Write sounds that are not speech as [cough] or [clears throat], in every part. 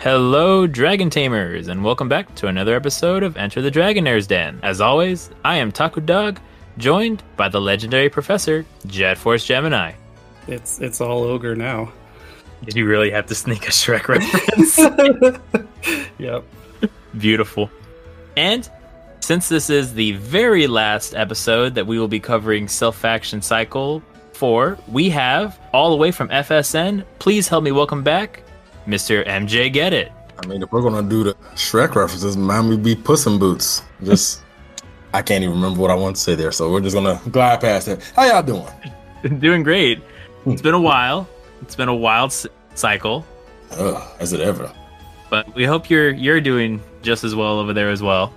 Hello, Dragon Tamers, and welcome back to another episode of Enter the Dragonair's Den. As always, I am Taco Dog, joined by the legendary professor, Jet Force Gemini. It's it's all ogre now. Did you really have to sneak a Shrek [laughs] reference? [laughs] Yep. Beautiful. And since this is the very last episode that we will be covering Silph Faction Cycle 4, we have, all the way from FSN, please help me welcome back, Mr. MJ Gettit. I mean, if we're gonna do the Shrek references, mine would be Puss in Boots. Just, [laughs] I can't even remember what I want to say there, so we're just gonna glide past it. How y'all doing? [laughs] Doing great. It's been a while. It's been a wild s- cycle, Ugh, is it ever? but we hope you're you're doing just as well over there as well.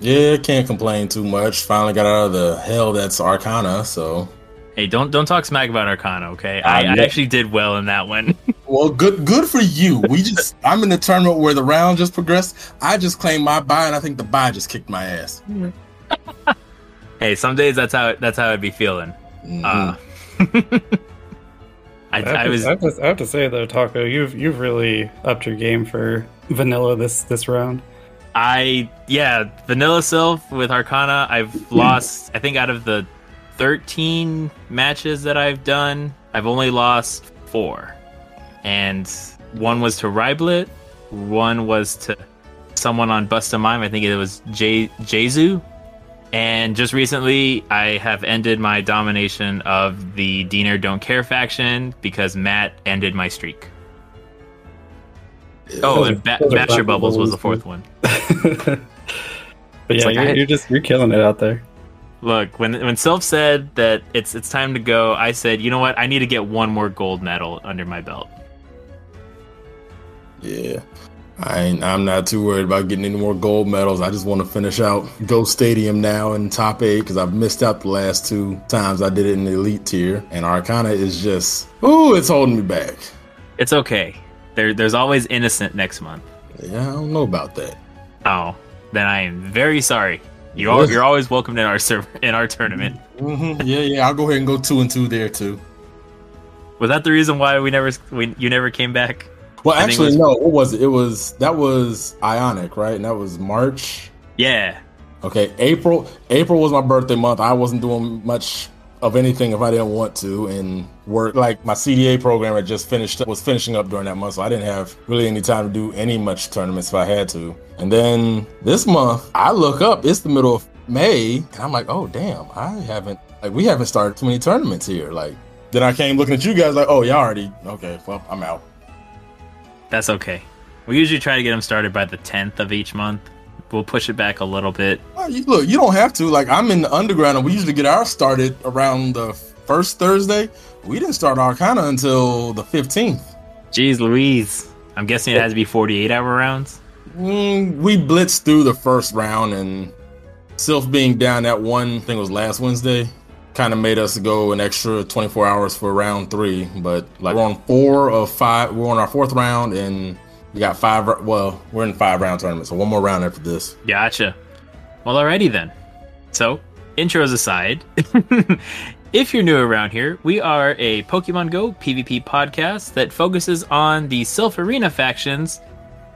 Yeah, can't complain too much. Finally got out of the hell that's Arcana, so Hey, don't don't talk smack about Arcana, okay? I, I Um, yeah. actually did well in that one. [laughs] well, good good for you. We just [laughs] I'm in the tournament where the round just progressed. I just claimed my buy, and I think the buy just kicked my ass. [laughs] hey, some days that's how that's how I'd be feeling. Mhm. Uh, I, I, have I to, was I, have to, I have to say though, Taco, you've you've really upped your game for vanilla this this round. I yeah, Vanilla Silph with Arcana, I've lost I think out of the 13 matches that I've done, I've only lost 4. And one was to Ryblet, one was to someone on Bust a Mime, I think it was J Jezu. And just recently, I have ended my domination of the Diener Don't Care faction because Matt ended my streak. Oh, and are- ba- those are Bubbles was the fourth one. [laughs] but yeah, like you're, had- you're just you're killing it out there. Look, when when Silph said that it's it's time to go, I said, you know what? I need to get one more gold medal under my belt. Yeah. I ain't, I'm not too worried about getting any more gold medals. I just want to finish out Ghost Stadium now in top eight because I've missed out the last two times I did it in the elite tier. And Arcana is just, ooh, it's holding me back. It's okay. There there's always innocent next month. Yeah, I don't know about that. Oh, then I am very sorry. You are, you're always welcome in our server in our tournament. hmm Yeah, yeah, I'll go ahead and go two and two there too. Was that the reason why we never we, you never came back? Well, I actually, was- no. What was it? It was that was Ionic, right? And that was March. Yeah. Okay, April. April was my birthday month. I wasn't doing much of anything if I didn't want to, and work like my CDA program had just finished was finishing up during that month, so I didn't have really any time to do any much tournaments if I had to. And then this month, I look up. It's the middle of May, and I'm like, oh damn, I haven't like we haven't started too many tournaments here. Like then I came looking at you guys like, oh y'all already okay. Well, I'm out. That's okay. We usually try to get them started by the 10th of each month. We'll push it back a little bit. You- Look, you don't have to. Like, I'm in the underground, and we usually get ours started around the first Thursday. We didn't start Arcana until the 15th. Jeez Louise. I'm guessing it has to be 48 hour rounds. Mm, we blitzed through the first round, and Silph being down that one thing was last Wednesday kind of made us go an extra 24 hours for round three. But like, we're on four of five. We're on our fourth round, and we got five. Well, we're in five round tournament, so one more round after this. Gotcha. Well, alrighty then. So, intros aside, [laughs] if you're new around here, we are a Pokemon Go PvP podcast that focuses on the Silph Arena factions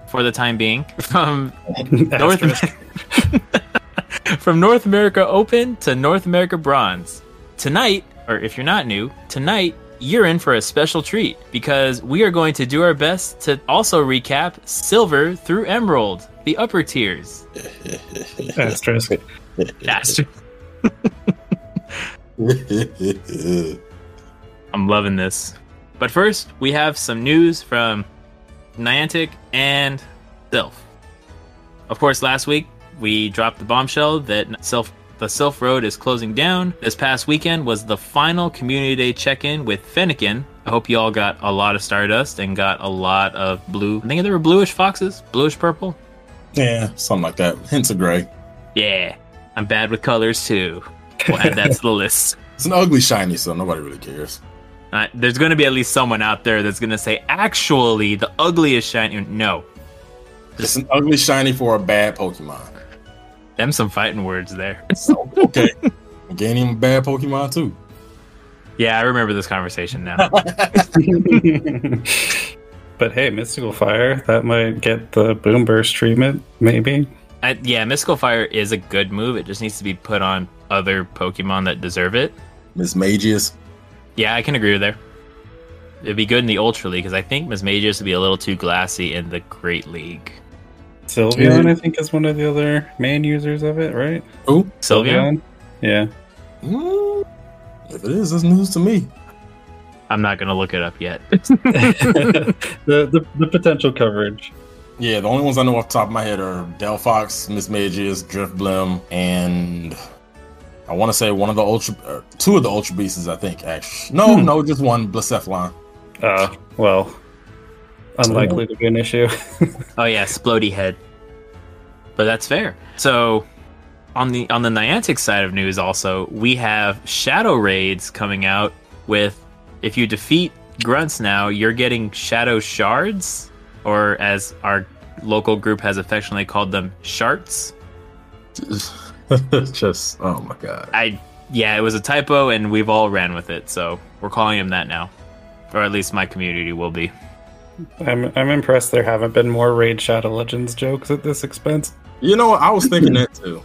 for the time being [laughs] from North [laughs] from North America Open to North America Bronze. Tonight, or if you're not new, tonight you're in for a special treat because we are going to do our best to also recap Silver through Emerald, the upper tiers. [laughs] Asterisk. [laughs] Bastard. I'm loving this. But first, we have some news from Niantic and Silph. Of course, last week we dropped the bombshell that Silph, the Silph Road is closing down. This past weekend was the final Community Day check-in with Fennekin. I hope you all got a lot of Stardust and got a lot of blue. I think there were bluish foxes, bluish purple. yeah, something like that. Hints of gray. Yeah, I'm bad with colors too. We'll add that to the list. [laughs] It's an ugly shiny, so nobody really cares. Uh, there's going to be at least someone out there that's going to say, actually, the ugliest shiny. No, It's an ugly shiny for a bad Pokemon. Them some fighting words there. [laughs] So, okay. Gaining him a bad Pokemon too. yeah, I remember this conversation now. [laughs] [laughs] but hey, Mystical Fire that might get the Boom Burst treatment, maybe. I, yeah, Mystical Fire is a good move. It just needs to be put on other Pokemon that deserve it. Miss Mismagius. Yeah, I can agree with there. It'd be good in the Ultra League because I think Miss Mismagius would be a little too glassy in the Great League. Sylveon, I think, is one of the other main users of it, right? Who? Sylveon? Yeah. Mm, if it is, it's news to me. I'm not gonna look it up yet. [laughs] [laughs] the, the the potential coverage. Yeah, the only ones I know off the top of my head are Delphox, Mismagius, Drifblim, and I want to say one of the Ultra, uh, two of the Ultra Beasts, I think, actually. No, Hmm. no, just one, Blacephalon. Uh, well, unlikely to be an issue. [laughs] oh yeah, Splody Head. But that's fair. So on the on the Niantic side of news also, we have Shadow Raids coming out with if you defeat grunts now, you're getting shadow shards, or as our local group has affectionately called them, sharts. just, oh my god. I yeah, it was a typo and we've all ran with it, so we're calling him that now. Or at least my community will be. I'm I'm impressed there haven't been more Raid Shadow Legends jokes at this expense. You know, what? I was thinking that too.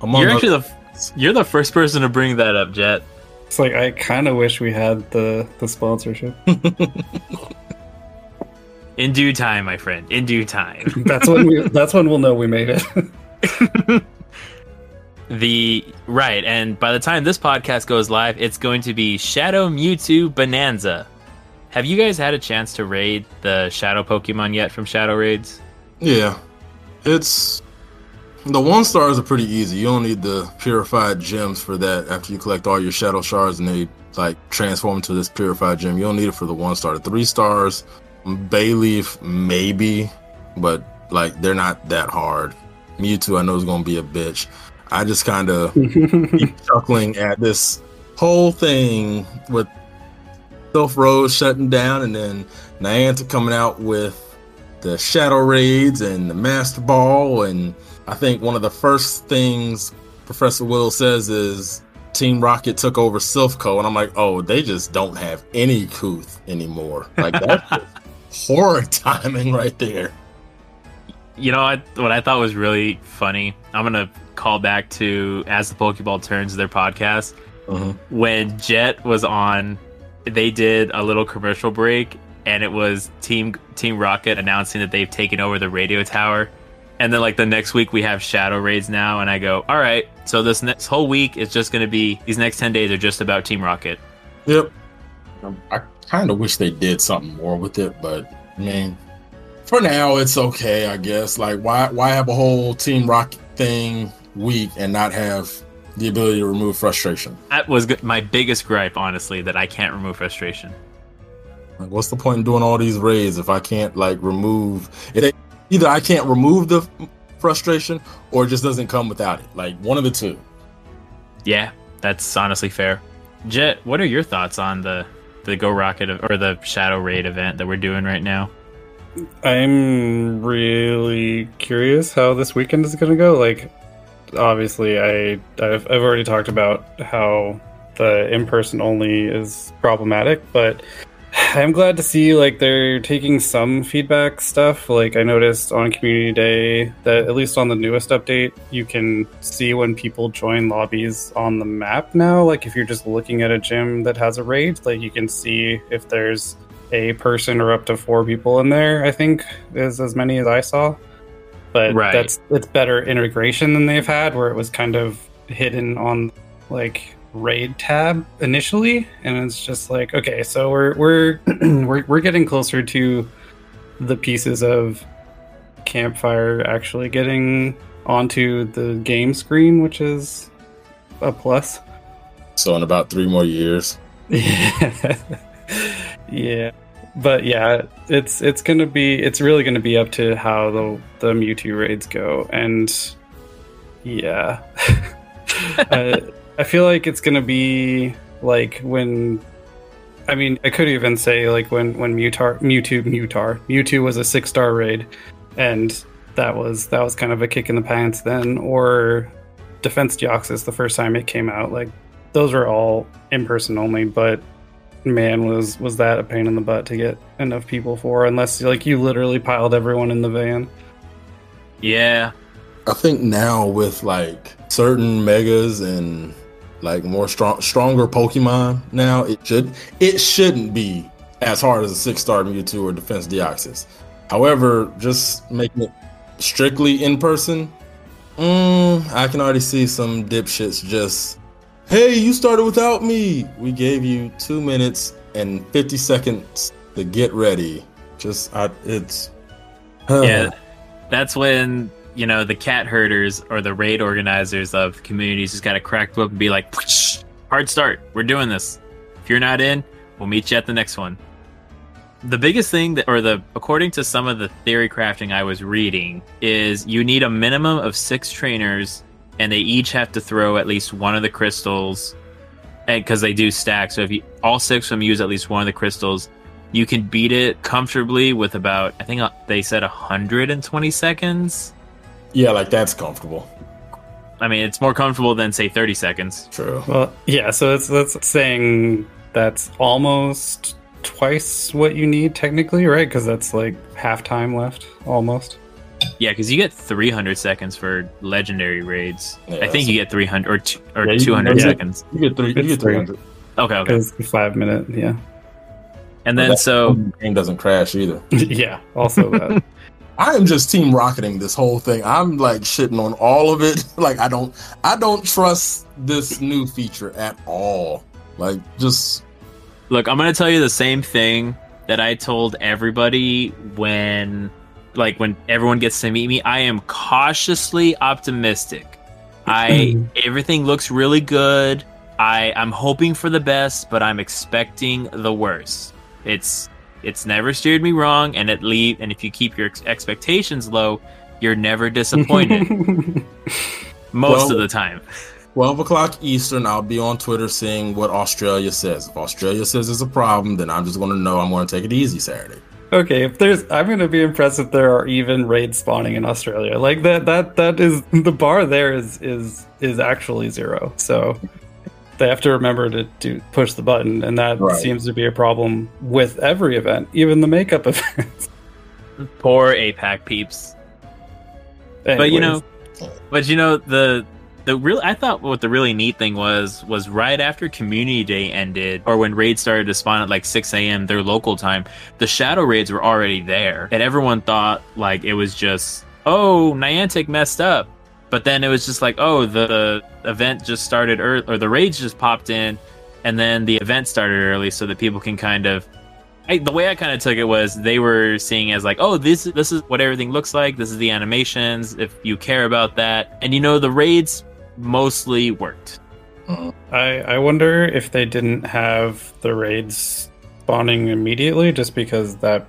Among You're other- actually the you're the first person to bring that up, Jet. It's like I kind of wish we had the the sponsorship. [laughs] In due time, my friend. In due time. [laughs] That's when we. That's when we'll know we made it. [laughs] the right, and by the time this podcast goes live, it's going to be Shadow Mewtwo Bonanza. Have you guys had a chance to raid the Shadow Pokemon yet from Shadow Raids? Yeah, it's the one stars are pretty easy. You don't need the purified gems for that. After you collect all your shadow shards and they like transform into this purified gem, you don't need it for the one star. The three stars, Bayleef maybe, but like they're not that hard. Mewtwo I know is gonna be a bitch. I just kind of [laughs] keep chuckling at this whole thing with Silph Road's shutting down and then Niantic coming out with the Shadow Raids and the Master Ball. And I think one of the first things Professor Will says is Team Rocket took over Silphco. And I'm like, oh, they just don't have any Couth anymore. Like, that's [laughs] horrid timing right there. You know what? What I thought was really funny. I'm gonna call back to as the Pokeball turns their podcast uh-huh. when Jet was on. They did a little commercial break, and it was Team Team Rocket announcing that they've taken over the radio tower. And then like the next week we have Shadow Raids now, and I go, all right. So this next whole week is just gonna be these next ten days are just about Team Rocket. Yep. Um, I kind of wish they did something more with it, but I mean, for now it's okay, I guess. Like, why why have a whole Team Rocket thing week and not have the ability to remove frustration? That was my biggest gripe, honestly, that I can't remove frustration. Like, what's the point in doing all these raids if I can't like remove it? Either I can't remove the frustration or it just doesn't come without it. Like one of the two. Yeah, that's honestly fair. Jet, what are your thoughts on the the Go Rocket or the Shadow Raid event that we're doing right now? I'm really curious how this weekend is going to go. Like, obviously, I I've, I've already talked about how the in person only is problematic, but I'm glad to see like they're taking some feedback stuff. Like I noticed on Community Day that at least on the newest update, you can see when people join lobbies on the map now. Like if you're just looking at a gym that has a raid, like you can see if there's a person or up to four people in there. I think is as many as I saw. But Right. that's it's better integration than they've had, where it was kind of hidden on like raid tab initially, and it's just like okay, so we're we're [clears throat] we're we're getting closer to the pieces of campfire actually getting onto the game screen, which is a plus. So in about three more years. [laughs] Yeah. But yeah, it's it's gonna be it's really gonna be up to how the the Mewtwo raids go, and yeah, [laughs] I, I feel like it's gonna be like when, I mean, I could even say like when when Mutar Mewtwo Mutar Mewtwo was a six star raid, and that was that was kind of a kick in the pants then, or Defense Deoxys the first time it came out, like those were all in person only, but man was was that a pain in the butt to get enough people for unless like you literally piled everyone in the van. Yeah, I think now with like certain megas and like more strong stronger Pokemon now, it should it shouldn't be as hard as a six star Mewtwo or Defense Deoxys. However, just making it strictly in person, mm, I can already see some dipshits just, hey, you started without me. We gave you two minutes and fifty seconds to get ready. Just, I, it's yeah. That's when you know the cat herders or the raid organizers of communities just gotta crack whip and be like, hard start. We're doing this. If you're not in, we'll meet you at the next one the biggest thing that or the according to some of the theory crafting I was reading is you need a minimum of 6 trainers and they each have to throw at least one of the crystals and cuz they do stack so if you all 6 of them use at least one of the crystals you can beat it comfortably with about I think uh, they said 120 seconds. Yeah, like that's comfortable. I mean, it's more comfortable than say 30 seconds. True. Well, yeah, so it's that's saying that's almost twice what you need technically, right? Because that's like half time left almost. Yeah, because you get 300 seconds for legendary raids. Yeah, I think you get 300 or, t- or Yeah, you- 200 yeah. seconds. You get three. You get three. three hundred. Okay, okay. It's five minute, yeah, And then so game doesn't crash either. [laughs] yeah. Also that. [laughs] I am just team rocketing this whole thing. I'm like shitting on all of it. [laughs] Like I don't I don't trust this new feature at all. Like just look, I'm gonna tell you the same thing that I told everybody when, like, when everyone gets to meet me. I am cautiously optimistic. I hmm. everything looks really good. I I'm hoping for the best, but I'm expecting the worst. It's it's never steered me wrong, and it leave. And if you keep your ex- expectations low, you're never disappointed [laughs] most Well- of the time. 12 o'clock Eastern, I'll be on Twitter seeing what Australia says. If Australia says there's a problem, then I'm just going to know I'm going to take it easy Saturday. Okay, if there's, I'm gonna be impressed if there are even raids spawning in Australia. Like that, that, that is the bar. There is is is actually zero. So they have to remember to do push the button, and that Right. seems to be a problem with every event, even the makeup [laughs] events. Poor APAC peeps. but you know but you know the the real i thought what the really neat thing was was right after community day ended or when raids started to spawn at like 6 a.m their local time the shadow raids were already there and everyone thought like it was just oh niantic messed up but then it was just like oh the, the event just started early or the raids just popped in and then the event started early so that people can kind of I, the way I kind of took it was they were seeing as like, oh, this this is what everything looks like. This is the animations. If you care about that, and you know, the raids mostly worked. Uh, I I wonder if they didn't have the raids spawning immediately, just because that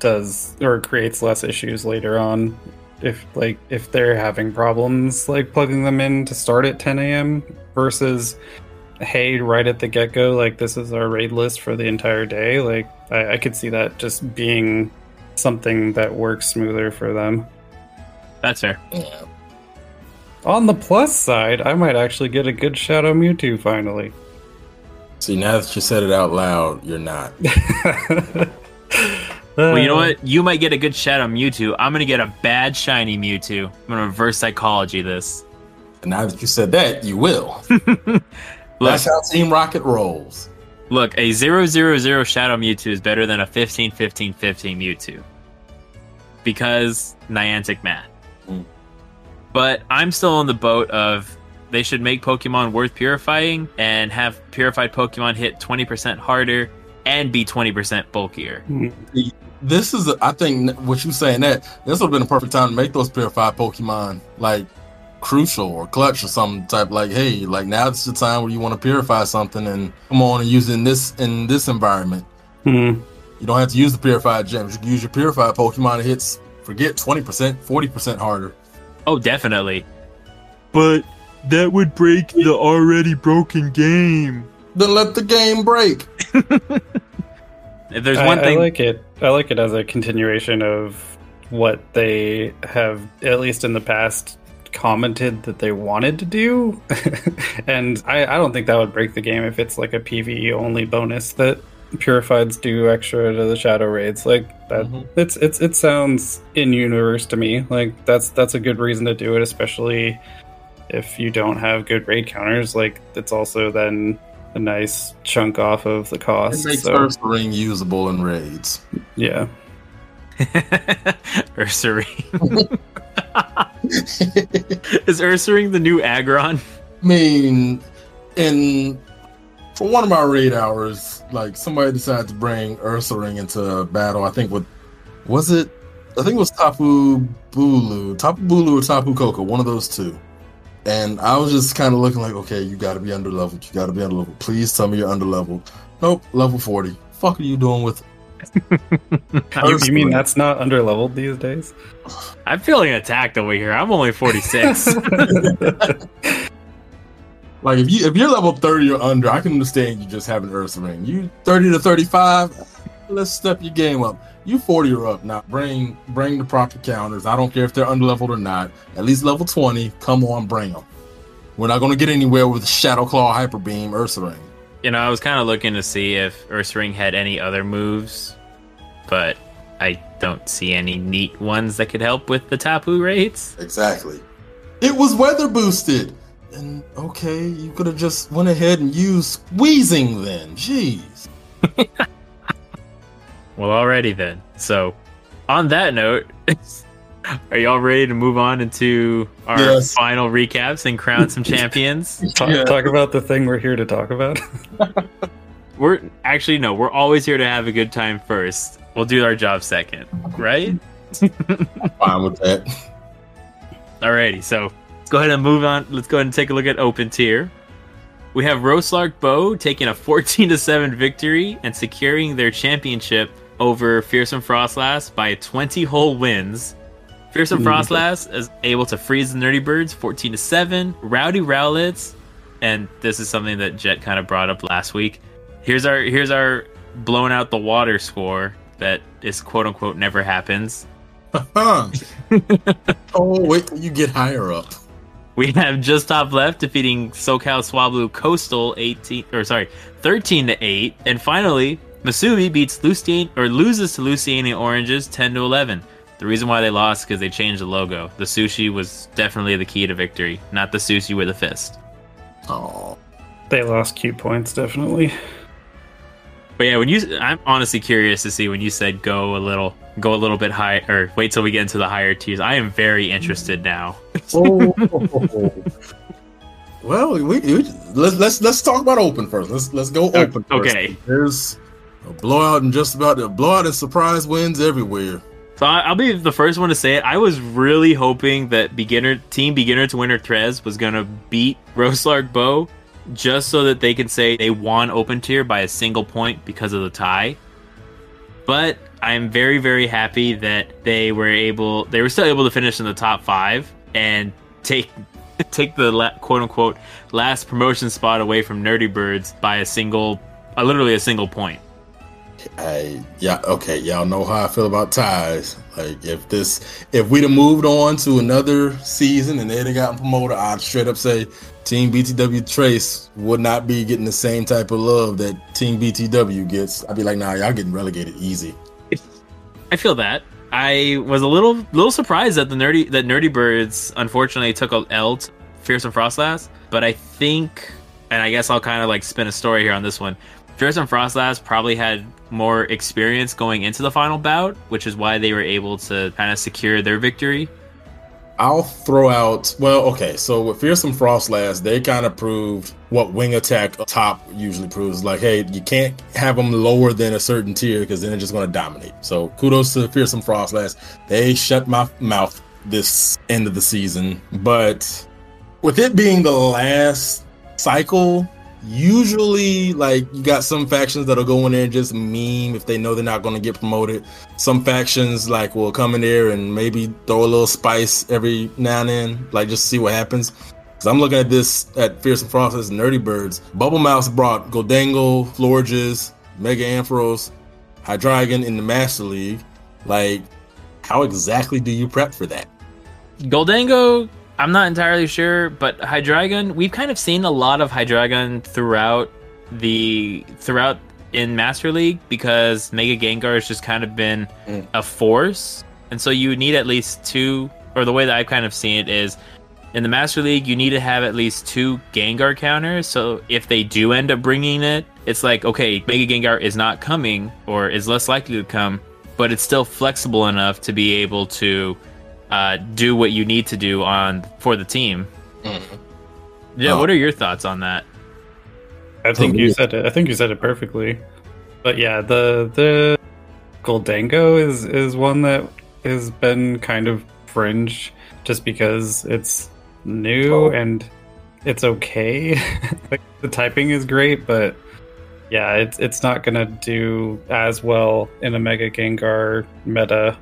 does or creates less issues later on. If like if they're having problems like plugging them in to start at 10 a.m. versus hey right at the get go like this is our raid list for the entire day like I, I could see that just being something that works smoother for them. That's fair. Yeah. On the plus side, I might actually get a good Shadow Mewtwo finally. See, now that you said it out loud, you're not. [laughs] Well, you know what? You might get a good Shadow Mewtwo. I'm gonna get a bad shiny Mewtwo. I'm gonna reverse psychology this. And now that you said that, you will. [laughs] Look, That's how Team Rocket rolls. look, a 000 Shadow Mewtwo is better than a 15 15 15 Mewtwo. Because Niantic math. But I'm still on the boat of they should make Pokemon worth purifying and have purified Pokemon hit 20% harder and be 20% bulkier. This is, I think, what you saying that this would have been a perfect time to make those purified Pokemon like crucial or clutch or some type. Like, hey, like now it's the time where you want to purify something and come on and use it in this in this environment. Hmm. You don't have to use the purified gems. You can use your purified Pokemon. It hits forget twenty percent, forty percent harder. Oh, definitely. But that would break the already broken game. Then let the game break. If there's I, one I thing, like it. I like it as a continuation of what they have, at least in the past, commented that they wanted to do. [laughs] and I, I don't think that would break the game if it's like a PvE only bonus that purifieds do extra to the shadow raids like that Mhm. it's it's it sounds in universe to me like that's that's a good reason to do it especially if you don't have good raid counters like it's also then a nice chunk off of the It cost makes so Earth Ring usable in raids. yeah [laughs] Ursaring. [laughs] Is Ursaring the new Aggron? I mean, in for one of my raid hours, like somebody decided to bring Ursaring into battle. I think with was it? I think it was Tapu Bulu, Tapu Bulu or Tapu Koko, one of those two. And I was just kind of looking like, okay, you got to be under leveled. You got to be under leveled. Please tell me you're under leveled. Nope, level forty. Fuck are you doing with? [laughs] you, you mean that's not under leveled these days I'm feeling attacked over here. I'm only 46. [laughs] [laughs] Like if you if you're level 30 or under, I can understand you just having Ursaring. You 30 to 35, let's step your game up. You 40 or up now. Bring bring the proper counters. I don't care if they're under leveled or not. At least level 20. Come on, bring them. We're not going to get anywhere with the Shadow Claw Hyper Beam Ursaring. you know, I was kind of looking to see if Ursaring had any other moves, but I don't see any neat ones that could help with the Tapu raids. Exactly. It was weather boosted. And okay, you could have just went ahead and used squeezing then. Jeez. [laughs] Well, alrighty then. So, on that note, [laughs] are y'all ready to move on into our Yes. final recaps and crown some [laughs] champions? talk, Yeah. talk about the thing we're here to talk about We're actually no, we're always here to have a good time first. We'll do our job second, right? Fine with that. Alrighty, so let's go ahead and move on. Let's go ahead and take a look at open tier. We have Roslark Bow taking a 14 to 7 victory and securing their championship over Fearsome Frostlass by 20 whole wins. Fearsome. Frostlass is able to freeze the Nerdy Birds 14 to 7. Rowdy Rowlets, and this is something that Jet kind of brought up last week. Here's our here's our blown out the water score that is quote unquote never happens. Huh. [laughs] oh, wait till you get higher up. We have just top left defeating SoCal Swablu Coastal 18 or sorry 13 to 8 and finally Masubi beats Lucian or loses to Luciania Oranges 10 to 11. The reason why they lost because they changed the logo. The sushi was definitely the key to victory, not the sushi with a fist. Oh. they lost cute points definitely But yeah, when you I'm honestly curious to see when you said go a little go a little bit high or wait till we get into the higher tiers. I am very interested now. [laughs] Oh. well, we, we, let's let's let's talk about open first. Let's let's go open. First. okay. There's a blowout and just about a blowout and surprise wins everywhere. So I- I'll be the first one to say it. I was really hoping that beginner team beginner to winner Trez was gonna beat Roslark Bow just so that they can say they won open tier by a single point because of the tie. But I'm very very happy that they were able they were still able to finish in the top five and take [laughs] take the la- quote unquote last promotion spot away from Nerdy Birds by a single uh, literally a single point. I yeah okay y'all know how I feel about ties. Like if this if we'd have moved on to another season and they'd have gotten promoted, I'd straight up say Team BTW Trace would not be getting the same type of love that Team BTW gets. I'd be like, nah, y'all getting relegated easy. I feel that. I was a little little surprised that the nerdy that Nerdy Birds unfortunately took a L to Fearsome Frostlass, but I think, and I guess I'll kind of like spin a story here on this one. Fearsome Frostlass probably had more experience going into the final bout, which is why they were able to kind of secure their victory. I'll throw out. Well, okay. So with Fearsome Frostlass, they kind of proved what wing attack top usually proves. Like, hey, you can't have them lower than a certain tier because then they're just going to dominate. So kudos to Fearsome Frostlass. They shut my mouth this end of the season. But with it being the last cycle, usually like you got some factions that'll go in there and just meme if they know they're not going to get promoted. Some factions like will come in there and maybe throw a little spice every now and then like just see what happens. Because i'm looking at this at frosters and nerdy birds. Bubble mouse brought Gholdengo florges mega ampharos hydreigon in the master league. Like how exactly do you prep for that? Gholdengo I'm not entirely sure, but Hydreigon, we've kind of seen a lot of Hydreigon throughout the throughout in Master League because Mega Gengar has just kind of been Mm. a force, and so you need at least two. Or the way that I've kind of seen it is, in the Master League, you need to have at least two Gengar counters. So if they do end up bringing it, it's like okay, Mega Gengar is not coming or is less likely to come, but it's still flexible enough to be able to uh, do what you need to do on for the team. Yeah, Oh. what are your thoughts on that? I think you said it. I think you said it perfectly. But yeah, the the Gholdengo is is one that has been kind of fringe just because it's new Oh. and it's okay. [laughs] like the typing is great, but yeah, it's it's not gonna do as well in a Mega Gengar meta.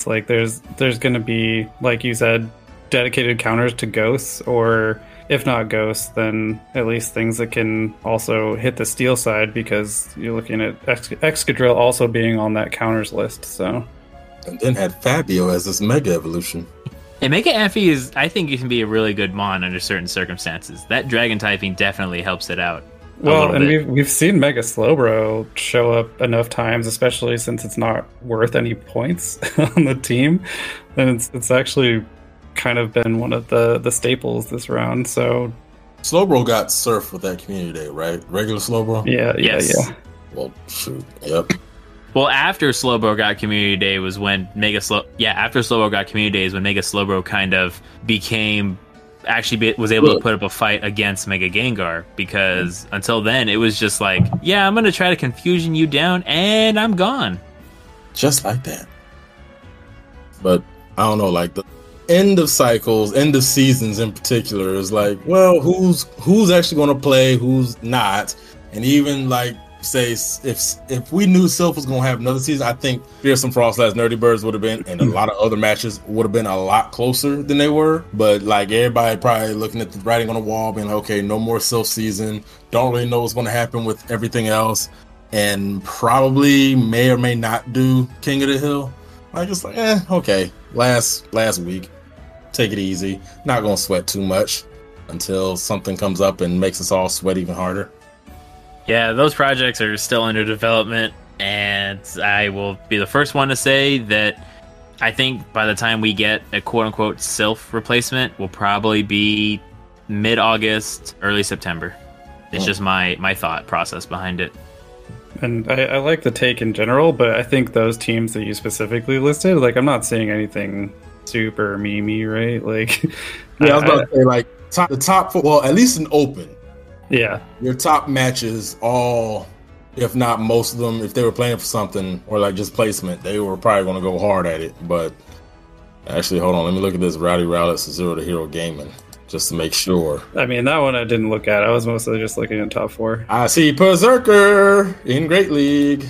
It's like there's there's gonna be like you said, dedicated counters to ghosts or if not ghosts, then at least things that can also hit the steel side because you're looking at Ex- Excadrill also being on that counters list. So And then had Fabio as this mega evolution. And Mega Amphi is, I think, it can be a really good mon under certain circumstances. That dragon typing definitely helps it out. A well, and bit. we've we've seen Mega Slowbro show up enough times, especially since it's not worth any points [laughs] on the team, and it's it's actually kind of been one of the the staples this round. So Slowbro got surf with that community day, right? Regular Slowbro? yeah, yeah, Yes. yeah. Well, shoot. Yep. Well, after Slowbro got Community Day was when Mega Slow. Yeah, after Slowbro got Community Day is when Mega Slowbro kind of became actually be, was able to put up a fight against Mega Gengar because mm. until then it was just like, yeah, I'm gonna try to confusion you down and I'm gone. Just like that. But I don't know, like the end of cycles, end of seasons in particular is like, well, who's who's actually to play, who's not, and even like say if if we knew Silph was going to have another season, I think Fearsome Frostlass Nerdy Birds would have been, and a lot of other matches would have been a lot closer than they were. But like everybody probably looking at the writing on the wall, being like, okay, no more Silph season. Don't really know what's going to happen with everything else, and probably may or may not do King of the Hill. Like it's like, eh, okay. Last last week, take it easy. Not gonna sweat too much until something comes up and makes us all sweat even harder. Yeah, those projects are still under development, and I will be the first one to say that I think by the time we get a quote unquote Silph replacement, will probably be mid August, early September. It's Oh. just my my thought process behind it. And I, I like the take in general, but I think those teams that you specifically listed, like I'm not seeing anything super memey, right? Like, [laughs] Yeah, I was I- about to say like top, the top four. Well, at least an open, yeah, your top matches, all if not most of them, if they were playing for something or like just placement, they were probably gonna go hard at it. But actually, hold on, let me look at this Rowdy Rowlets Zero to Hero Gaming just to make sure. I mean that one I didn't look at. I was mostly just looking at top four. I see Berserker in Great League.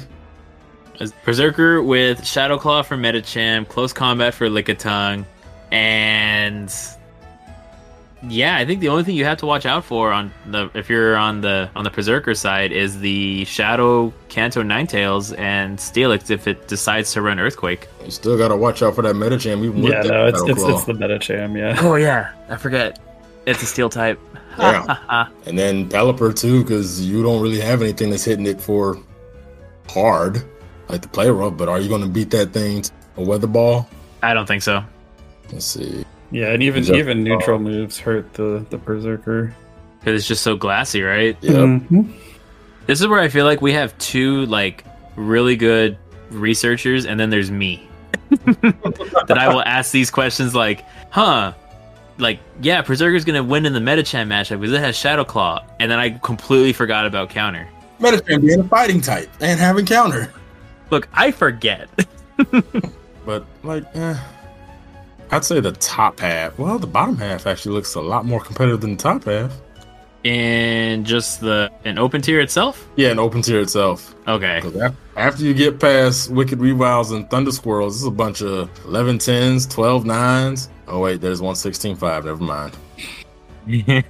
Berserker with Shadow Claw for Medicham, Close Combat for Lickitung, and yeah, I think the only thing you have to watch out for on the if you're on the on the Berserker side is the Shadow Kanto Ninetales and Steelix if it decides to run Earthquake. You still gotta watch out for that Medicham. Even with Yeah, that no, it's it's, it's the Medicham. Yeah, Oh yeah, I forget. It's a Steel type. Yeah. [laughs] and then Pelipper too, because you don't really have anything that's hitting it for hard, like the play rough. But are you going to beat that thing to a weather ball? I don't think so. Let's see. Yeah, and even Just- even neutral moves hurt the the berserker. Because it's just so glassy, right? Yep. Mhm. This is where I feel like we have two like really good researchers, and then there's me. [laughs] that I will ask these questions like, huh, like yeah, Berserker's gonna win in the Medicham matchup because it has Shadow Claw, and then I completely forgot about counter. Medicham being a fighting type and having counter, Look, I forget. [laughs] but like, eh, I'd say the top half. Well, the bottom half actually looks a lot more competitive than the top half. in just the an open tier itself. Yeah, an open tier itself. Okay. After you get past Wicked Rewilds and Thunder Squirrels, this is a bunch of 11 10s, 12 9s. Oh, wait, there's one 16 5. Never mind. [laughs] hey,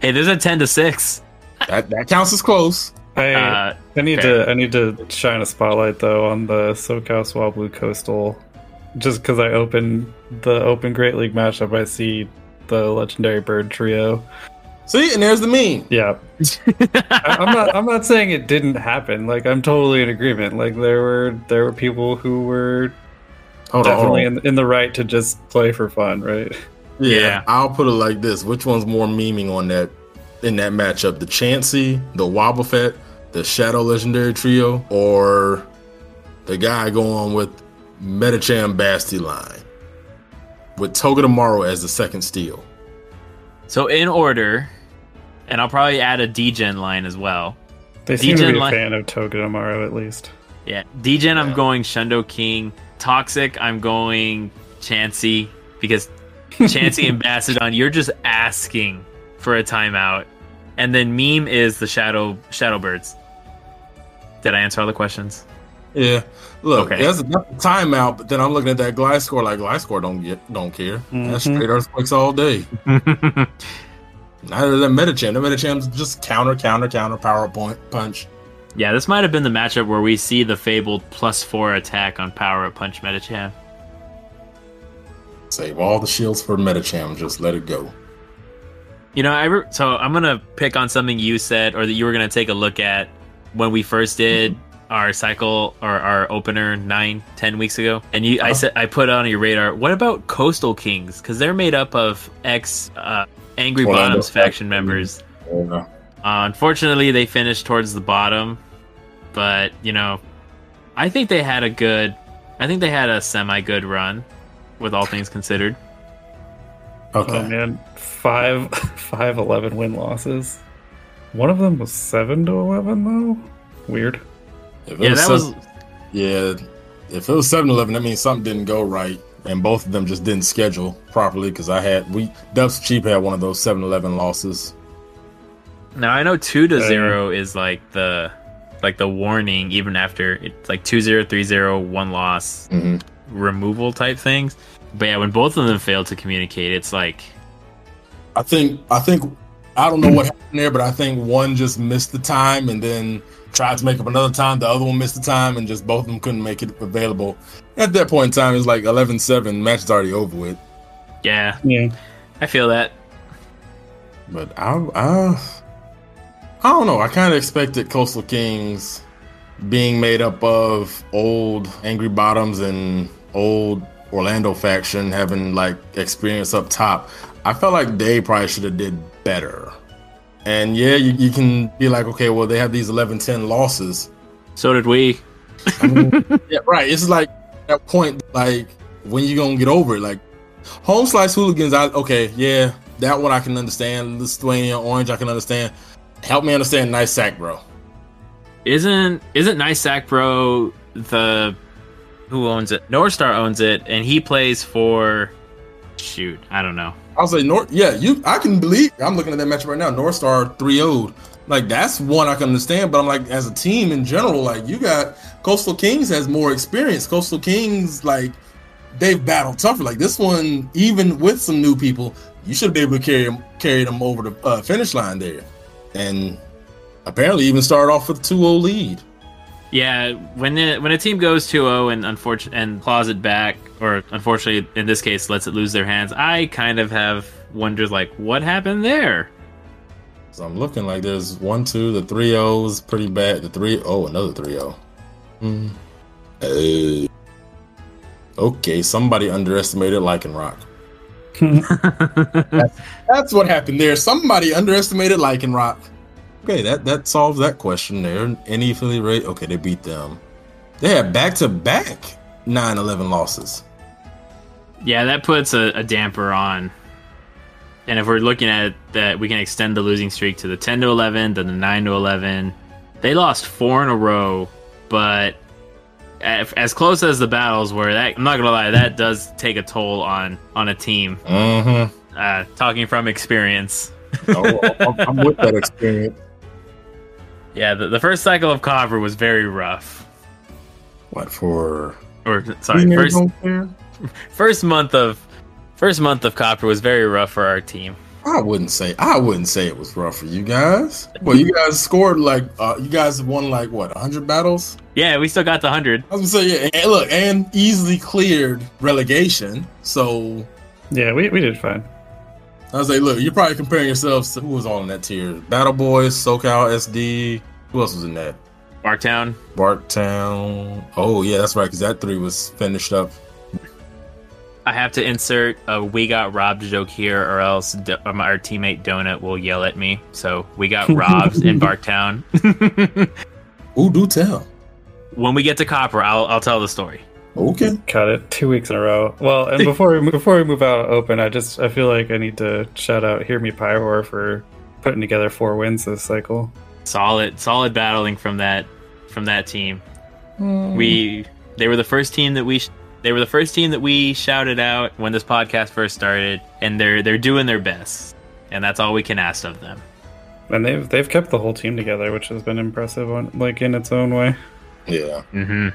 there's a ten to six. That, that counts as close. Hey, Uh, I need fair. to I need to shine a spotlight though on the SoCal Swablu Coastal just because I open the Open Great League matchup, I see the Legendary Bird trio. See, and there's the meme. Yeah, I, I'm not. I'm not saying it didn't happen. Like I'm totally in agreement. Like there were there were people who were Hold on, definitely on. in, in the right to just play for fun, right? Yeah, Yeah. I'll put it like this: Which one's more memeing on that in that matchup? The Chansey, the Wobbuffet, the Shadow Legendary Trio, or the guy going with Medicham Basti line with Togedemaru as the second steal? So in order, and I'll probably add a D-Gen line as well. They seem to be a li- fan of Togedemaru, at least. Yeah, D-Gen I'm going Shundo King. Toxic I'm going Chansey because [laughs] Chansey and Bastiodon, you're just asking for a timeout. And then meme is the Shadow Shadowbirds. Did I answer all the questions? Yeah, look, Okay. that's a, timeout. But then I'm looking at that Gliscor like Gliscor don't get don't care. That's Mhm. straight earthquakes all day. [laughs] Neither than Medicham. The Medicham's just counter, counter, counter, power point punch. yeah, this might have been the matchup where we see the fabled plus four attack on Power Up Punch Medicham. Save all the shields for Medicham. Just let it go. You know, I re- so I'm gonna pick on something you said or that you were gonna take a look at when we first did our cycle or our opener nine, ten weeks ago. And you, I Uh-huh. said I put on your radar. What about Coastal Kings? Because they're made up of ex uh, Angry Orlando Bottoms faction faction. members. Yeah. Uh, unfortunately, they finished towards the bottom, but you know, I think they had a good, I think they had a semi good run, with all things considered. Okay. Oh man, five [laughs] five eleven win losses. One of them was seven to eleven though. Weird. If Yeah, that was Yeah, if it was 7-Eleven, that means something didn't go right, and both of them just didn't schedule properly. Because I had we Dubs Cheap had one of those 7-Eleven losses. Now I know two to Uh, zero is like the like the warning even after it's like two zero three zero one loss Mhm. removal type things. But yeah, when both of them fail to communicate, it's like I think I think I don't know what happened there, but I think one just missed the time and then tried to make up another time. The other one missed the time, and just both of them couldn't make it available. At that point in time, it's like 11-7. Match is already over with. yeah, Yeah. I feel that. But I, I, I don't know. I kind of expected Coastal Kings being made up of old Angry Bottoms and old Orlando faction having like experience up top. I felt like they probably should have did better. And yeah, you, you can be like, okay, well, they have these 11-10 losses. So did we. I mean, [laughs] yeah, right. It's like that point, like when you gonna get over it? Like home slice hooligans. I okay, yeah, that one I can understand. Lithuania orange, I can understand. Help me understand nice sack, bro. Isn't isn't Nice Sack Bro the who owns it? North Star owns it, and he plays for shoot, I don't know. I'll say North. Yeah, you. I can believe. I'm looking at that match right now. North Star 3 0 Like that's one I can understand. But I'm like, as a team in general, like you got Coastal Kings has more experience. Coastal Kings, like they've battled tougher. Like this one, even with some new people, you should be able to carry them, carry them over the uh, finish line there. And apparently, even started off with a 2-0 lead. Yeah, when the, when a team goes 2-0 and unfortunate and claws it back, or unfortunately in this case lets it lose their hands, I kind of have wonders like what happened there. So I'm looking like there's one, two, the three O's pretty bad. The three oh, another three O. Hmm. Uh, okay, somebody underestimated Lycanroc. [laughs] That's what happened there. Somebody underestimated Lycanroc. Okay, that that solves that question there. Any affiliate rate? Okay, they beat them. They had back to back 9-11 losses. Yeah, that puts a, a damper on. And if we're looking at that, we can extend the losing streak to the 10 to 11, then the 9 to 11. They lost four in a row, but as close as the battles were, that I'm not gonna lie, that does take a toll on on a team. Mm-hmm. Uh, talking from experience. [laughs] Oh, I'm- I'm with that experience. Yeah, the, the first cycle of Copper was very rough. What for? Or sorry, first? [laughs] first month of first month of Copper was very rough for our team. I wouldn't say I wouldn't say it was rough for you guys. Well, you guys scored like uh, you guys won like what hundred battles. Yeah, we still got the hundred. I was gonna say yeah, and look, and easily cleared relegation. So Yeah, we, we did fine. I was like, look, you're probably comparing yourselves to who was all in that tier: Battle Boys, SoCal SD. Who else was in that? Barktown. Barktown. Oh yeah, that's right, because that three was finished up. I have to insert a "we got robbed" joke here, or else D- um, our teammate Donut will yell at me. So we got [laughs] robbed in Barktown. Ooh, do tell. when we get to Copper, I'll I'll tell the story. Okay. Cut it two weeks in a row. Well, and before we move, before we move out open, I just I feel like I need to shout out Hear Me Pyro for putting together four wins this cycle. Solid, solid battling from that from that team. We they were the first team that we sh- they were the first team that we shouted out when this podcast first started, and they're they're doing their best, and that's all we can ask of them. And they've they've kept the whole team together, which has been impressive on like in its own way. Yeah. Mm-hmm.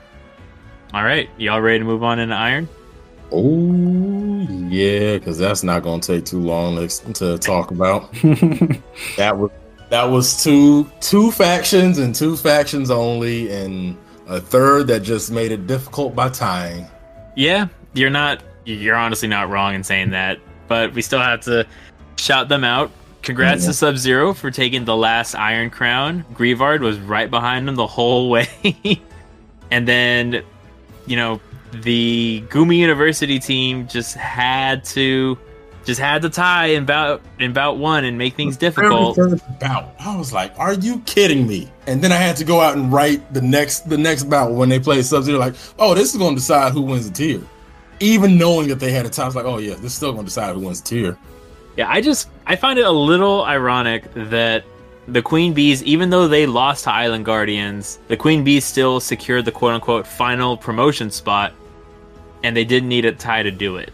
All right, y'all ready to move on into Iron? Oh yeah, because that's not gonna take too long to, to talk about. [laughs] That was that was two two factions and two factions only, and a third that just made it difficult by tying. Yeah, you're not. You're honestly not wrong in saying that, but we still have to shout them out. Congrats Yeah. to Sub Zero for taking the last Iron Crown. Grievard was right behind him the whole [laughs] way, and then, you know, the Goomy University team just had to, just had to tie in bout in bout one and make things difficult. Bout, I was like, "Are you kidding me?" And then I had to go out and write the next the next bout when they played Sub Zero. Like, oh, this is going to decide who wins the tier. Even knowing that they had a time, I was like, oh yeah, this is still going to decide who wins the tier. Yeah, I just I find it a little ironic that the Queen Bees, even though they lost to Island Guardians, the Queen Bees still secured the quote unquote final promotion spot, and they didn't need a tie to do it.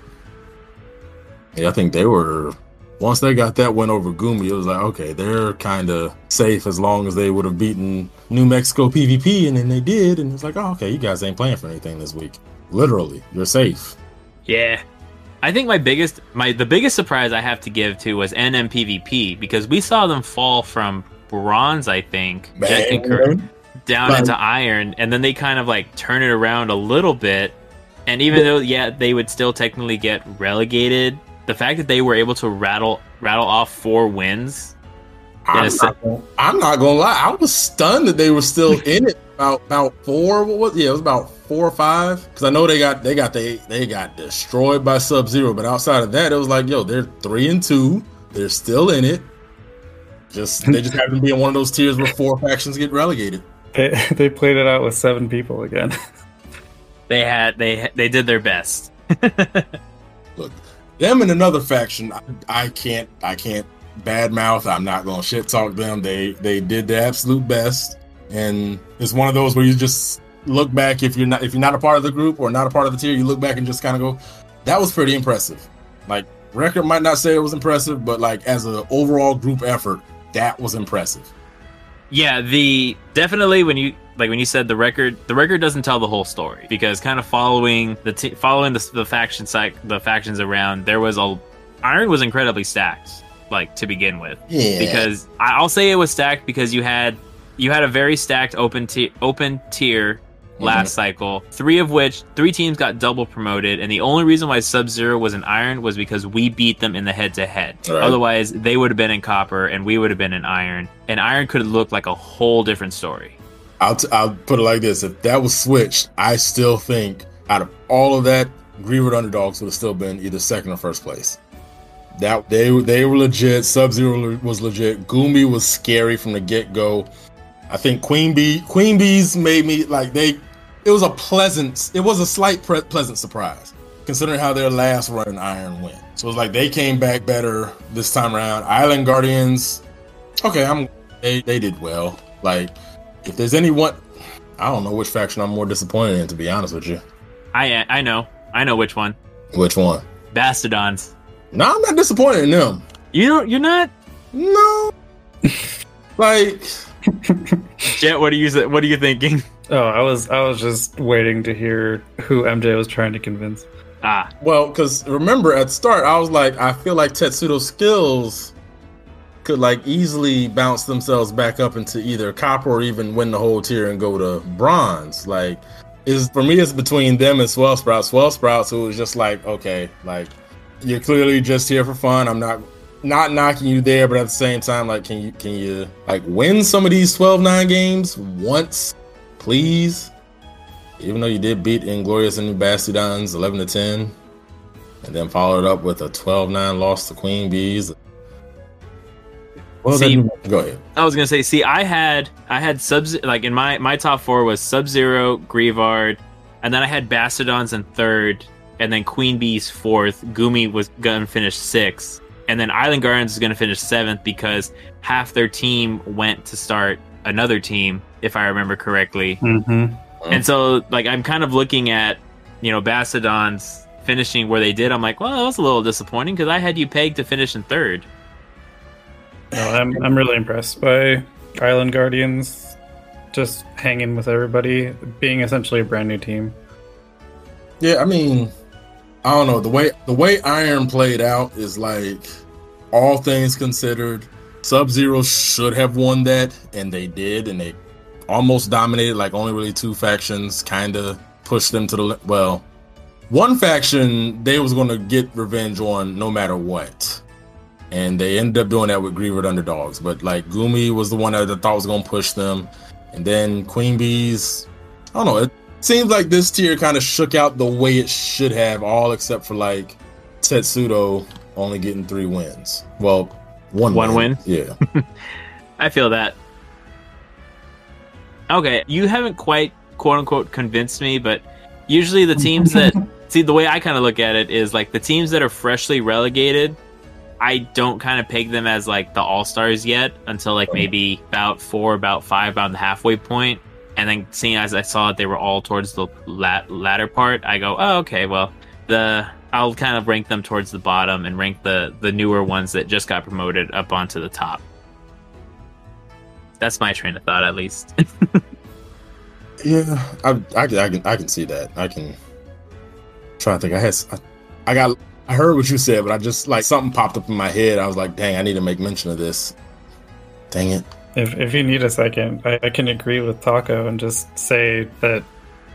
Yeah, I think they were once they got that win over Goomy, it was like, okay, they're kind of safe as long as they would have beaten New Mexico PvP, and then they did, and it's like, oh, okay, you guys ain't playing for anything this week. Literally, you're safe. Yeah. I think my biggest my the biggest surprise I have to give to was NMPVP because we saw them fall from bronze, I think, Jet down Right. into iron, and then they kind of like turn it around a little bit. And even though, yeah, they would still technically get relegated, the fact that they were able to rattle rattle off four wins, I'm, not, gonna- I'm not gonna lie, I was stunned that they were still [laughs] in it. About about four, what was yeah, it was about four or five. Because I know they got they got they they got destroyed by Sub Zero, but outside of that, it was like, yo, they're three and two, they're still in it. Just [laughs] they just happen to be in one of those tiers where four factions get relegated. They [laughs] they played it out with seven people again. they had they they did their best. Look, them and another faction, I, I can't I can't badmouth. I'm not gonna shit talk them. They they did their absolute best, and it's one of those where you just look back if you're not if you're not a part of the group or not a part of the tier, you look back and just kind of go, that was pretty impressive. Like record might not say it was impressive, but like as an overall group effort, that was impressive. Yeah, the definitely when you like when you said the record, the record doesn't tell the whole story because kind of following the t- following the, the faction site, the factions around, there was a Iron was incredibly stacked, like to begin with. Yeah, Because I'll say it was stacked because you had you had a very stacked open tier open tier mhm. last cycle, three of which three teams got double promoted, and the only reason why Sub Zero was in Iron was because we beat them in the head to head. Otherwise, they would have been in Copper, and we would have been in Iron, and Iron could have looked like a whole different story. I'll, t- I'll put it like this: if that was switched, I still think out of all of that, Greenwood underdogs would have still been either second or first place. That they they were legit. Sub Zero was legit. Goomy was scary from the get go. I think Queen Bee Queen Bees made me like they. It was a pleasant. It was a slight pre- pleasant surprise considering how their last run in Iron went. So it's like they came back better this time around. Island Guardians. Okay, I'm. They they did well. Like if there's anyone, I don't know which faction I'm more disappointed in. To be honest with you, I I know, I know which one. which one? Bastiodons. No, I'm not disappointed in them. You don't, you're not. No, [laughs] like Jet, what are you what are you thinking? Oh, I was I was just waiting to hear who MJ was trying to convince. Ah, Well, because remember at start, I was like, I feel like Tetsudo's skills could like easily bounce themselves back up into either copper or even win the whole tier and go to bronze. Like, is for me, it's between them and Swell Sprouts. Swell Sprouts, who was just like, okay, like you're clearly just here for fun. I'm not not knocking you there, but at the same time, like, can you can you like win some of these 12-9 games once, please? Even though you did beat Inglorious and Bastiodons 11 to 10, and then followed up with a 12-9 loss to Queen Bees. Well, See- then, go ahead. I was gonna say, see, I had I had sub like in my my top four was Sub Zero, Grievard, and then I had Bastiodons in third, and then Queen Bee's fourth. Goomy was gonna finish sixth, and then Island Guardians is gonna finish seventh because half their team went to start another team, if I remember correctly. Mm-hmm. And so, like, I'm kind of looking at, you know, Bastiodons finishing where they did. I'm like, well, that was a little disappointing because I had you pegged to finish in third. No, I'm I'm really impressed by Island Guardians, just hanging with everybody, being essentially a brand new team. Yeah, I mean, I don't know the way the way Iron played out is like all things considered, Sub Zero should have won that, and they did, and they almost dominated. Like only really two factions kind of pushed them to the well. One faction they was going to get revenge on no matter what, and they ended up doing that with Grievered Underdogs. But like Goomy was the one that I thought was going to push them, and then Queen Bees. I don't know. It, seems like this tier kind of shook out the way it should have, all except for like Tetsudo only getting three wins. Well, one One win? Yeah. [laughs] I feel that. Okay, you haven't quite quote unquote convinced me, but usually the teams that [laughs] see the way I kind of look at it is like the teams that are freshly relegated. I don't kind of peg them as like the all stars yet until like maybe about four, about five, about the halfway point. And then seeing as I saw that they were all towards the lat- latter part, I go, oh, okay, well, the I'll kind of rank them towards the bottom and rank the the newer ones that just got promoted up onto the top. That's my train of thought, at least. [laughs] yeah. I, I, can- I can I can see that. I can try to think. I had I got I heard what you said, but I just like something popped up in my head. I was like, dang, I need to make mention of this. Dang it. If if you need a second, I, I can agree with Taco and just say that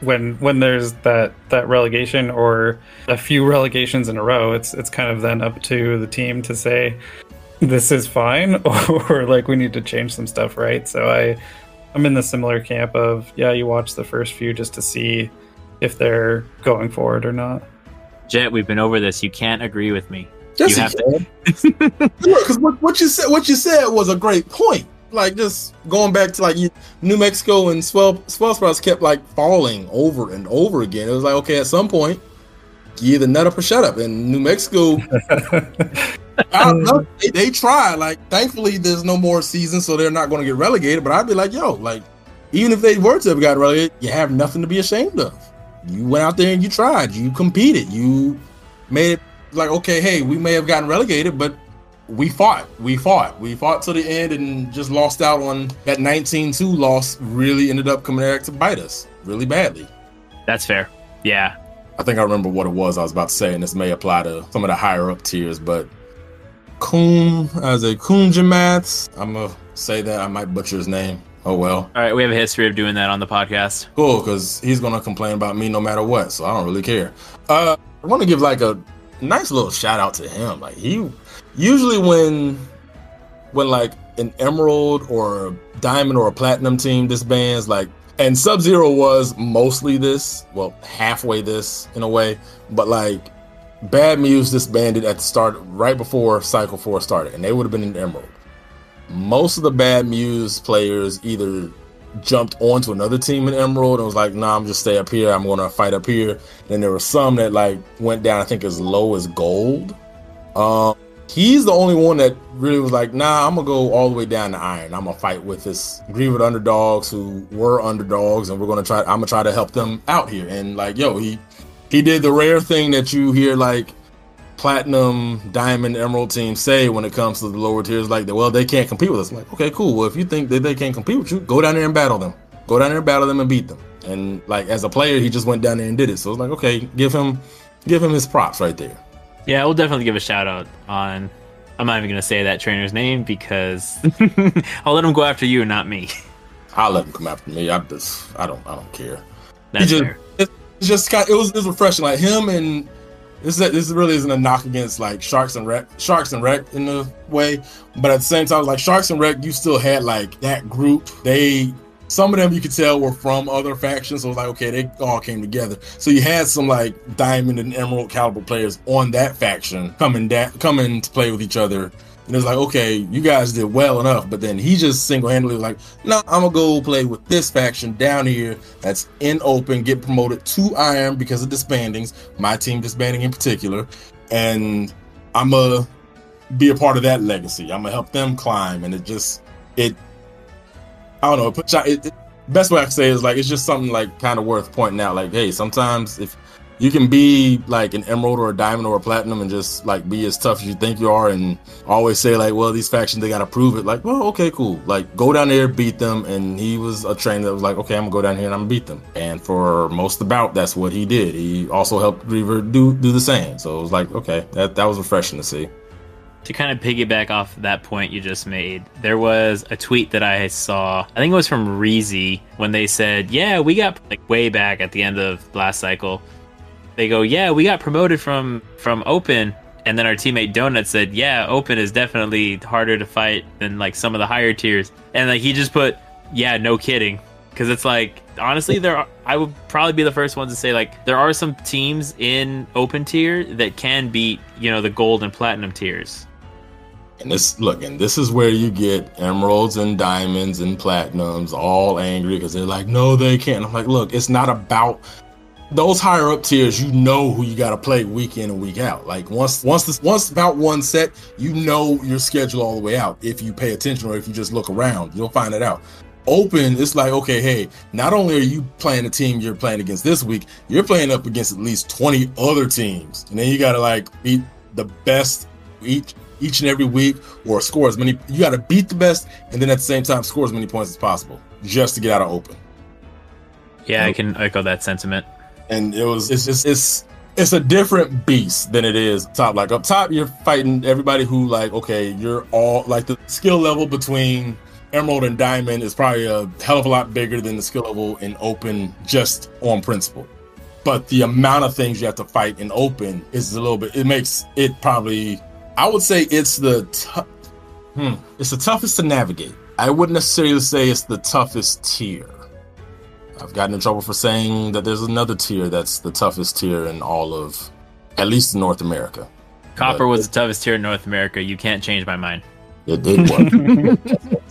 when when there's that that relegation or a few relegations in a row, it's it's kind of then up to the team to say this is fine [laughs] or like we need to change some stuff, right? So I I'm in the similar camp of yeah, you watch the first few just to see if they're going forward or not. Jet, we've been over this. You can't agree with me. Yes, You you have can. [laughs] Because what, what you said, what you said was a great point. Like just going back to like you, New Mexico and Swell Swell Sprouts kept like falling over and over again. It was like okay, at some point, you either nut up or shut up. And New Mexico, [laughs] I don't know, they, they try. Like thankfully, there's no more season, so they're not going to get relegated. But I'd be like, yo, like even if they were to have got relegated, you have nothing to be ashamed of. You went out there and you tried. You competed. You made it like okay, hey, we may have gotten relegated, but we fought. We fought. We fought to the end and just lost out on that 19-2 loss. Really ended up coming back to bite us really badly. That's fair. Yeah. I think I remember what it was I was about to say, and this may apply to some of the higher up tiers, but Kun as a Kunjamats, I'm gonna say that I might butcher his name. Oh well. All right, we have a history of doing that on the podcast. Cool, because he's gonna complain about me no matter what, so I don't really care. Uh, I want to give like a nice little shout out to him. Like he usually when when like an emerald or a diamond or a platinum team disbands, like and Sub Zero was mostly this, well, halfway this in a way, but like Bad Muse disbanded at the start right before Cycle Four started, and they would have been an Emerald. Most of the Bad Muse players either jumped onto another team in Emerald and was like, "Nah, I'm just stay up here. I'm going to fight up here." Then there were some that like went down, I think, as low as Gold. Um, he's the only one that really was like, "Nah, I'm gonna go all the way down to Iron. I'm gonna fight with this Grieved underdogs who were underdogs, and we're gonna try. I'm gonna try to help them out here." And like, yo, he he did the rare thing that you hear like platinum, diamond, emerald teams say when it comes to the lower tiers, like well, they can't compete with us. I'm like, okay, cool. Well, if you think that they can't compete with you, go down there and battle them. Go down there and battle them and beat them. And like as a player, he just went down there and did it. So it's like, okay, give him give him his props right there. Yeah, we'll definitely give a shout out on. I'm not even gonna say that trainer's name because [laughs] I'll let him go after you, not me. [laughs] I'll let him come after me. I just, I don't, I don't care. That's just, fair. It's just kind. It was, it was refreshing. Like him and this, is, this really isn't a knock against like Sharks and Wreck, Sharks and Wreck in a way, but at the same time, like Sharks and Wreck, you still had like that group. They some of them you could tell were from other factions. So it was like, okay, they all came together. So you had some like diamond and emerald caliber players on that faction coming da- coming to play with each other. And it's like, okay, you guys did well enough, but then he just single handedly was like, no, I'm gonna go play with this faction down here that's in open, get promoted to iron because of disbandings, my team disbanding in particular, and I'm gonna be a part of that legacy. I'm gonna help them climb, and it just it I don't know. It, it, best way I can say is like it's just something like kind of worth pointing out. Like, hey, sometimes if you can be like an emerald or a diamond or a platinum and just like be as tough as you think you are, and always say like, well, these factions they gotta prove it. Like, well, okay, cool. Like, go down there, beat them. And he was a trainer that was like, okay, I'm gonna go down here and I'm gonna beat them. And for most of the bout, that's what he did. He also helped Reaver do do the same. So it was like, okay, that that was refreshing to see. to kind of piggyback off that point you just made, there was a tweet that I saw. I think it was from Reezy when they said, "Yeah, we got like way back at the end of last cycle." They go, "Yeah, we got promoted from from Open." And then our teammate Donut said, "Yeah, Open is definitely harder to fight than like some of the higher tiers." And like he just put, "Yeah, no kidding." Cuz it's like honestly there are, I would probably be the first one to say like there are some teams in Open tier that can beat, you know, the gold and platinum tiers. And this look, and this is where you get emeralds and diamonds and platinums all angry because they're like, no, they can't. I'm like, look, it's not about those higher up tiers. You know who you got to play week in and week out. Like once, once this, once about one set, you know your schedule all the way out. If you pay attention or if you just look around, you'll find it out. Open, it's like, okay, hey, not only are you playing the team you're playing against this week, you're playing up against at least 20 other teams. And then you got to like beat the best each each and every week or score as many you got to beat the best and then at the same time score as many points as possible just to get out of open Yeah, I can echo that sentiment. And it was it's just it's it's a different beast than it is top. Like up top you're fighting everybody who like okay you're all like the skill level between emerald and diamond is probably a hell of a lot bigger than the skill level in open just on principle. But the amount of things you have to fight in open is a little bit it makes it probably i would say it's the tou- hmm, it's the toughest to navigate. I wouldn't necessarily say it's the toughest tier i've gotten in trouble for saying that there's another tier that's the toughest tier in all of at least in north america Copper was the toughest tier in North America. You can't change my mind. it did work [laughs]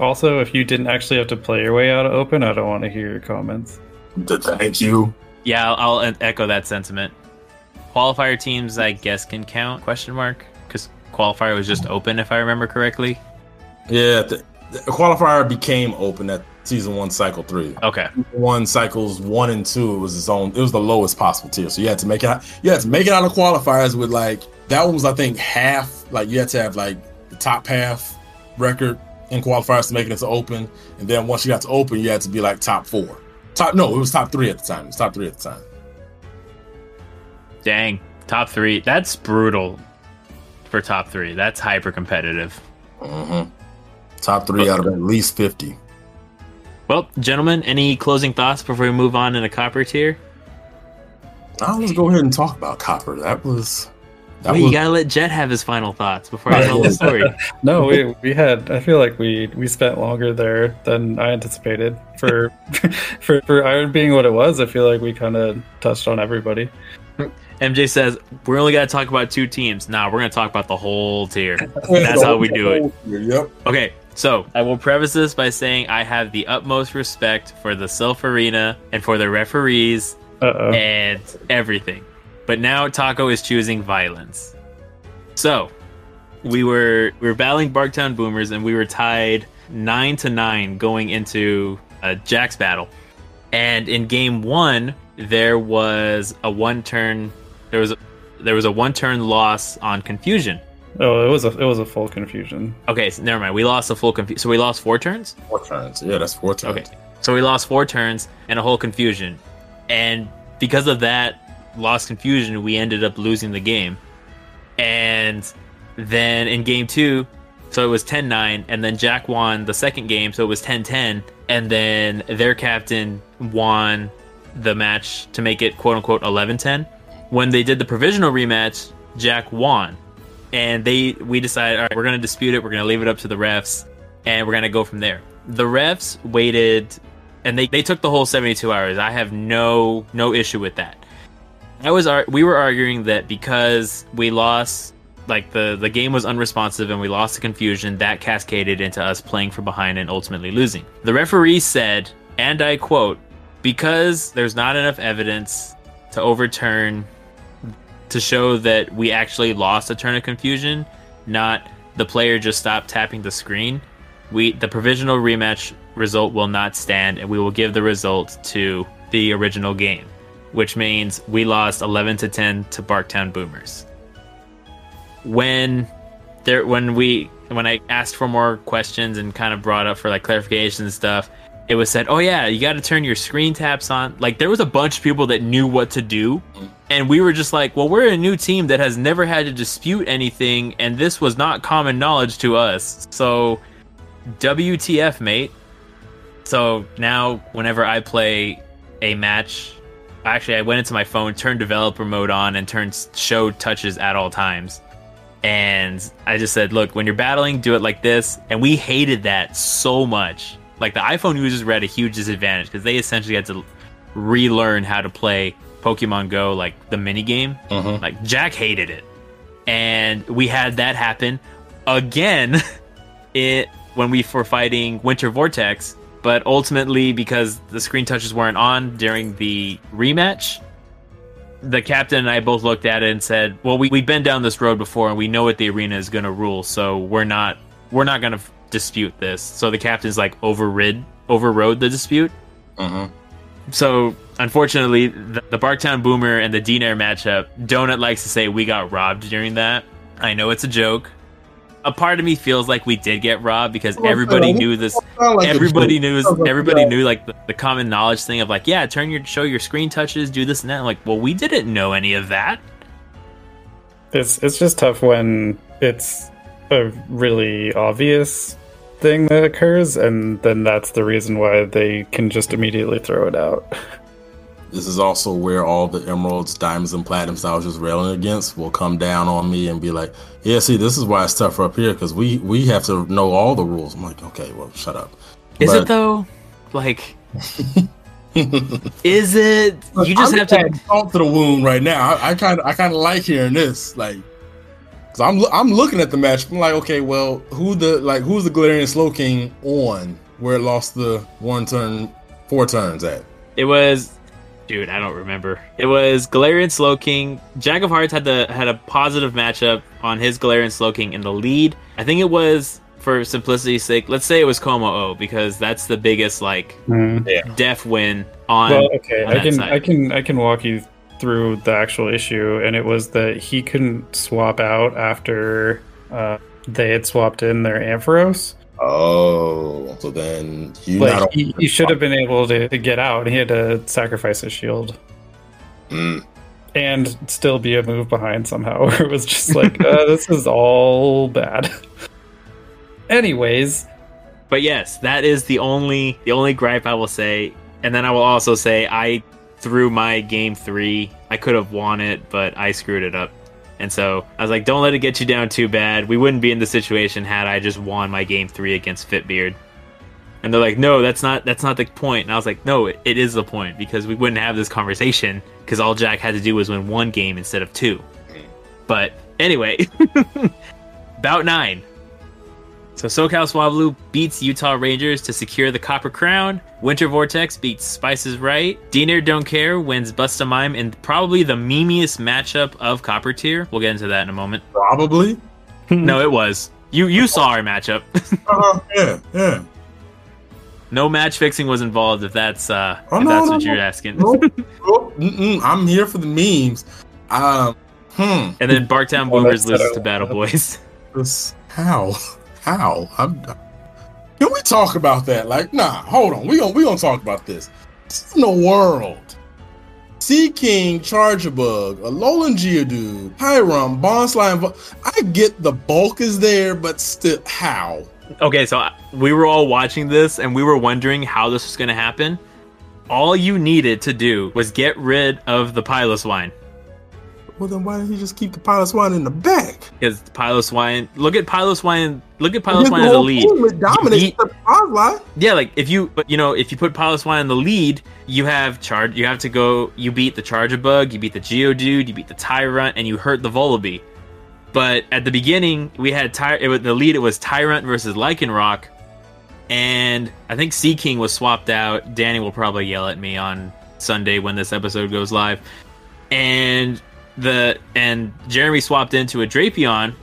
Also, if you didn't actually have to play your way out of open, I don't want to hear your comments. thank you Yeah, I'll, I'll echo that sentiment. Qualifier teams, I guess, can count? Question mark? Because qualifier was just open, if I remember correctly. yeah the, the qualifier became open at season one cycle three Okay. one cycles one and two it was its own it was the lowest possible tier so you had to make it out you had to make it out of qualifiers with like that one was i think half like you had to have like the top half record in qualifiers to make it into open and then once you got to open you had to be like top four top no it was top three at the time it was top three at the time Dang. Top three. That's brutal for top three. That's hyper competitive. hmm top three out of at least 50 Well, gentlemen, any closing thoughts before we move on in the copper tier? now let's go ahead and talk about copper that was that Wait, was you gotta let Jet have his final thoughts before I tell the story. [laughs] No, we we had. I feel like we we spent longer there than I anticipated for [laughs] for for Iron being what it was. I feel like we kind of touched on everybody. MJ says, We're only gonna talk about two teams. Nah, we're gonna talk about the whole tier. [laughs] That's how we do it. yep Okay, so I will preface this by saying I have the utmost respect for the Silph Arena and for the referees Uh oh. and everything. But now Taco is choosing violence. So we were we were battling Barktown Boomers and we were tied nine to nine going into a Jax battle. And in game one, there was a one turn there was a there was a one turn loss on confusion. Oh, it was a it was a full confusion. Okay, so never mind. We lost a full confusion. So we lost four turns. four turns yeah that's four turns Okay. So we lost four turns and a whole confusion. And because of that, lost confusion, we ended up losing the game. And then in game two, so it was 10 9, and then Jack won the second game, so it was 10 10, and then their captain won the match to make it quote unquote 11 10. When they did the provisional rematch, Jack won. And they we decided, all right, we're gonna dispute it, we're gonna leave it up to the refs, and we're gonna go from there. The refs waited and they, they took the whole 72 hours. I have no no issue with that. I was we were arguing that because we lost like the the game was unresponsive and we lost the confusion that cascaded into us playing from behind and ultimately losing. The referee said, and I quote, because there's not enough evidence to overturn to show that we actually lost a turn of confusion, not the player just stopped tapping the screen. We the provisional rematch result will not stand and we will give the result to the original game, which means we lost 11 to 10 to Barktown Boomers when there when we when I asked for more questions and kind of brought up for like clarification and stuff, it was said, "Oh yeah, you got to turn your screen taps on." Like there was a bunch of people that knew what to do, and we were just like, "Well, we're a new team that has never had to dispute anything, and this was not common knowledge to us." So, WTF, mate. So now, whenever I play a match, actually, I went into my phone, turned developer mode on, and turned show touches at all times and I just said, look, when you're battling, do it like this. And we hated that so much. Like the iPhone users were at a huge disadvantage because they essentially had to relearn how to play Pokemon Go, like the mini game. Mhm. Like Jack hated it, and we had that happen again. [laughs] It when we were fighting Winter Vortex, but ultimately because the screen touches weren't on during the rematch, the captain and I both looked at it and said, "Well, we we've been down this road before, and we know what the arena is going to rule, so we're not we're not going to f- dispute this." So the captain's like overrid overrode the dispute. Mhm. So unfortunately, the, the Barktown Boomer and the Dinair matchup, Donut likes to say we got robbed during that. I know it's a joke. A part of me feels like we did get robbed because everybody knew this like everybody knew like everybody knew like the, the common knowledge thing of like yeah turn your show your screen touches do this and that I'm like well we didn't know any of that It's it's just tough when it's a really obvious thing that occurs, and then that's the reason why they can just immediately throw it out. [laughs] This is also where all the emeralds, diamonds, and platinums I was just railing against will come down on me and be like, "Yeah, see, this is why it's tougher up here because we we have to know all the rules." I'm like, "Okay, well, shut up." is But- it though like [laughs] is it you just I'm have to adding salt to the wound right now. I kind of I kind of like hearing this, like, cause I'm loo- I'm looking at the match. I'm like, okay, well, who the like who's the Galarian Slowking on where it lost the one turn, four turns at? it was dude i don't remember it was galarian slowking jack of hearts had the had a positive matchup on his galarian slowking in the lead i think it was for simplicity's sake let's say it was Kommo-o because that's the biggest like mm-hmm. def win on Well, okay, on I that can side. I can I can walk you through the actual issue, and it was that he couldn't swap out after uh, they had swapped in their Ampharos. Oh, so then you Like not he, he should have been able to, to get out. He had to sacrifice his shield Mm. and still be a move behind somehow. [laughs] Where it was just like uh, [laughs] this is all bad. Anyways, But yes, that is the only the only gripe I will say. And then I will also say I threw my game three. I could have won it, but I screwed it up. And so I was like, don't let it get you down too bad. We wouldn't be in the situation had I just won my game three against Fitbeard. And they're like, no, that's not that's not the point. And I was like, no, it, it is the point because we wouldn't have this conversation because all Jack had to do was win one game instead of two. But anyway, [laughs] bout nine. So SoCal Swablu beats Utah Rangers to secure the Copper Crown. Winter Vortex beats Spices Right. Diener Don't Care wins Busta Mime in probably the memeiest matchup of Copper Tier. We'll get into that in a moment. probably. [laughs] no, it was. You you saw our matchup. [laughs] Uh, yeah, yeah. no match fixing was involved if that's uh Oh, if no, that's no, what no. you're asking. Nope, [laughs] nope, I'm here for the memes. Um, hmm. and then Barktown Well, Boomers that's- loses to Battle Boys. How how I'm. Can we talk about that? Like, nah, hold on. We gonna we gonna talk about this. In the world, Seaking, Bug, Alolan Geodude, Pyrum, Bonsly. Vo- I get the bulk is there, but still, how? Okay, so uh, we were all watching this and we were wondering how this was going to happen. All you needed to do was get rid of the Piloswine. Well, then why didn't he just keep the Piloswine in the back? Because Piloswine, look at Piloswine, look at Against Piloswine as a lead. dominates the. Yeah, like if you, but you know, if you put Piloswine in the lead, you have charge. You have to go. You beat the Charjabug, you beat the Geodude, you beat the Tyrant, and you hurt the Volibee. But at the beginning, we had Ty. It was, the lead. It was Tyrant versus Lycanroc, and I think Seaking was swapped out. Danny will probably yell at me on Sunday when this episode goes live, and the and Jeremy swapped into a Drapion,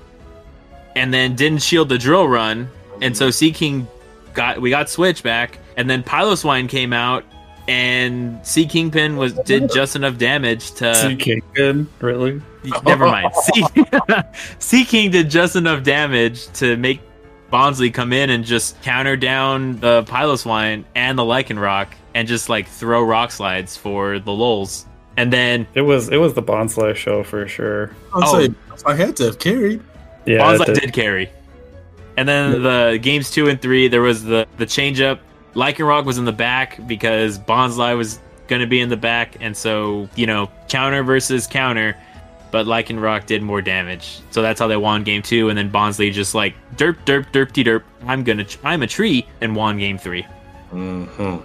and then didn't shield the drill run, and so Seaking got we got Switch back, and then Piloswine came out, and Sea Kingpin was did just enough damage to Sea Kingpin, really? [laughs] never mind. Sea, [laughs] Seaking did just enough damage to make Bonsly come in and just counter down the Piloswine and the Lycanroc and just like throw rock slides for the lulls. And then It was it was the Bonsly show for sure. I'd Oh. I had to have carried. Yeah, Bonsly it did. carry. And then the games two and three, there was the the change up. Lycanroc was in the back because Bonsly was going to be in the back, and so you know counter versus counter. But Lycanroc did more damage, so that's how they won game two. And then Bonsly just like derp derp derp de derp. I'm gonna I'm a tree and won game three. hmm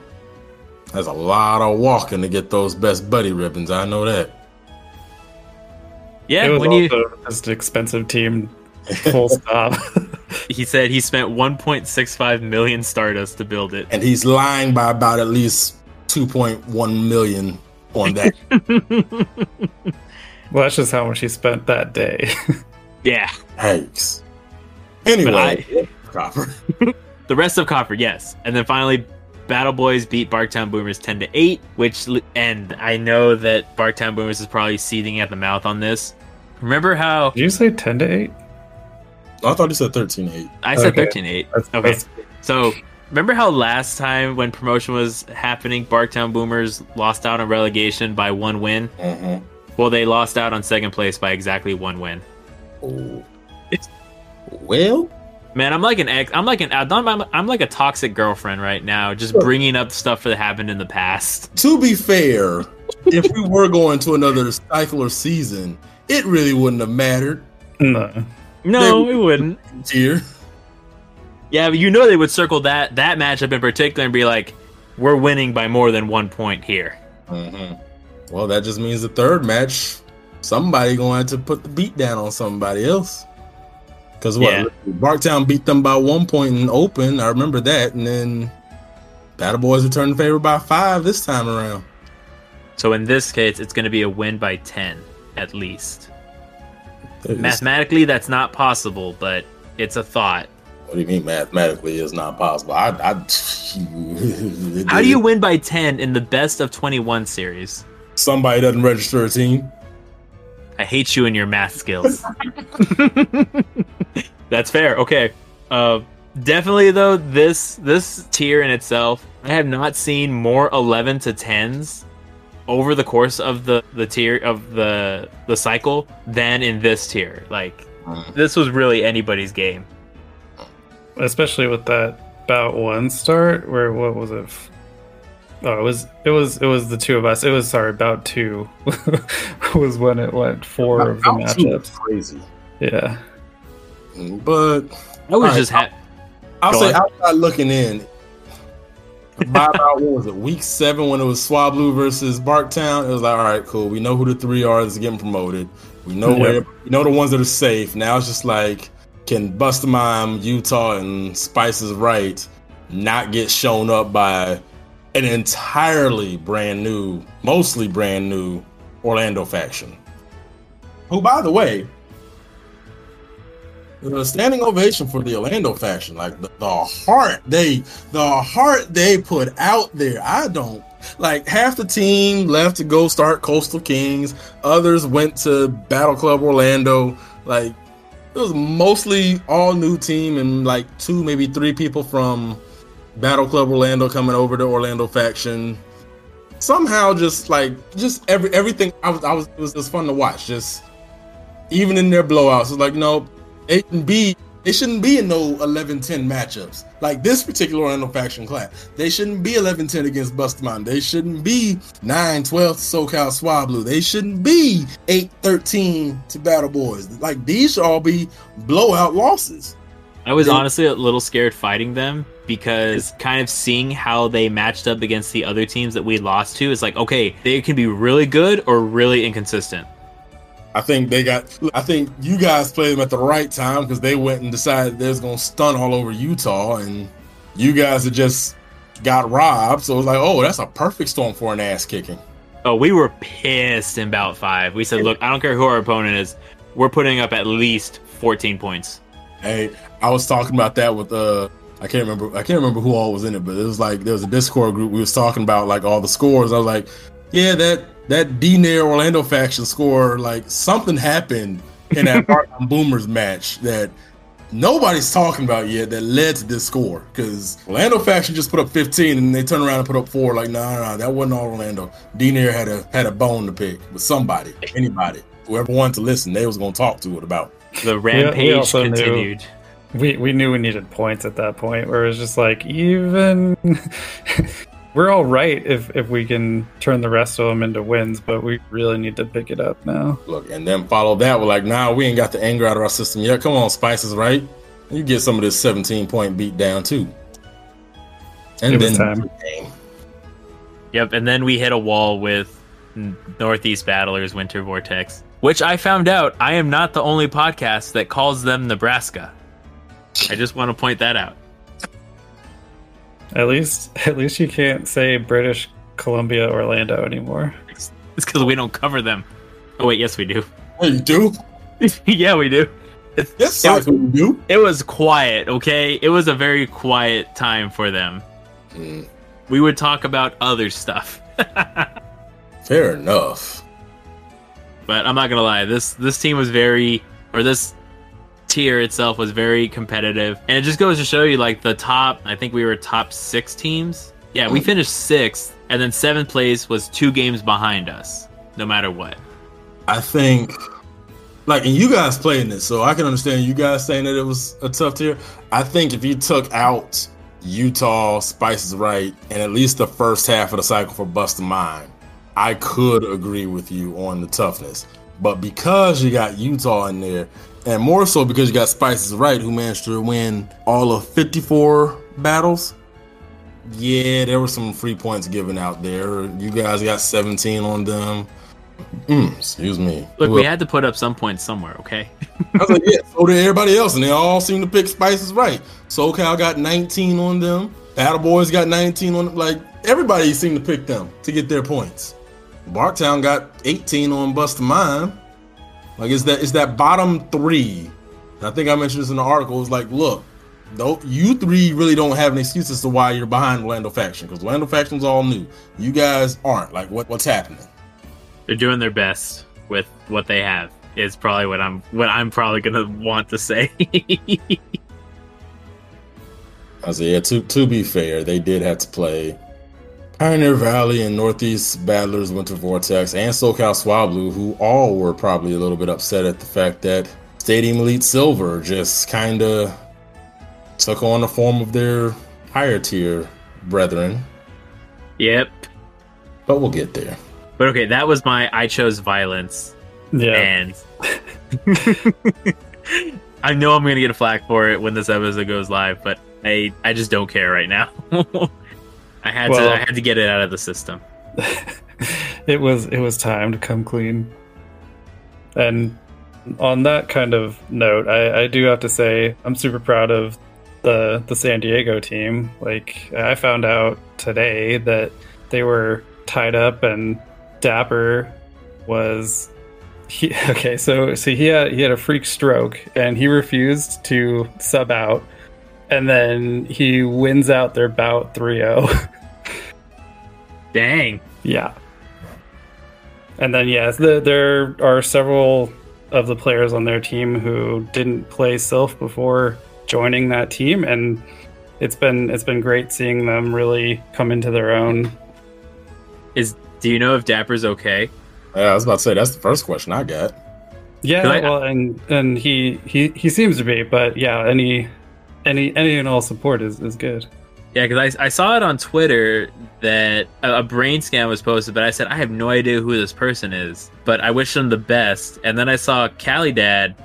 That's a lot of walking to get those best buddy ribbons. I know that. Yeah, it was when also you just an expensive team. Full [laughs] stop. he said he spent 1.65 million Stardust to build it. And he's lying by about at least 2.1 million on that. [laughs] well, that's just how much he spent that day. Yeah, Yikes. Anyway, I- Copper. [laughs] the rest of Copper, yes, and then finally. Battle Boys beat Barktown Boomers 10 to 8, which and I know that Barktown Boomers is probably seething at the mouth on this. Remember how Did you say ten to eight? I thought you said 13 8. I said Okay. 13 8. That's, Okay. that's- So, remember how last time when promotion was happening, Barktown Boomers lost out on relegation by one win? Mm-hmm. Well, they lost out on second place by exactly one win. Oh. Well, Man, I'm like an ex. I'm like an. I'm, I'm, I'm like a toxic girlfriend right now, just bringing up stuff that happened in the past. to be fair, if we were going to another cycle or season, it really wouldn't have mattered. no. No, They- it wouldn't. Here. Yeah, but you know they would circle that that matchup in particular and be like, "We're winning by more than one point here." Mm-hmm. Well, that just means the third match, somebody going to put the beat down on somebody else. Because what? Yeah. Barktown beat them by one point in open. I remember that. And then Battle Boys returned the favor by five this time around. So in this case, it's going to be a win by ten at least. Mathematically, that's not possible, but it's a thought. What do you mean mathematically it's not possible? I, I [laughs] How do you win by ten in the best of twenty-one series? Somebody doesn't register a team. I hate you and your math skills. [laughs] [laughs] That's fair. Okay. Uh, definitely though, this this tier in itself, I have not seen more eleven to tens over the course of the the tier of the the cycle than in this tier. Like this was really anybody's game. especially with that bout one start where what was it oh it was it was it was the two of us it was sorry about two [laughs] was when it went four of the Round two matchups Crazy. yeah But I was Alright, just ha- I'll Go say outside looking in. By about what was it, week seven when it was Swablu versus Barktown, it was like, all right, cool. We know who the three are that's getting promoted. We know Yep. where we know the ones that are safe. Now it's just like, can Bustamime, Utah, and Spices Right not get shown up by an entirely brand new, mostly brand new Orlando faction? Who, by the way, the standing ovation for the Orlando faction. Like the, the heart they the heart they put out there. I don't like half the team left to go start Coastal Kings. Others went to Battle Club Orlando. Like it was mostly all new team and like two, maybe three people from Battle Club Orlando coming over to Orlando faction. somehow just like just every everything I was I was it was, was fun to watch. Just even in their blowouts, it's like no, it and B they shouldn't be in no 11-10 matchups. Like this particular Orlando faction class. They shouldn't be 11-10 against Bustamante. They shouldn't be 9-12 to SoCal Swablu. They shouldn't be 8-13 to Battle Boys. Like these should all be blowout losses. I was honestly a little scared fighting them because kind of seeing how they matched up against the other teams that we lost to is like, okay, they can be really good or really inconsistent. I think they got. I think you guys played them at the right time because they went and decided they was gonna stun all over Utah, and you guys had just got robbed. So it was like, oh, that's a perfect storm for an ass kicking. Oh, we were pissed in bout five. We said, look, I don't care who our opponent is, we're putting up at least 14 points. Hey, I was talking about that with uh, I can't remember. I can't remember who all was in it, but it was like there was a Discord group. We was talking about like all the scores. I was like, yeah, that that D Nair Orlando faction score, like something happened in that [laughs] Boomers match that nobody's talking about yet that led to this score. Because Orlando faction just put up 15 and they turned around and put up four. Like, no, no, no, that wasn't all Orlando. D Nair had a had a bone to pick with somebody, anybody, whoever wanted to listen, they was gonna talk to it about. The rampage also knew- continued. We we knew we needed points at that point where it was just like even [laughs] we're all right if if we can turn the rest of them into wins, but we really need to pick it up now. Look, and then follow that We're like, nah, we ain't got the anger out of our system yet. Come on, Spices, right? You get some of this 17 point beat down too. And It then was time. Yep, and then we hit a wall with Northeast Battlers Winter Vortex, which I found out I am not the only podcast that calls them Nebraska. I just want to point that out. At least [laughs] at least you can't say British Columbia Orlando anymore. It's because we don't cover them. Oh wait, yes we do. What you do? [laughs] yeah, we do. Yes, It was- what you do. It was quiet, okay? It was a very quiet time for them. Mm, We would talk about other stuff. [laughs] fair enough. but I'm not gonna lie, this this team was very or this tier itself was very competitive. And it just goes to show you like the top I think we were top six teams. Yeah, we hmm. finished sixth, and then seventh place was two games behind us, no matter what. I think, like, and you guys playing this, so I can understand you guys saying that it was a tough tier. I think if you took out Utah, Spices Right, and at least the first half of the cycle for Bust a Mine, I could agree with you on the toughness. But because you got Utah in there, and more so because you got Spices Right, who managed to win all of 54 battles, yeah, there were some free points given out there. You guys got 17 on them. Mm, excuse me. Look, we had to put up some points somewhere, okay? I was like, yeah, so did everybody else, and they all seem to pick Spices right. SoCal got 19 on them. Battle Boys got 19 on them. Like everybody seemed to pick them to get their points. Barktown got 18 on Bust Mine. Like it's that it's that bottom three. I think I mentioned this in the article. It's like, look, though you three really don't have an excuse as to why you're behind Orlando faction because Orlando faction's all new. You guys aren't. Like, what what's happening? They're doing their best with what they have. Is probably what I'm what I'm probably gonna want to say. [laughs] I said, yeah, to, to be fair, they did have to play Pioneer Valley and Northeast Battlers, Winter Vortex, and SoCal Swablu, who all were probably a little bit upset at the fact that Stadium Elite Silver just kind of took on the form of their higher tier brethren. yep. But we'll get there. But okay, that was my I chose violence Yeah. and [laughs] I know I'm gonna get a flack for it when this episode goes live, but I I just don't care right now. [laughs] I had to I had to get it out of the system. [laughs] it was it was time to come clean. And on that kind of note, I, I do have to say I'm super proud of the the San Diego team. Like I found out today that they were tied up and Dapper was he, [laughs] okay, so so he had he had a freak stroke and he refused to sub out and then he wins out their bout 3-0. Dang. Yeah. And then yes, the, there are several of the players on their team who didn't play Silph before joining that team, and it's been it's been great seeing them really come into their own. Is do you know if Dapper's okay? Yeah, I was about to say that's the first question I got. Yeah, I- well, and and he he he seems to be, but yeah, any any any and all support is is good. Yeah, because I, I saw it on Twitter that a, a brain scan was posted, but I said I have no idea who this person is, but I wish them the best. And then I saw Cali Dad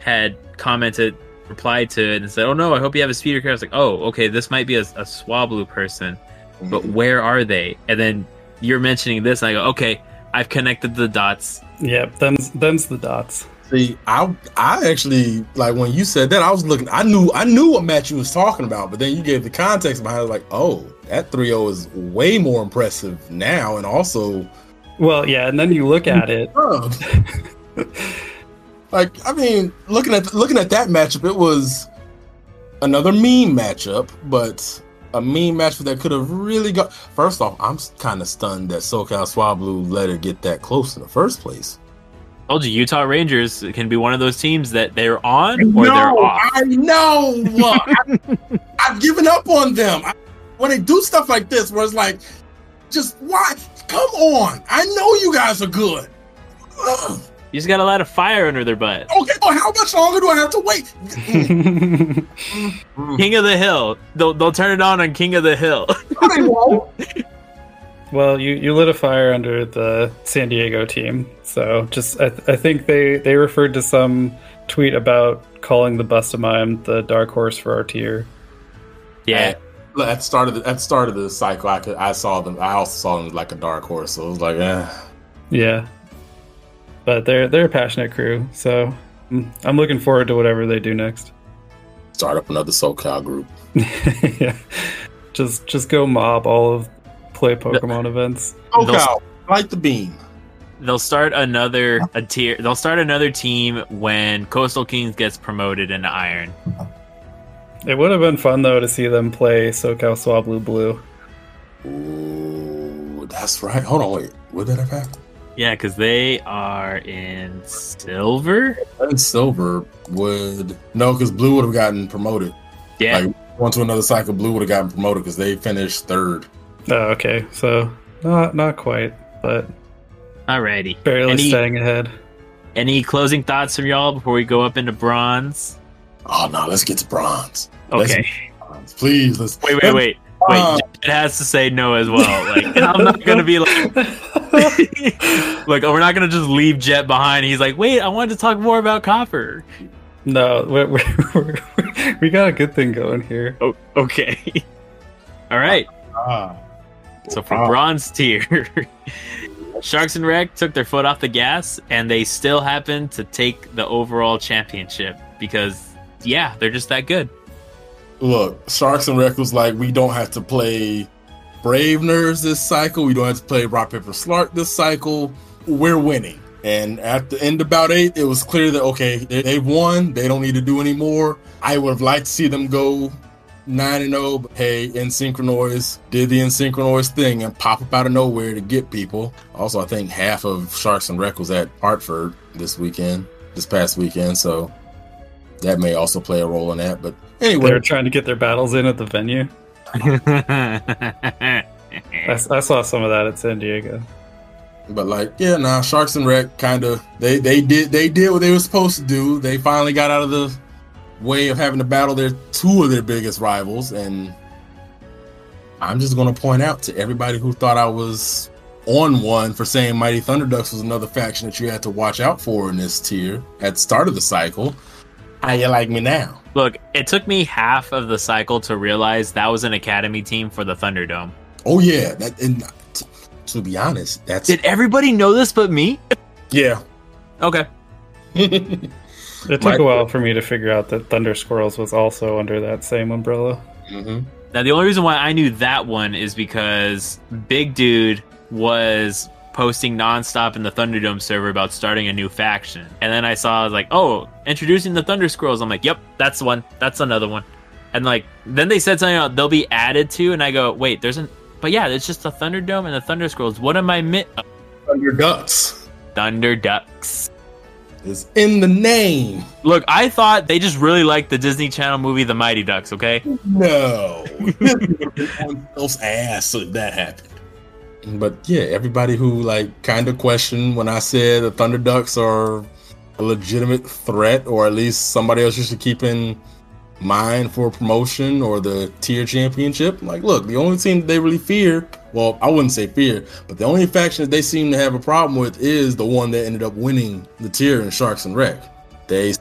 had commented, replied to it, and said, "Oh no, I hope you have a speeder care." I was like, "Oh, okay, this might be a, a Swablu person, but mm-hmm. where are they?" And then you're mentioning this, and I go, "Okay, I've connected the dots." Yep, them's them's the dots. See, I I actually like when you said that I was looking. I knew I knew what match you was talking about, but then you gave the context behind it. Like, oh, that 3-0 is way more impressive now, and also, Well, yeah, and then you look at it. [laughs] like I mean, looking at looking at that matchup, it was another mean matchup, but a mean matchup that could have really got. First off, I'm kind of stunned that SoCal Swablu let her get that close in the first place. Told you, Utah Rangers can be one of those teams that they're on or they're No, off. I know. I, [laughs] I've given up on them. I, when they do stuff like this, where it's like, just why? Come on! I know you guys are good. Ugh. You just got a lot of fire under their butt. Okay, well, how much longer do I have to wait? [laughs] King of the Hill. They'll they'll turn it on on King of the Hill. I won't. [laughs] well, you you lit a fire under the San Diego team, so just I, th- I think they they referred to some tweet about calling the Bustamime the dark horse for our tier. yeah. Look, At start of the at start of the cycle, I could I saw them. I also saw them like a dark horse. So it was like, eh. Yeah, but they're they're a passionate crew, so mm, I'm looking forward to whatever they do next. Start up another SoCal group. [laughs] yeah, just just go mob all of play Pokemon events. SoCal, like the beam. They'll start another a tier. They'll start another team when Coastal Kings gets promoted into Iron. It would have been fun though to see them play SoCal Swablu Blue. Ooh, that's right. Hold on, wait. Would that have happened? Yeah, because they are in silver. And silver would no, because blue would have gotten promoted. Yeah, Like one to another cycle, blue would have gotten promoted because they finished third. Oh, okay, so not not quite, but alrighty. barely Any- staying ahead. Any closing thoughts from y'all before we go up into bronze? Oh no, let's get to bronze. Let's Okay. bronze. Please, let's Wait, wait, wait, wait. Uh, It has to say no as well. Like I'm not gonna [laughs] be like, [laughs] like, we're not gonna just leave Jet behind. He's like, wait, I wanted to talk more about Copper. no, we're, we're, we're, [laughs] we got a good thing going here. Oh, okay. All right. ah. So for Wow. bronze tier, [laughs] Sharks and Wreck took their foot off the gas, and they still happen to take the overall championship because, yeah, they're just that good. Look, Sharks and Wreck was like, we don't have to play Brave Nerds this cycle. We don't have to play Rock Paper Slark this cycle. We're winning. And at the end of bout eight, it was clear that okay, they, they've won. They don't need to do any more. I would have liked to see them go nine and zero. But hey, Insynchronize did the Insynchronize thing and pop up out of nowhere to get people. Also, I think half of Sharks and Wreck was at Hartford this weekend, this past weekend. So that may also play a role in that. But anyway, They're trying to get their battles in at the venue. [laughs] I saw some of that at San Diego. But like, yeah, nah, Sharks and Wreck kind of they they did they did what they were supposed to do. They finally got out of the way of having to battle their two of their biggest rivals, and I'm just going to point out to everybody who thought I was on one for saying Mighty Thunderducks was another faction that you had to watch out for in this tier at the start of the cycle. How you like me now? Look, it took me half of the cycle to realize that was an academy team for the Thunderdome. Oh yeah, that and t- to be honest, that's Did everybody know this but me? yeah. Okay. [laughs] It took Right. a while for me to figure out that Thunder Squirrels was also under that same umbrella. hmm Now, the only reason why I knew that one is because Big Dude was posting nonstop in the Thunderdome server about starting a new faction. And then I saw, I was like, oh, introducing the Thunder Squirrels. I'm like, yep, that's one. That's another one. And like, then they said something about they'll be added to, and I go, wait, there's an, but yeah, it's just the Thunderdome and the Thunder Squirrels. What am I mi- Thunder Ducks Thunder Ducks. Is in the name. Look, I thought they just really liked the Disney Channel movie The Mighty Ducks, okay? No. [laughs] else ass if that happened. But yeah, everybody who like kind of questioned when I said the Thunder Ducks are a legitimate threat, or at least somebody else you should keep in mind for promotion or the tier championship. Like, look, the only team they really fear, well, I wouldn't say fear, but the only faction that they seem to have a problem with is the one that ended up winning the tier in Sharks and Wreck. They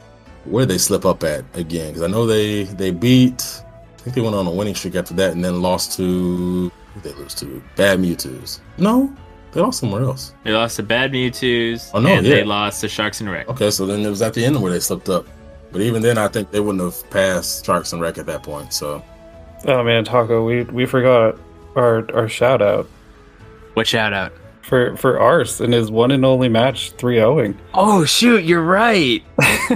where did they slip up at again? Because I know they they beat. I think they went on a winning streak after that, and then lost to. They lose to? Bad Mewtwo's. No, they lost somewhere else. They lost to Bad Mewtwo's, Oh, no, and yeah. they lost to Sharks and Wreck. Okay, so then it was at the end where they slipped up. But even then, I think they wouldn't have passed Sharks and Wreck at that point. So Oh man, Taco, we we forgot our our shout out What shout out? for for Ars in his one and only match 3 0ing. Oh shoot, you're right. [laughs]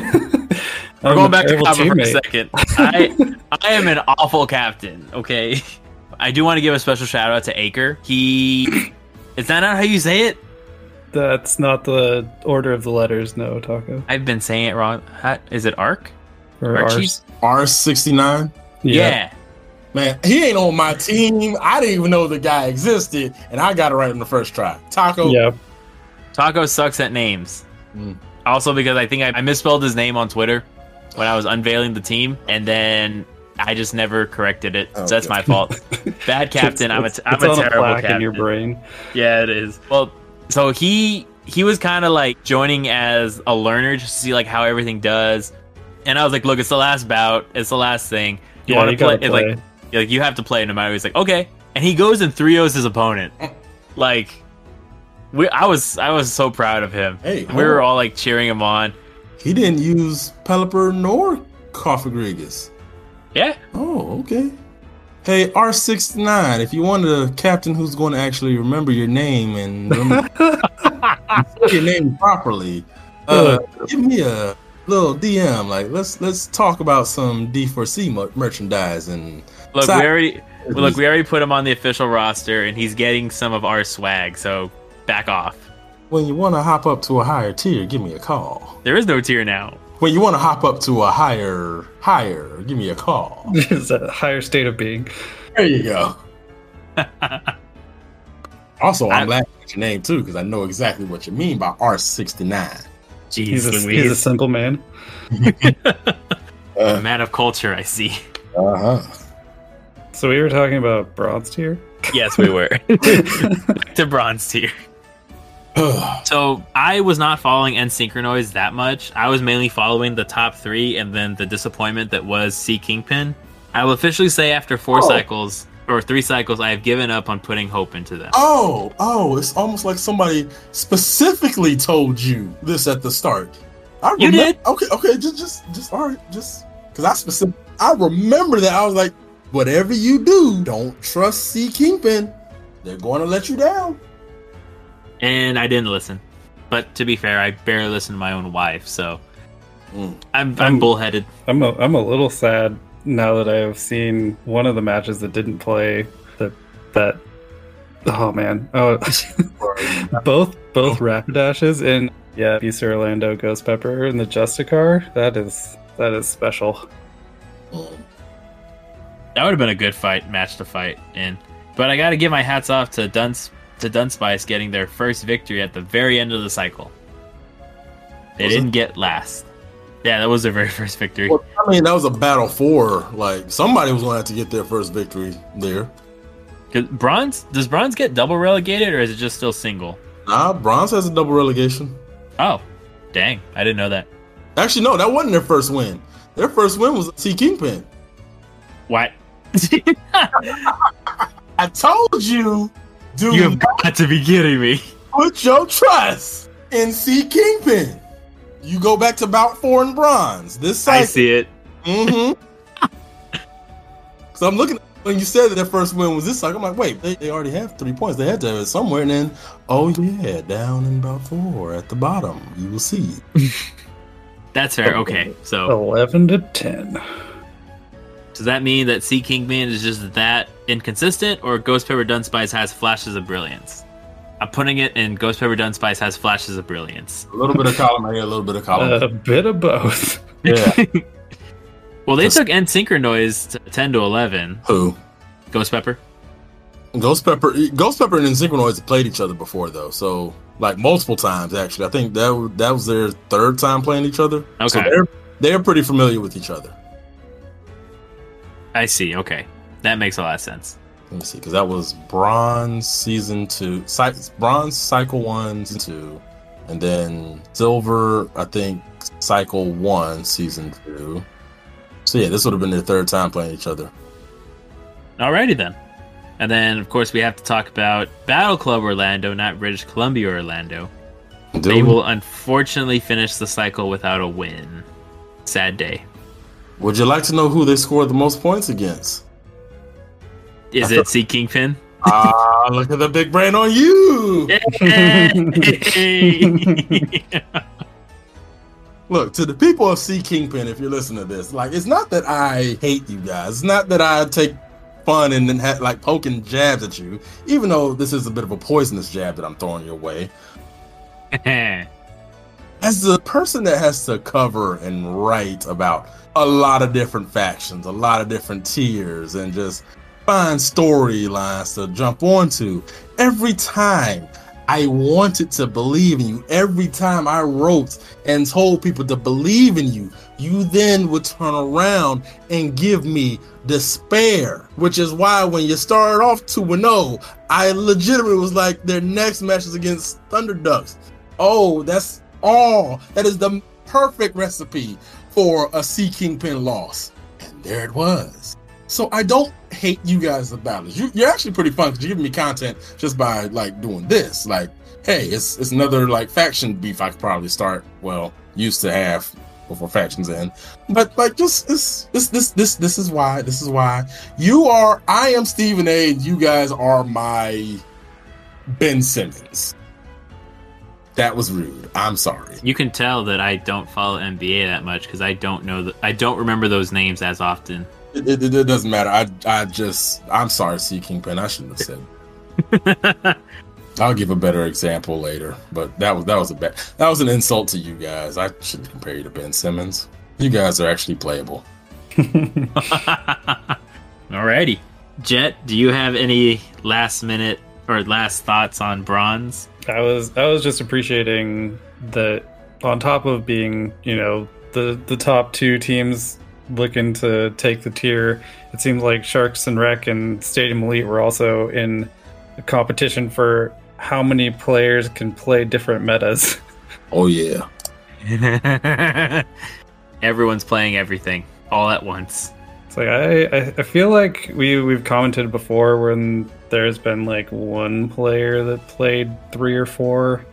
We're going back to Copper for a second. I I am an awful captain. Okay, I do want to give a special shout out to Acre. He is that not how you say it? That's not the order of the letters, no, Taco. I've been saying it wrong. Is it Arc? Or Archie's? Ars. R69, Yeah. man, he ain't on my team. I didn't even know the guy existed, and I got it right on the first try. Taco. Yeah. Taco sucks at names. Mm. Also, because I think I, I misspelled his name on Twitter when I was unveiling the team, and then I just never corrected it. So that's Okay. my fault. [laughs] Bad captain. I'm a, It's- I'm it's a on terrible plaque captain. in your brain. Yeah, it is. Well, so he he was kind of like joining as a learner just to see like how everything does. And I was like, look, it's the last bout. It's the last thing. You Yeah, want to play? gotta It's play. like like you have to play no matter. what. He's like, okay, and he goes and 3-0s his opponent. [laughs] Like, we, I was I was so proud of him. Hey, we were all like cheering him on. He didn't use Pelipper nor Coffee Yeah, Oh, okay. Hey, R69, if you want a captain who's going to actually remember your name and [laughs] remember your name properly, uh, give me a little DM. Like, let's let's talk about some D4C mer- merchandise and look, So- we already look we already put him on the official roster, and he's getting some of our swag. So back off. when you want to hop up to a higher tier, give me a call. There is no tier now. When you want to hop up to a higher higher, give me a call. [laughs] it's a higher state of being. There you go. [laughs] Also, I'm I- laughing at your name too because I know exactly what you mean by R69. Jeez, He's a, Louise. he's a simple man. [laughs] A man of culture, I see. Uh huh. So we were talking about bronze tier. Yes, we were. to bronze tier. [sighs] So I was not following N Synchronize that much. I was mainly following the top three and then the disappointment that was Sea Kingpin. I will officially say after four Oh. cycles or three cycles, I have given up on putting hope into them. Oh, oh, it's almost like somebody specifically told you this at the start. I You remem- did? Okay, okay, just, just, just, all right, just because I specific, I remember that I was like, whatever you do, don't trust Sea Kingpin. They're going to let you down. And I didn't listen. But to be fair, I barely listen to my own wife, so Mm. I'm I'm Um, bullheaded. I'm a, I'm a little sad now that I have seen one of the matches that didn't play that that oh man oh [laughs] both both Rapidashes and yeah Beast Orlando Ghost Pepper and the Justicar that is that is special. That would have been a good fight match to fight in. But I got to give my hats off to Dunce to Dunspice getting their first victory at the very end of the cycle. They Was didn't get last. Yeah, that was their very [laughs] first victory. Well, I mean, that was a battle for like somebody was going to have to get their first victory there. bronze does bronze get double relegated or is it just still single? Nah, bronze has a double relegation. Oh, dang! I didn't know that. Actually, no, that wasn't their first win. Their first win was Sea Kingpin. What? [laughs] I told you, dude, you have got to be kidding me. put your trust in Sea Kingpin. You go back to bout four and bronze. This side. I see it. Mm-hmm. [laughs] so I'm looking when you said that their first win was this cycle. I'm like, wait, they, they already have three points. They had to have it somewhere. And then, oh yeah, down in about four at the bottom. You will see. [laughs] That's fair. Okay, so Eleven to ten. Does that mean that Sea Kingman is just that inconsistent, or Ghost Pepper Dunspice has flashes of brilliance? I'm putting it in Ghost Pepper Dunspice has flashes of brilliance. A little bit of column A, a little bit of column. A bit of both. yeah. [laughs] Well, they Just- took N Synchro Noise to 10 to 11. Who? Ghost Pepper. Ghost Pepper, Ghost Pepper and Synchronoids have played each other before though, so like multiple times actually. I think that that was their third time playing each other. Okay. So they're they're pretty familiar with each other. I see. Okay, that makes a lot of sense. Let me see, because that was Bronze season two, Cy- Bronze cycle one, season two, and then Silver, I think cycle one, season two. So yeah, this would have been their third time playing each other. Alrighty then. And then, of course, we have to talk about Battle Club Orlando, not British Columbia Orlando. Do They will unfortunately finish the cycle without a win. Sad day. Would you like to know who they scored the most points against? Is it Sea Kingpin? Ah, look at the big brain on you! Yay! [laughs] Look, to the people of Sea Kingpin, if you're listening to this, like, it's not that I hate you guys. It's not that I take fun and then ha- like poking jabs at you, even though this is a bit of a poisonous jab that I'm throwing your way. [laughs] As the person that has to cover and write about a lot of different factions, a lot of different tiers, and just find storylines to jump onto, every time I wanted to believe in you, every time I wrote and told people to believe in you, you then would turn around and give me despair. Which is why when you started off 2 0, I legitimately was like, their next match is against Thunder Ducks. Oh, that's all. That is the perfect recipe for a Sea Kingpin loss. And there it was. So I don't hate you guys about it. You, you're actually pretty fun because you're giving me content just by like doing this. Like, hey, it's it's another like faction beef I could probably start. Well, used to have before factions in, but like just this this this this this is why this is why you are. I am Stephen A. and You guys are my Ben Simmons. That was rude. I'm sorry. you can tell that I don't follow NBA that much because I don't know that I don't remember those names as often. It, it, it doesn't matter. I I just I'm sorry, Sea Kingpin. I shouldn't have said. [laughs] I'll give a better example later, but that was that was a bad that was an insult to you guys. I shouldn't compare you to Ben Simmons. You guys are actually playable. [laughs] [laughs] Alrighty. Jet, do you have any last minute or last thoughts on bronze? I was I was just appreciating that on top of being, you know, the the top two teams looking to take the tier, it seems like Sharks and Rec and Stadium Elite were also in a competition for how many players can play different metas. [laughs] Oh yeah. [laughs] Everyone's playing everything all at once. It's like I, I I feel like we we've commented before when there's been like one player that played three or four,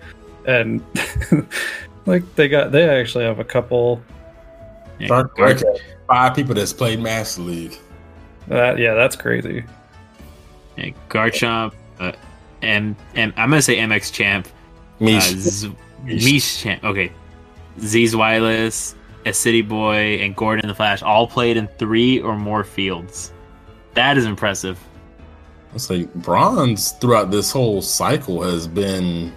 and [laughs] like they got they actually have a couple. Yeah, Dark Gar- Rec had five people that's played Master League. That yeah, that's crazy. yeah, Garchomp, uh, M, M, I'm gonna say MX Champ, uh, Mish. Z- Mish. Mish Champ. Okay, Z's Wireless, a City Boy, and Gordon the Flash all played in three or more fields. That is impressive. Let's say bronze throughout this whole cycle has been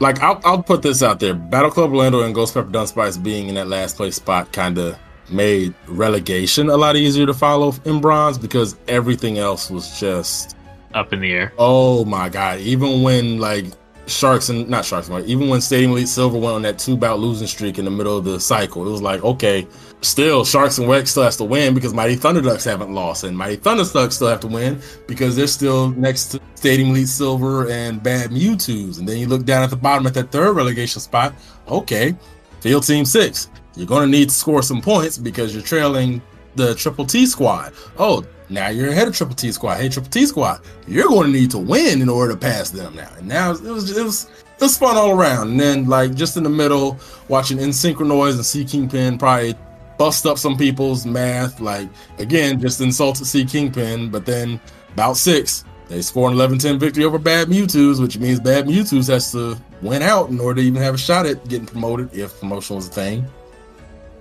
like I'll, I'll put this out there. Battle Club Orlando and Ghost Pepper Dunspice being in that last place spot kind of made relegation a lot easier to follow in bronze because everything else was just Up in the air. oh my god. Even when like Sharks and not Sharks, like, even when Stadium Elite Silver went on that two bout losing streak in the middle of the cycle, it was like okay, still Sharks and Wex still has to win because Mighty Thunder Ducks haven't lost, and Mighty Thunder Ducks still have to win because they're still next to Stadium Elite Silver and Bad Mewtwo's. And then you look down at the bottom at that third relegation spot. Okay, Field Team Six, you're going to need to score some points because you're trailing the Triple T squad. Oh, now you're ahead of Triple T squad. Hey, Triple T squad, you're going to need to win in order to pass them now. And now it was it was it was fun all around. And then like just in the middle, watching Insynchronize and Sea Kingpin probably bust up some people's math. Like again, just insulted Sea Kingpin, but then about six. They score an 11-10 victory over Bad Mewtwo's, which means Bad Mewtwo's has to win out in order to even have a shot at getting promoted if promotion was a thing.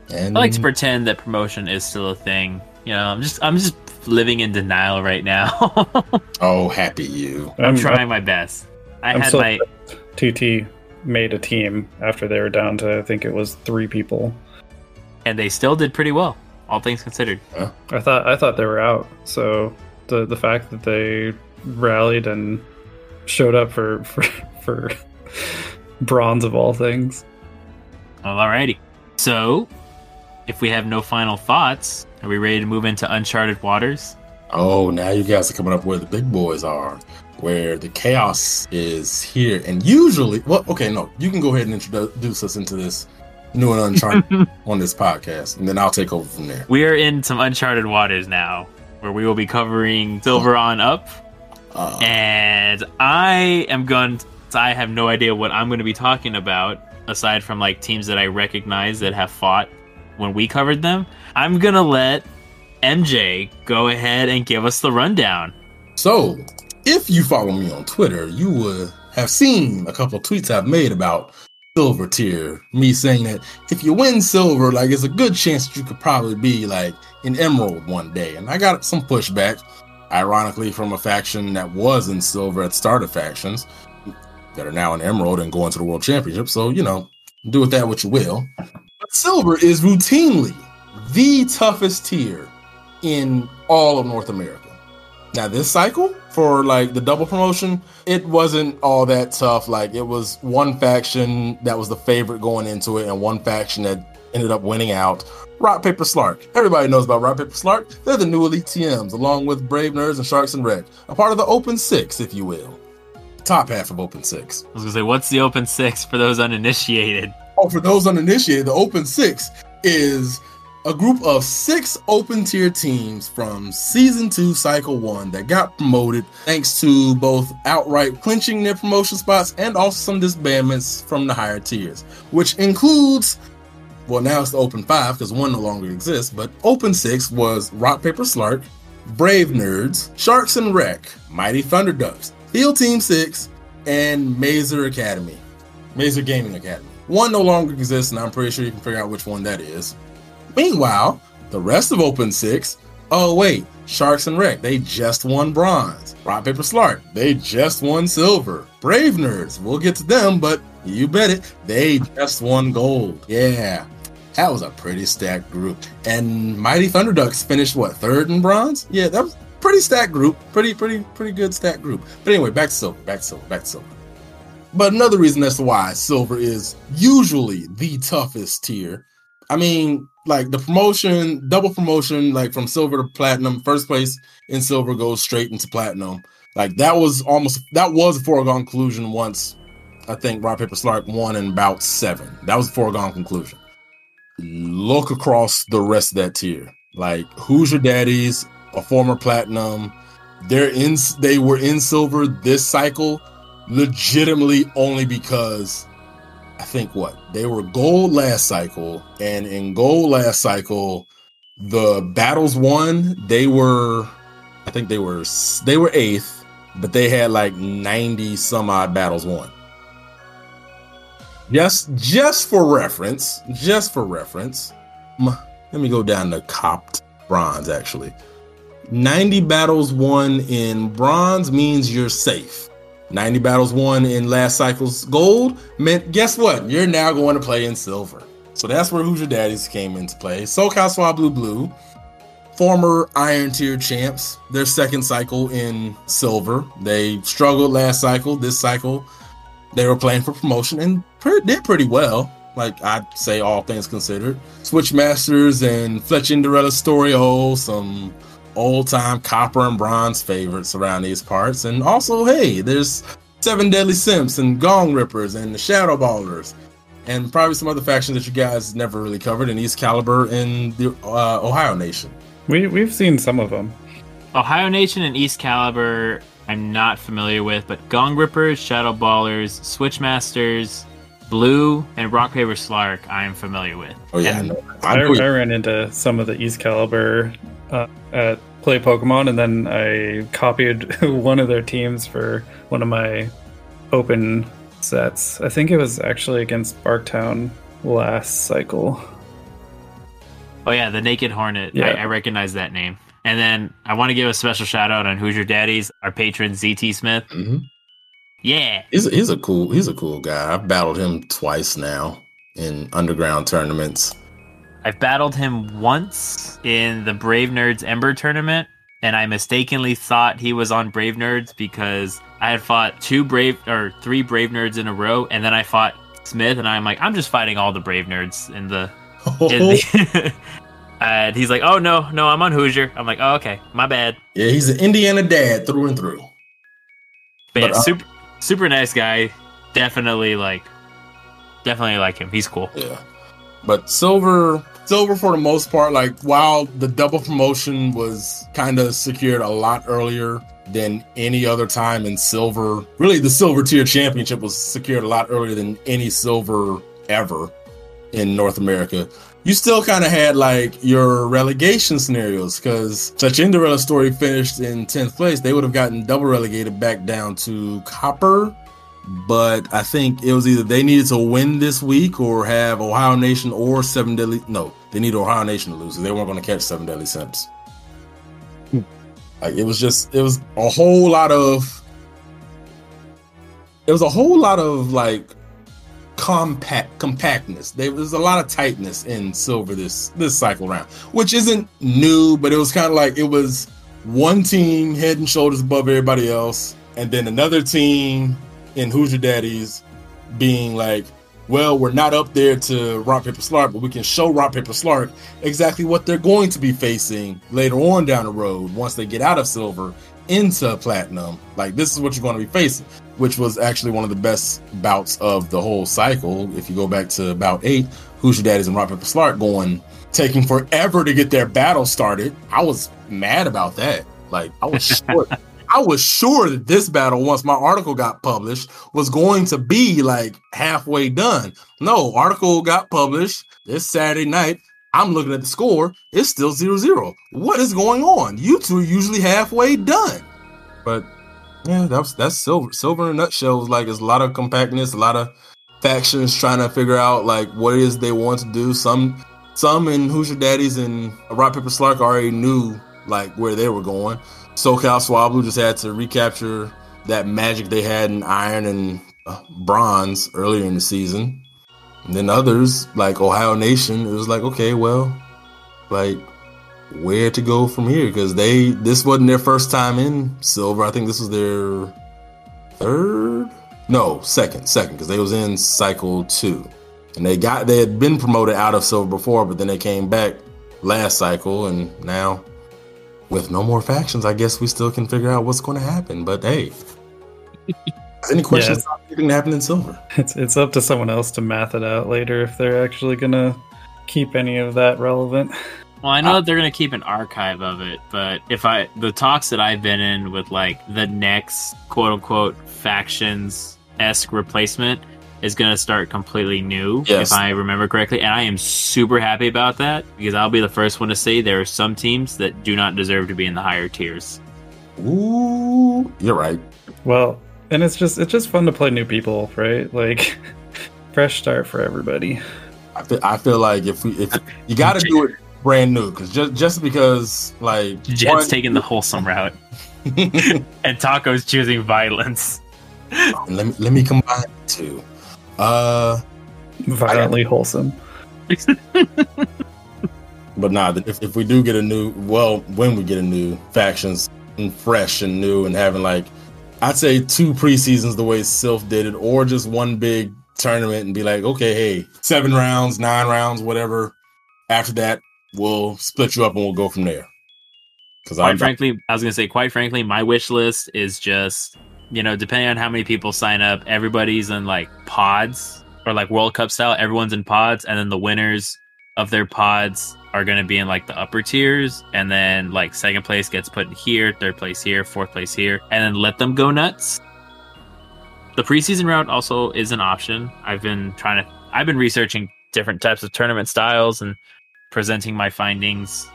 And I like to pretend that promotion is still a thing. You know, I'm just I'm just living in denial right now. [laughs] oh, happy you. I'm trying my best. I I'm had so my TT made a team after they were down to I think it was three people. and they still did pretty well, all things considered. I thought I thought they were out. So the the fact that they rallied and showed up for [laughs] for for [laughs] bronze of all things. Well, alrighty. So, if we have no final thoughts, are we ready to move into uncharted waters? Oh, now you guys are coming up where the big boys are, where the chaos is here. And usually, well, okay, no, you can go ahead and introduce us into this new and uncharted [laughs] on this podcast, and then I'll take over from there. We are in some uncharted waters now, where we will be covering Silver on up, Uh, and I am going. To, I have no idea what I'm going to be talking about aside from like teams that I recognize that have fought when we covered them. I'm gonna let MJ go ahead and give us the rundown. So, if you follow me on Twitter, you would have seen a couple tweets I've made about silver tier. Me saying that if you win silver, like it's a good chance that you could probably be like an emerald one day. And I got some pushback, ironically, from a faction that was in silver at start of factions that are now in emerald and going to the world championship. So, you know, do with that what you will. Silver is routinely the toughest tier in all of North America. Now, this cycle for like the double promotion, it wasn't all that tough. Like, it was one faction that was the favorite going into it, and one faction that ended up winning out. Rock, Paper, Slark. Everybody knows about Rock, Paper, Slark. They're the new Elite TMs, along with Brave Nerds and Sharks and Red, a part of the Open Six, if you will. Top half of Open Six. I was gonna say, what's the open six for those uninitiated? Oh, for those uninitiated, the Open Six is a group of six open tier teams from season two, cycle one, that got promoted thanks to both outright clinching their promotion spots and also some disbandments from the higher tiers, which includes. Well, now it's the Open Five because one no longer exists, but Open Six was Rock, Paper, Slark, Brave Nerds, Sharks and Wreck, Mighty Thunder Ducks, Field Team Six, and Mazer Academy. Mazer Gaming Academy. One no longer exists, and I'm pretty sure you can figure out which one that is. Meanwhile, the rest of Open Six, oh wait, Sharks and Wreck, they just won bronze. Rock Paper Slark, they just won silver. Brave Nerds, we'll get to them, but you bet it, they just won gold. Yeah, that was a pretty stacked group. And Mighty Thunder Ducks finished what third in bronze? Yeah, that was a pretty stacked group. Pretty, pretty, pretty good stacked group. But anyway, back to silver, back to silver, back to silver. But another reason as to why silver is usually the toughest tier. I mean, like the promotion, double promotion, like from silver to platinum, first place in silver goes straight into platinum. Like that was almost that was a foregone conclusion once I think Rock Paper Slark won in about seven. That was a foregone conclusion. Look across the rest of that tier. Like Hoosier Daddies? A former platinum. They're in they were in silver this cycle legitimately only because I think what they were gold last cycle, and in gold last cycle, the battles won. They were, I think they were they were eighth, but they had like ninety some odd battles won. Just just for reference, just for reference, let me go down to copped bronze. Actually, ninety battles won in bronze means you're safe. 90 battles won in last cycle's gold meant guess what? You're now going to play in silver. So that's where Hoosier Daddies came into play. SoCal Swablu Blue, former Iron Tier champs, their second cycle in silver. They struggled last cycle. This cycle, they were playing for promotion and did pretty well. Like I'd say, all things considered. Switchmasters and Fletchinderella Story Oh, some old time copper and bronze favorites around these parts. And also, hey, there's Seven Deadly Simps and Gong Rippers and the Shadow Ballers. And probably some other factions that you guys never really covered in East Caliber in the uh, Ohio Nation. We we've seen some of them. Ohio Nation and East Caliber, I'm not familiar with, but Gong Rippers, Shadow Ballers, Switchmasters, Blue, and Rock Paper Slark, I am familiar with. Oh yeah, And I know. I, I I ran into some of the East Caliber uh, at Play Pokemon, and then I copied [laughs] one of their teams for one of my open sets. I think it was actually against Barktown last cycle. Oh yeah, the Naked Hornet. Yeah. I, I recognize that name. And then I want to give a special shout out on Hoosier Daddies, our patron ZT Smith. Mhm. Yeah. He's a, he's a cool he's a cool guy. I've battled him twice now in underground tournaments. I've battled him once in the Brave Nerds Ember tournament, and I mistakenly thought he was on Brave Nerds because I had fought two Brave or three Brave Nerds in a row, and then I fought Smith, and I'm like, I'm just fighting all the Brave Nerds in the. [laughs] In the [laughs] and he's like, Oh no, no, I'm on Hoosier. I'm like, Oh okay, my bad. Yeah, he's an Indiana dad through and through. But, yeah, But, uh, super super nice guy. Definitely like, definitely like him. He's cool. Yeah. But Silver Silver for the most part, like while the double promotion was kind of secured a lot earlier than any other time in Silver, really the Silver tier championship was secured a lot earlier than any Silver ever in North America. You still kind of had like your relegation scenarios because such Cinderella's story finished in 10th place. They would have gotten double relegated back down to Copper but I think it was either they needed to win this week or have Ohio Nation or Seven Deadly. No, they need Ohio Nation to lose. 'cause They weren't going to catch Seven Deadly Sins. Like it was just, it was a whole lot of, it was a whole lot of like compact compactness. There was a lot of tightness in Silver this this cycle round, which isn't new, but it was kind of like it was one team head and shoulders above everybody else, and then another team in Hoosier Daddies being like, well, we're not up there to Rock Paper Slark, but we can show Rock Paper Slark exactly what they're going to be facing later on down the road once they get out of silver into platinum. Like this is what you're going to be facing, which was actually one of the best bouts of the whole cycle. If you go back to about eight, Hoosier Daddies and Rock Paper Slark going taking forever to get their battle started. I was mad about that. Like I was sure [laughs] I was sure that this battle, once my article got published, was going to be like halfway done. No, article got published this Saturday night. I'm looking at the score. It's still 0 0. What is going on? You two are usually halfway done. But yeah, that's that's silver. Silver in a nutshell was like it's a lot of compactness, a lot of factions trying to figure out like what it is they want to do. Some some in your Daddies and Rock Paper Slark already knew like where they were going. SoCal Swablu just had to recapture that magic they had in Iron and uh, Bronze earlier in the season. And then others, like Ohio Nation, it was like, okay, well, like where to go from here? Because they this wasn't their first time in silver. I think this was their third, no, second, second, because they was in cycle two, and they got they had been promoted out of silver before, but then they came back last cycle, and now with no more factions, I guess we still can figure out what's going to happen. But hey, [laughs] any questions about anything that in silver? It's it's up to someone else to math it out later if they're actually gonna keep any of that relevant. Well, I know uh, that they're gonna keep an archive of it, but if I the talks that I've been in with like the next quote unquote factions esque replacement is gonna start completely new, Yes. if I remember correctly, and I am super happy about that because I'll be the first one to say there are some teams that do not deserve to be in the higher tiers. Ooh, you're right. Well, and it's just it's just fun to play new people, right? Like [laughs] fresh start for everybody. I feel, I feel like if we if you got to do it brand new because just just because like Jet's one- taking the wholesome route, [laughs] and Taco's choosing violence. Um, let me let me combine the two. Uh, Violently wholesome. [laughs] but nah, if, if we do get a new, well, when we get a new factions and fresh and new and having like, I'd say two preseasons the way Silph did it, or just one big tournament and be like, okay, hey, seven rounds, nine rounds, whatever. After that, we'll split you up and we'll go from there. Because quite I'm frankly, I was gonna say, quite frankly, my wish list is just, you know, depending on how many people sign up, everybody's in like pods or like World Cup style. Everyone's in pods, and then the winners of their pods are gonna be in like the upper tiers, and then like second place gets put here, third place here, fourth place here, and then let them go nuts. The preseason route also is an option. I've been trying to, I've been researching different types of tournament styles and presenting my findings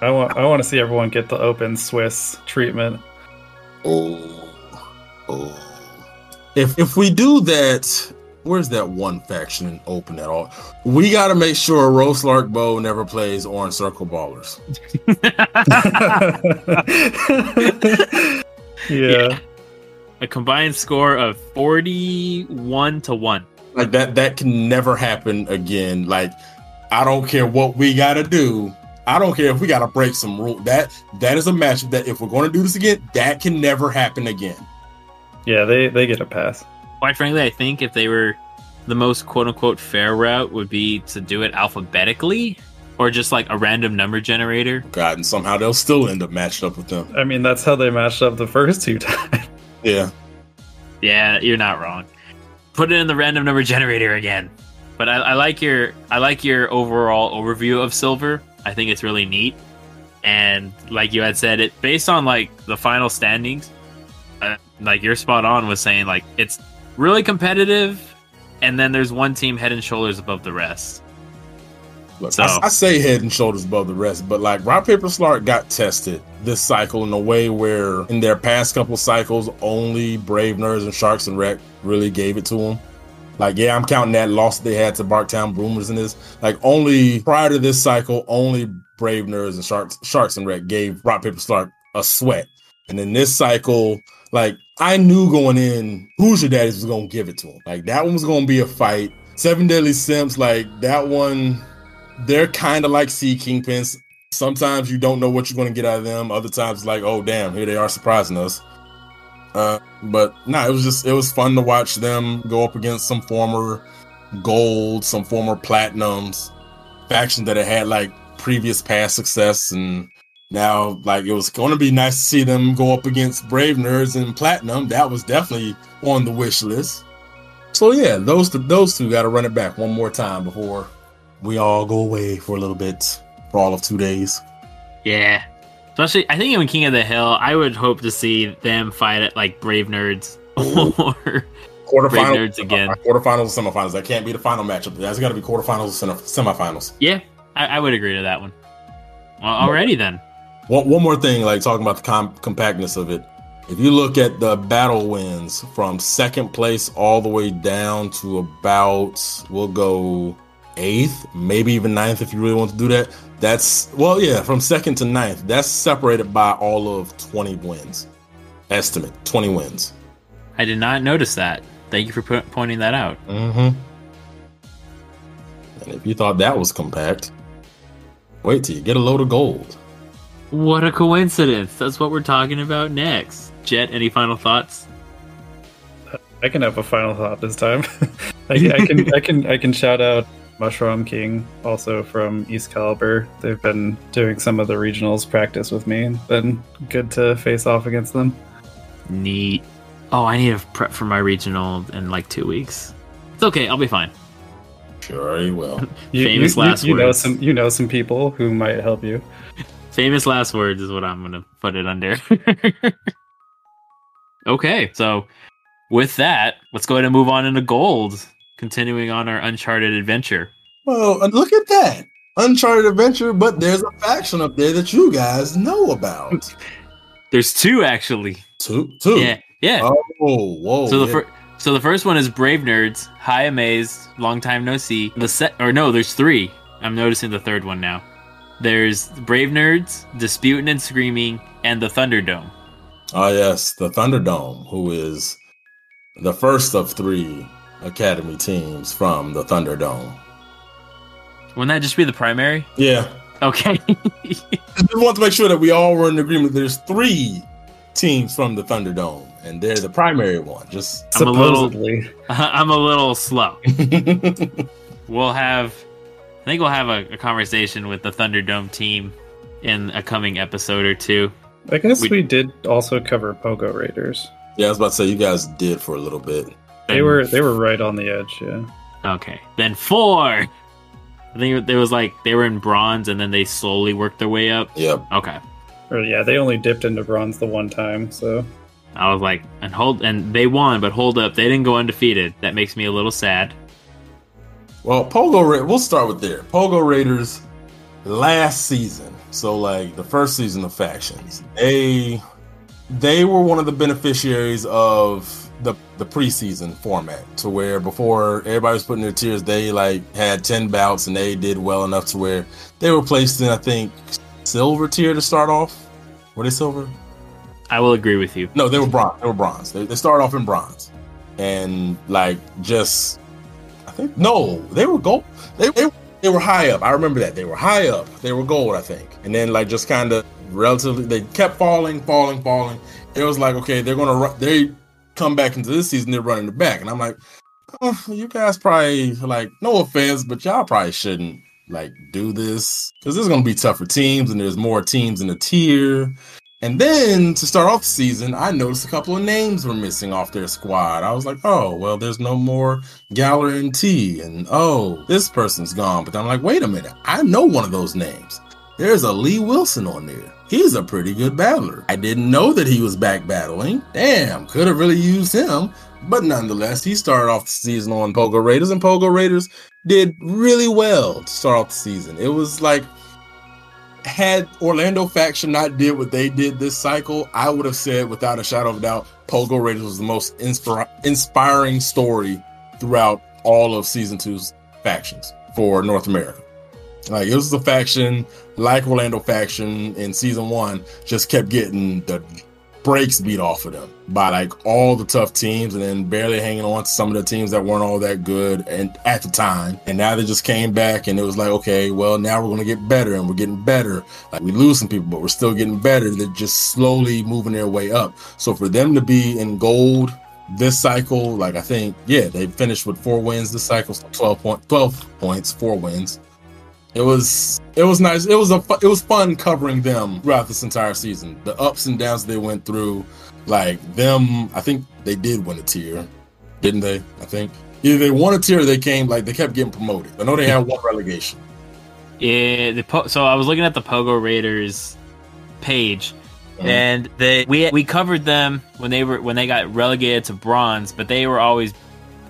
I want I want to see everyone get the open Swiss treatment. Oh, oh. If if we do that, where's that one faction open at all? We got to make sure Rose Lark Bow never plays Orange Circle Ballers. [laughs] yeah. a combined score of 41 to 1 Like that, that can never happen again. Like I don't care what we got to do. I don't care if we got to break some rule. That that is a match that if we're going to do this again, that can never happen again. Yeah, they they get a pass. Quite frankly, I think if they were the most quote unquote fair route would be to do it alphabetically or just like a random number generator. God, and somehow they'll still end up matched up with them. I mean, that's how they matched up the first two [laughs] times. Yeah. Yeah, you're not wrong. Put it in the random number generator again. But I, I like your I like your overall overview of silver. I think it's really neat. And like you had said, it based on like the final standings, like you're spot on with saying like it's really competitive, and then there's one team head and shoulders above the rest. Look, So- I, I say head and shoulders above the rest, but like Rock Paper Slark got tested this cycle in a way where in their past couple cycles, only Brave Nerds and Sharks and Wreck really gave it to them. Like, yeah, I'm counting that loss they had to Barktown Boomers in this. Like, only prior to this cycle, only Brave Nerds and Sharks, Sharks and Wreck gave Rock Paper Slark a sweat. And in this cycle, like, I knew going in, Hoosier Daddies was going to give it to him. Like, that one was going to be a fight. Seven Deadly Simps, like, that one, they're kind of like Sea Kingpins. Sometimes you don't know what you're going to get out of them. Other times, like, oh, damn, here they are surprising us. Uh, but no, it was just it was fun to watch them go up against some former gold, some former platinums, faction that had had like previous past success, and now like it was going to be nice to see them go up against Brave Nerds and Platinum. That was definitely on the wish list. So yeah, those two, those two got to run it back one more time before we all go away for a little bit for all of two days. Yeah. Especially, I think in King of the Hill, I would hope to see them fight at like Brave Nerds [laughs] or Brave Quarterfinals Nerds uh, again. Quarterfinals, semifinals. That can't be the final matchup. That's got to be quarterfinals and semifinals. Yeah, I, I would agree to that one. Well, already then. One, one more thing, like talking about the com- compactness of it. If you look at the battle wins from second place all the way down to about, we'll go eighth, maybe even ninth if you really want to do that. That's, well, yeah, from second to ninth, that's separated by all of 20 wins. Estimate 20 wins. I did not notice that. Thank you for po- pointing that out. Mm-hmm. And if you thought that was compact, wait till you get a load of gold. What a coincidence. That's what we're talking about next. Jet, any final thoughts? I can have a final thought this time. [laughs] I, I can I can I can shout out Mushroom King also from East Caliber. They've been doing some of the regionals practice with me. and Been good to face off against them. Neat. Oh, I need to prep for my regional in like two weeks. It's okay. I'll be fine. Sure, you will. You, Famous you, you- last you know words. some you know some people who might help you. Famous last words is what I'm going to put it under. [laughs] okay, so with that, let's go ahead and move on into gold, continuing on our Uncharted adventure. Well, look at that. Uncharted Adventure, but there's a faction up there that you guys know about. [laughs] There's two actually. Two, two. Yeah, yeah. Oh, whoa. so the yeah. first. So the first one is Brave Nerds, High Amaze, Long Time No See. The set, or no, there's three. I'm noticing the third one now. There's Brave Nerds, Disputing and Screaming, and the Thunderdome. Oh, yes, the Thunderdome, who is the first of three Academy teams from the Thunderdome. Wouldn't that just be the primary? Yeah. Okay. [laughs] Just want to make sure that we all were in agreement. There's three teams from the Thunderdome, and they're the primary one. Just I'm a little- Supposedly, [laughs] I'm a little slow. [laughs] We'll have, I think we'll have a, a conversation with the Thunderdome team in a coming episode or two. I guess We- we, did also cover Pogo Raiders. yeah, I was about to say you guys did for a little bit. They were they were right on the edge. Yeah. okay. Then four. I think there was like they were in bronze and then they slowly worked their way up. Yep. Okay. Or yeah, they only dipped into bronze the one time. So I was like, and hold, and they won, but hold up, they didn't go undefeated. That makes me a little sad. Well, Pogo Ra- we'll start with there. Pogo Raiders last season. So like the first season of factions. They they were one of the beneficiaries of the the preseason format to where before everybody was putting their tiers, they like had 10 bouts and they did well enough to where they were placed in I think silver tier to start off. Were they silver? I will agree with you. No, they were bronze. They were bronze. They, they started off in bronze, and like just, think no, they were gold. They, they they were high up. I remember that they were high up. They were gold, I think, and then like just kind of relatively, they kept falling, falling, falling. It was like okay, they're gonna run. They come back into this season, they're running it back, and I'm like, oh, you guys probably like no offense, but y'all probably shouldn't like do this because this is gonna be tougher teams, and there's more teams in the tier. And then to start off the season, I noticed a couple of names were missing off their squad. I was like, oh, well, there's no more Galler and T. And oh, this person's gone. But I'm like, wait a minute. I know one of those names. There's a Lee Wilson on there. He's a pretty good battler. I didn't know that he was back battling. Damn, could have really used him. But nonetheless, he started off the season on Pogo Raiders, and Pogo Raiders did really well to start off the season. It was like had Orlando faction not did what they did this cycle, I would have said without a shadow of a doubt, Pogo Raiders was the most inspir- inspiring story throughout all of season two's factions for North America. Like it was the faction, like Orlando faction in season one, just kept getting the breaks beat off of them by like all the tough teams and then barely hanging on to some of the teams that weren't all that good and at the time. And now they just came back and it was like okay well now we're going to get better and we're getting better. Like we lose some people but we're still getting better. They're just slowly moving their way up. So for them to be in gold this cycle like i think yeah they finished with four wins this cycle 12 point 12 points four wins it was it was nice. It was a it was fun covering them throughout this entire season. The ups and downs they went through, like them. I think they did win a tier, didn't they? I think either they won a tier or they came like they kept getting promoted. I know they had one relegation. Yeah, the po- so I was looking at the Pogo Raiders page, and they we we covered them when they were when they got relegated to bronze, but they were always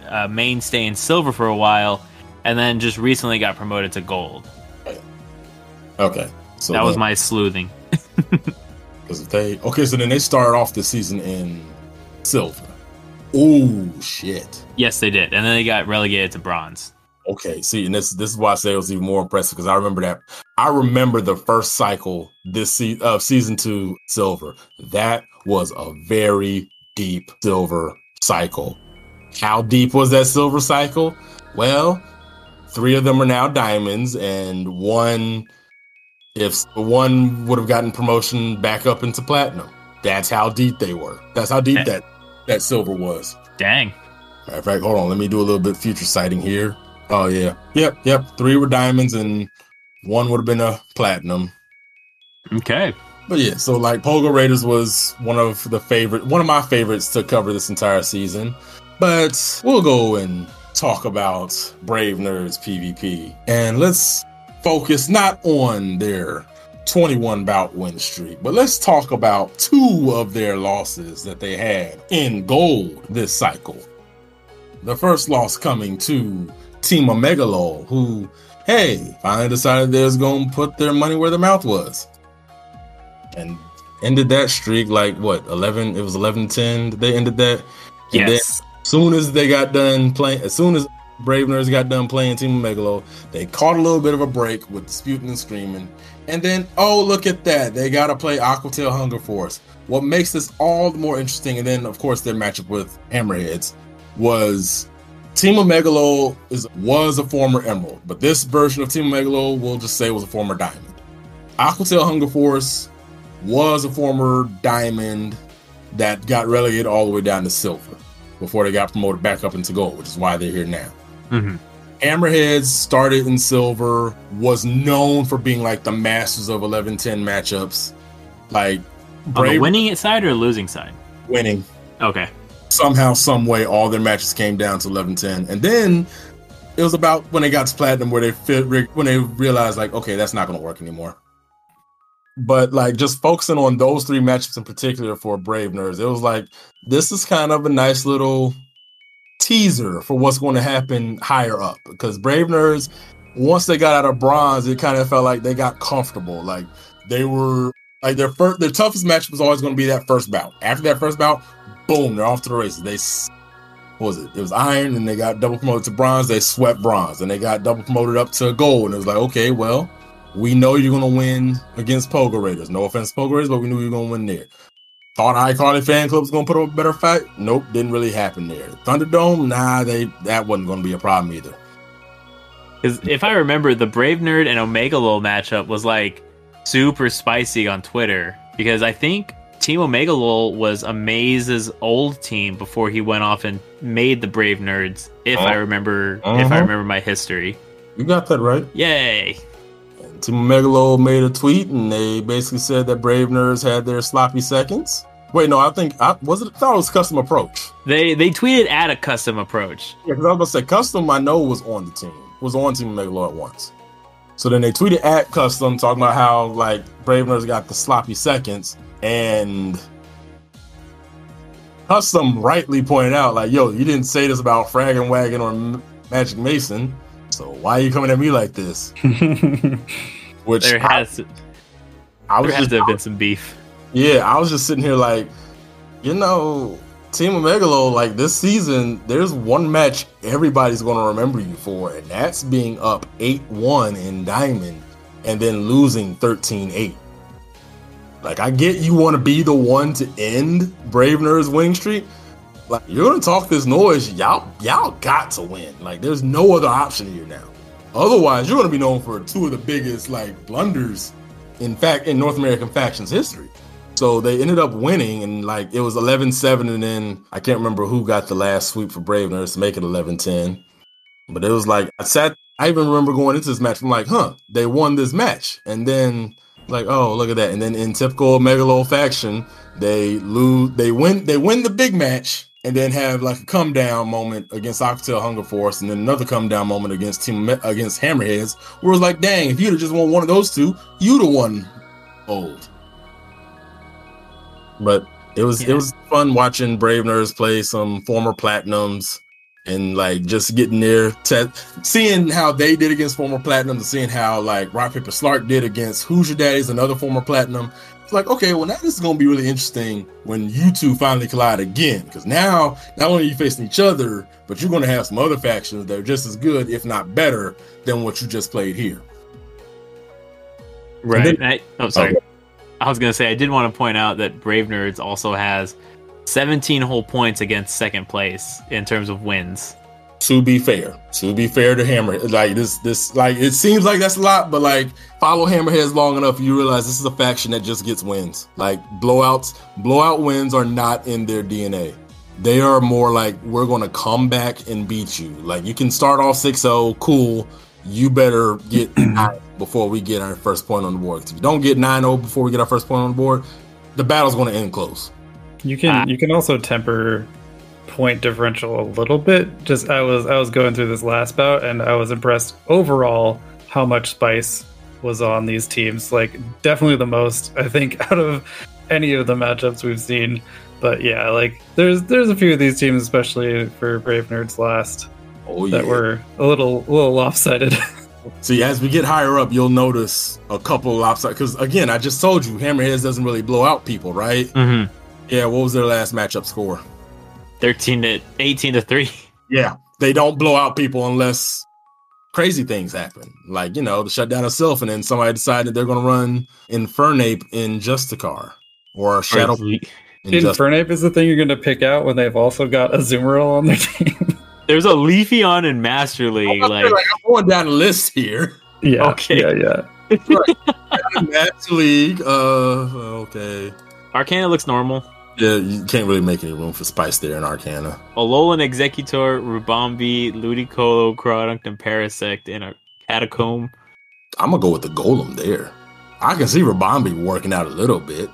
uh, mainstay in silver for a while, and then just recently got promoted to gold. Okay, so that was my sleuthing. [laughs] Because if they okay, so then they started off the season in silver. Oh shit! Yes, they did, and then they got relegated to bronze. Okay, see, and this this is why I say it was even more impressive because I remember that. I remember the first cycle this se- of season two silver. That was a very deep silver cycle. How deep was that silver cycle? Well, three of them are now diamonds, and one, if one would have gotten promotion back up into platinum. That's how deep they were. That's how deep Eh. that that silver was. Dang. Matter of fact, hold on. Let me do a little bit future sighting here. Oh yeah, yep, yep. Three were diamonds, and one would have been a platinum. Okay. But yeah, so like Pogo Raiders was one of the favorite, one of my favorites to cover this entire season. But we'll go and talk about Brave Nerds PvP, and let's focus not on their 21 bout win streak, but let's talk about two of their losses that they had in gold this cycle. The first loss coming to Team Omegalol, who, hey, finally decided they was going to put their money where their mouth was. And ended that streak like what, 11? It was 11 10. They ended that. Then Yes. soon as they got done playing, as soon as Brave Nerds got done playing Team Megalo, they caught a little bit of a break with disputing and screaming. And then, oh, look at that. They got to play Aquatail Hunger Force. What makes this all the more interesting, and then, of course, their matchup with Hammerheads, was Team Megalo is was a former Emerald, but this version of Team Megalo, we'll just say, was a former Diamond. Aquatail Hunger Force was a former Diamond that got relegated all the way down to Silver before they got promoted back up into Gold, which is why they're here now. Hmm Hammerheads started in silver, was known for being like the masters of 11 10 matchups. Like On the winning side or losing side? winning. Okay. Somehow, some way, all their matches came down to 11 10. And then it was about when they got to platinum where they fit, when they realized, like, okay, that's not going to work anymore. But like just focusing on those three matchups in particular for Brave Nerds, it was like this is kind of a nice little teaser for what's going to happen higher up because Brave Nerds, once they got out of bronze, it kind of felt like they got comfortable. Like they were like their first, their toughest match was always going to be that first bout. After that first bout, boom, they're off to the races. They what was it? It was iron, and they got double promoted to bronze. They swept bronze, and they got double promoted up to gold. And it was like, okay, well, we know you're going to win against Pogo Raiders. No offense, Pogo Raiders, but we knew you were going to win there. Thought High Quality Fan Club was going to put up a better fight. Nope, didn't really happen there. Thunderdome, nah, they that wasn't going to be a problem either. Because if I remember, the Brave Nerd and Omega Lol matchup was like super spicy on Twitter. Because I think Team Omega Lol was Amaze's old team before he went off and made the Brave Nerds. If I Oh. remember, if Uh-huh. I remember my history. You got that right. Yay! Team Megalo made a tweet and they basically said that Brave Nerds had their sloppy seconds. Wait, no, I think I was it. I thought it was custom approach. They they tweeted at a custom approach. Yeah, because I was about to say custom. I know was on the team, was on Team Megalo at once. So then they tweeted at custom talking about how like Brave Nerds got the sloppy seconds and custom rightly pointed out like, yo, you didn't say this about Fraggin' Wagon or M- Magic Mason, so why are you coming at me like this? [laughs] Which There I, has I was there has just to have been some beef. Yeah, I was just sitting here like, you know, Team Megalo, like this season, there's one match everybody's going to remember you for, and that's being up 8 1 in Diamond and then losing 13 8. Like, I get you want to be the one to end Brave Nerds winning streak. Like, you're to talk this noise. Y'all, y'all got to win. Like, there's no other option here now. Otherwise, you're to be known for two of the biggest, like, blunders in fact in North American factions history. So they ended up winning and like it was 11-7 and then I can't remember who got the last sweep for Brave Nerds to make it 11-10. But it was like I sat I even remember going into this match I'm like, "Huh, they won this match." And then like, "Oh, look at that." And then in typical Megalo faction, they lose they win they win the big match and then have like a come down moment against Aquatail Hunger Force and then another come down moment against team against Hammerheads where it's like, "Dang, if you'd have just won one of those two, you'd have won old." But it was Yeah. it was fun watching Brave Nerds play some former platinums and like just getting there, te- seeing how they did against former platinums, and seeing how like Rock Paper Slark did against Hoosier Daddies another former platinum. It's like okay, well now this is gonna be really interesting when you two finally collide again, because now not only are you facing each other, but you're gonna have some other factions that are just as good, if not better, than what you just played here. Right. then- I, oh, sorry. Oh. I was gonna say I did want to point out that Brave Nerds also has 17 whole points against second place in terms of wins. To be fair, to be fair to Hammer, like this, this, like it seems like that's a lot, but like follow Hammerheads long enough, you realize this is a faction that just gets wins. Like blowouts, blowout wins are not in their DNA. They are more like we're going to come back and beat you. Like you can start off 6-0, cool. You better get [clears throat] nine before we get our first point on the board. If you don't get 9-0 before we get our first point on the board, the battle's going to end close. You can Ah. you can also temper point differential a little bit. Just I was I was going through this last bout and I was impressed overall how much spice was on these teams. Like definitely the most I think [laughs] out of any of the matchups we've seen. But yeah, like there's there's a few of these teams, especially for Brave Nerds last, Oh yeah. that were a little a little lopsided. [laughs] See, as we get higher up, you'll notice a couple of lopsided. Because again, I just told you, Hammerheads doesn't really blow out people, right? Mm-hmm. Yeah. What was their last matchup score? 13 to 18 to three. Yeah, they don't blow out people unless crazy things happen, like you know the shutdown of Silph, and then somebody decided that they're going to run Infernape in Justicar or Shadow in Just- Infernape is the thing you're going to pick out when they've also got Azumarill on their [laughs] team. There's a Leafeon in Master League. I'm Like, I'm going down the list here. yeah, Okay. yeah, yeah. Match League. Uh, okay. Arcana looks normal. Yeah, you can't really make any room for spice there in Arcana. Alolan Exeggutor, Rubambi, Ludicolo, Crawdaunt, and Parasect in a Catacomb. I'm gonna go with the Golem there. I can see Rabambi working out a little bit.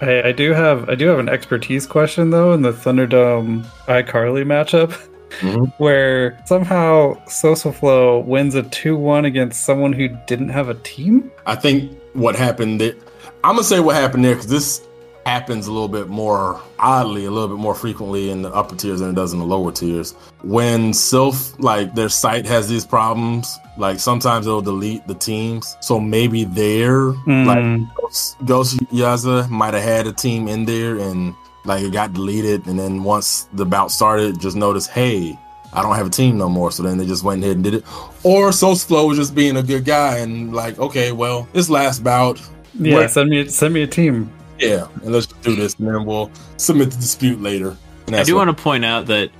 I, I do have I do have an expertise question though in the Thunderdome iCarly matchup, Mhm. [laughs] where somehow Sosaflow wins a two one against someone who didn't have a team. I think what happened there, I'm gonna say what happened there because this happens a little bit more oddly, a little bit more frequently in the upper tiers than it does in the lower tiers. When Silph, like their site has these problems, like sometimes it'll delete the teams. So maybe there, like Mm, Ghost, Ghost Yaza might have had a team in there and like it got deleted. And then once the bout started, just noticed, hey, I don't have a team no more. So then they just went ahead and did it. Or Flow was just being a good guy and like, okay, well, this last bout, yeah, Where- send me send me a team. Yeah, and let's do this, and then we'll submit the dispute later. And I do what- want to point out that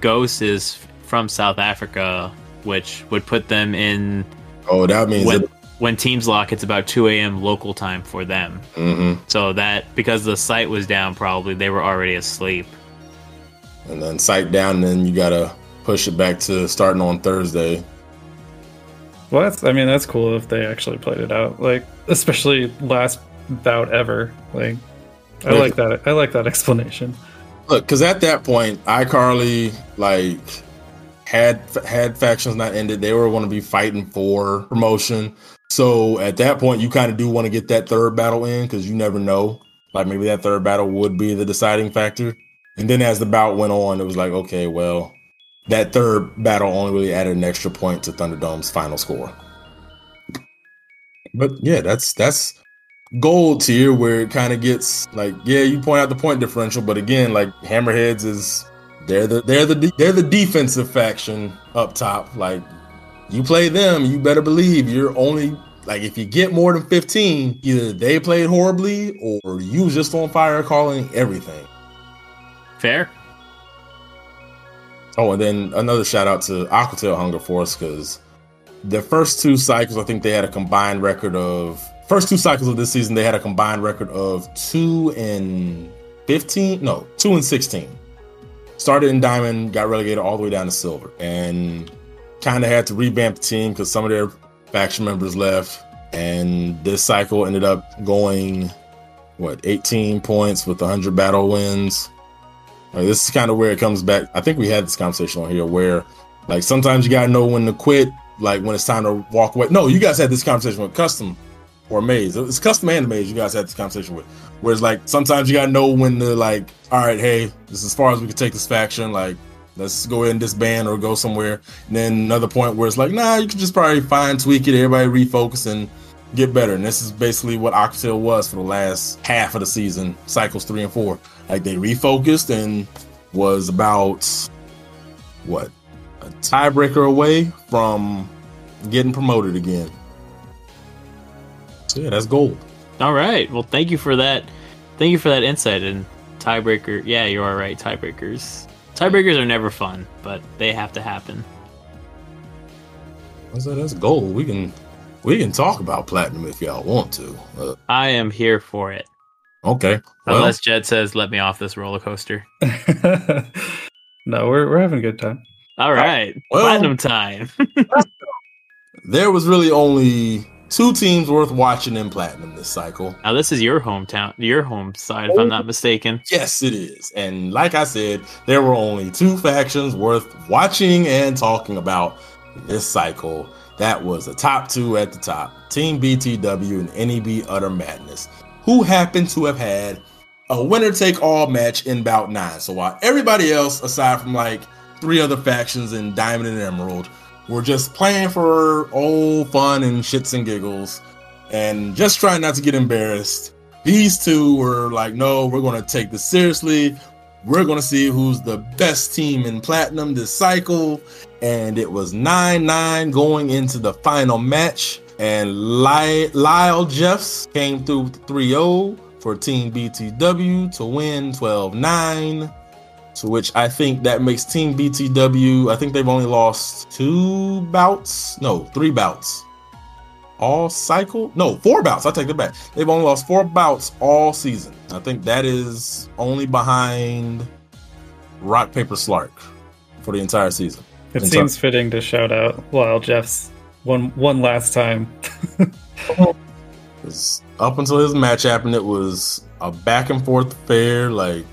Ghost is from South Africa, which would put them in Oh, that means when it. when teams lock. It's about two a.m. local time for them. Mhm. So that because the site was down, probably they were already asleep. And then site down, and then you gotta push it back to starting on Thursday. Well, that's, I mean, that's cool if they actually played it out. Like, especially last bout ever. Like, I like that. I like that [laughs] explanation. Look, because at that point, iCarly like had had factions not ended. They were going to be fighting for promotion. So at that point, you kind of do want to get that third battle in because you never know. Like maybe that third battle would be the deciding factor. And then as the bout went on, it was like, okay, well, that third battle only really added an extra point to Thunderdome's final score. But yeah, that's that's gold tier where it kind of gets like yeah you point out the point differential but again like hammerheads is they're the they're the they're the defensive faction up top like you play them you better believe you're only like if you get more than 15 either they played horribly or you was just on fire calling everything Fair. Oh, and then another shout out to Aquatail Hunger Force because the first two cycles, I think they had a combined record of first two cycles of this season, they had a combined record of two and fifteen, no, two and sixteen. Started in diamond, got relegated all the way down to silver, and kind of had to revamp the team because some of their faction members left. And this cycle ended up going what 18 points with 100 battle wins. Like, this is kind of where it comes back. I think we had this conversation on here where, like, sometimes you gotta know when to quit. Like when it's time to walk away. No, you guys had this conversation with custom or maze. It's custom and maze. You guys had this conversation with. Whereas like sometimes you gotta know when to like, all right, hey, this is as far as we can take this faction. Like, let's go ahead and disband or go somewhere. And then another point where it's like, nah, you can just probably fine tweak it. Everybody refocus and get better. And this is basically what Aquatail was for the last half of the season, cycles three and four. Like they refocused and was about what a tiebreaker away from getting promoted again. So yeah, that's gold. All right. Well, thank you for that. Thank you for that insight and tiebreaker. Yeah, you are right. Tiebreakers. Tiebreakers are never fun, but they have to happen. I said that's gold. We can we can talk about platinum if y'all want to. Uh, I am here for it. okay. Well, Unless Jed says, "Let me off this roller coaster." [laughs] no, we're we're having a good time. All right, well- platinum time. [laughs] there was really only two teams worth watching in platinum this cycle. now this is your hometown, your home side, if I'm not mistaken. Yes, it is. And like I said, there were only two factions worth watching and talking about this cycle. That was the top two at the top Team BTW and NEB Utter Madness, who happened to have had a winner take all match in bout nine. So while everybody else, aside from like three other factions in Diamond and Emerald, were just playing for old fun and shits and giggles and just trying not to get embarrassed. These two were like, no, we're going to take this seriously. We're going to see who's the best team in platinum this cycle. And it was 9 9 going into the final match. And Ly- Lyle Jeffs came through 3 0 for Team BTW to win 12 9. To which I think that makes Team BTW, I think they've only lost two bouts. No, three bouts. All cycle? No, four bouts. I take it back. They've only lost four bouts all season. I think that is only behind Rock, Paper, Slark for the entire season. It And seems fitting to shout out Lyle Jeffs one one last time. [laughs] up until his match happened, it was a back and forth affair. Like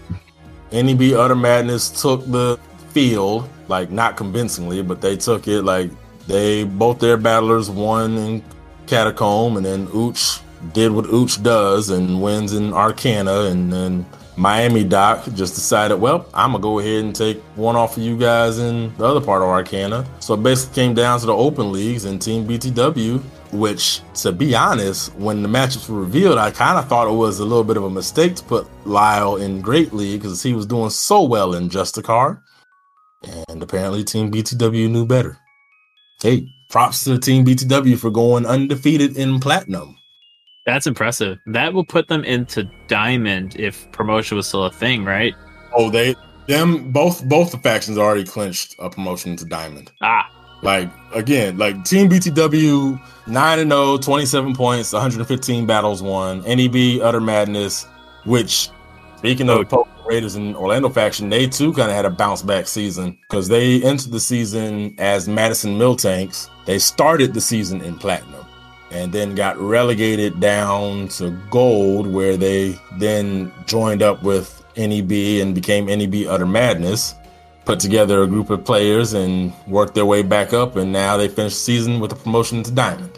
NEB Utter Madness took the field, like not convincingly, but they took it. Like they both their battlers won in Catacomb, and then Ooch did what Ooch does and wins in Arcana, and then Miami Doc just decided, well, I'm gonna go ahead and take one off of you guys in the other part of Arcana. So it basically came down to the open leagues and Team BTW, which, to be honest, when the matchups were revealed, I kind of thought it was a little bit of a mistake to put Lyle in Great League because he was doing so well in Just a Car. And apparently, Team BTW knew better. Hey, props to Team BTW for going undefeated in Platinum. That's impressive. That will put them into diamond if promotion was still a thing, right? Oh, they them both both the factions already clinched a promotion to Diamond. Ah, Like again, like Team BTW 9 and 0, 27 points, 115 battles won. NEB Utter Madness, which speaking of Oh. Raiders and Orlando faction, they too kind of had a bounce back season because they entered the season as Madison Mill Tanks. They started the season in platinum and then got relegated down to gold, where they then joined up with NEB and became NEB Utter Madness. Put together a group of players and worked their way back up, and now they finished the season with a promotion to Diamond.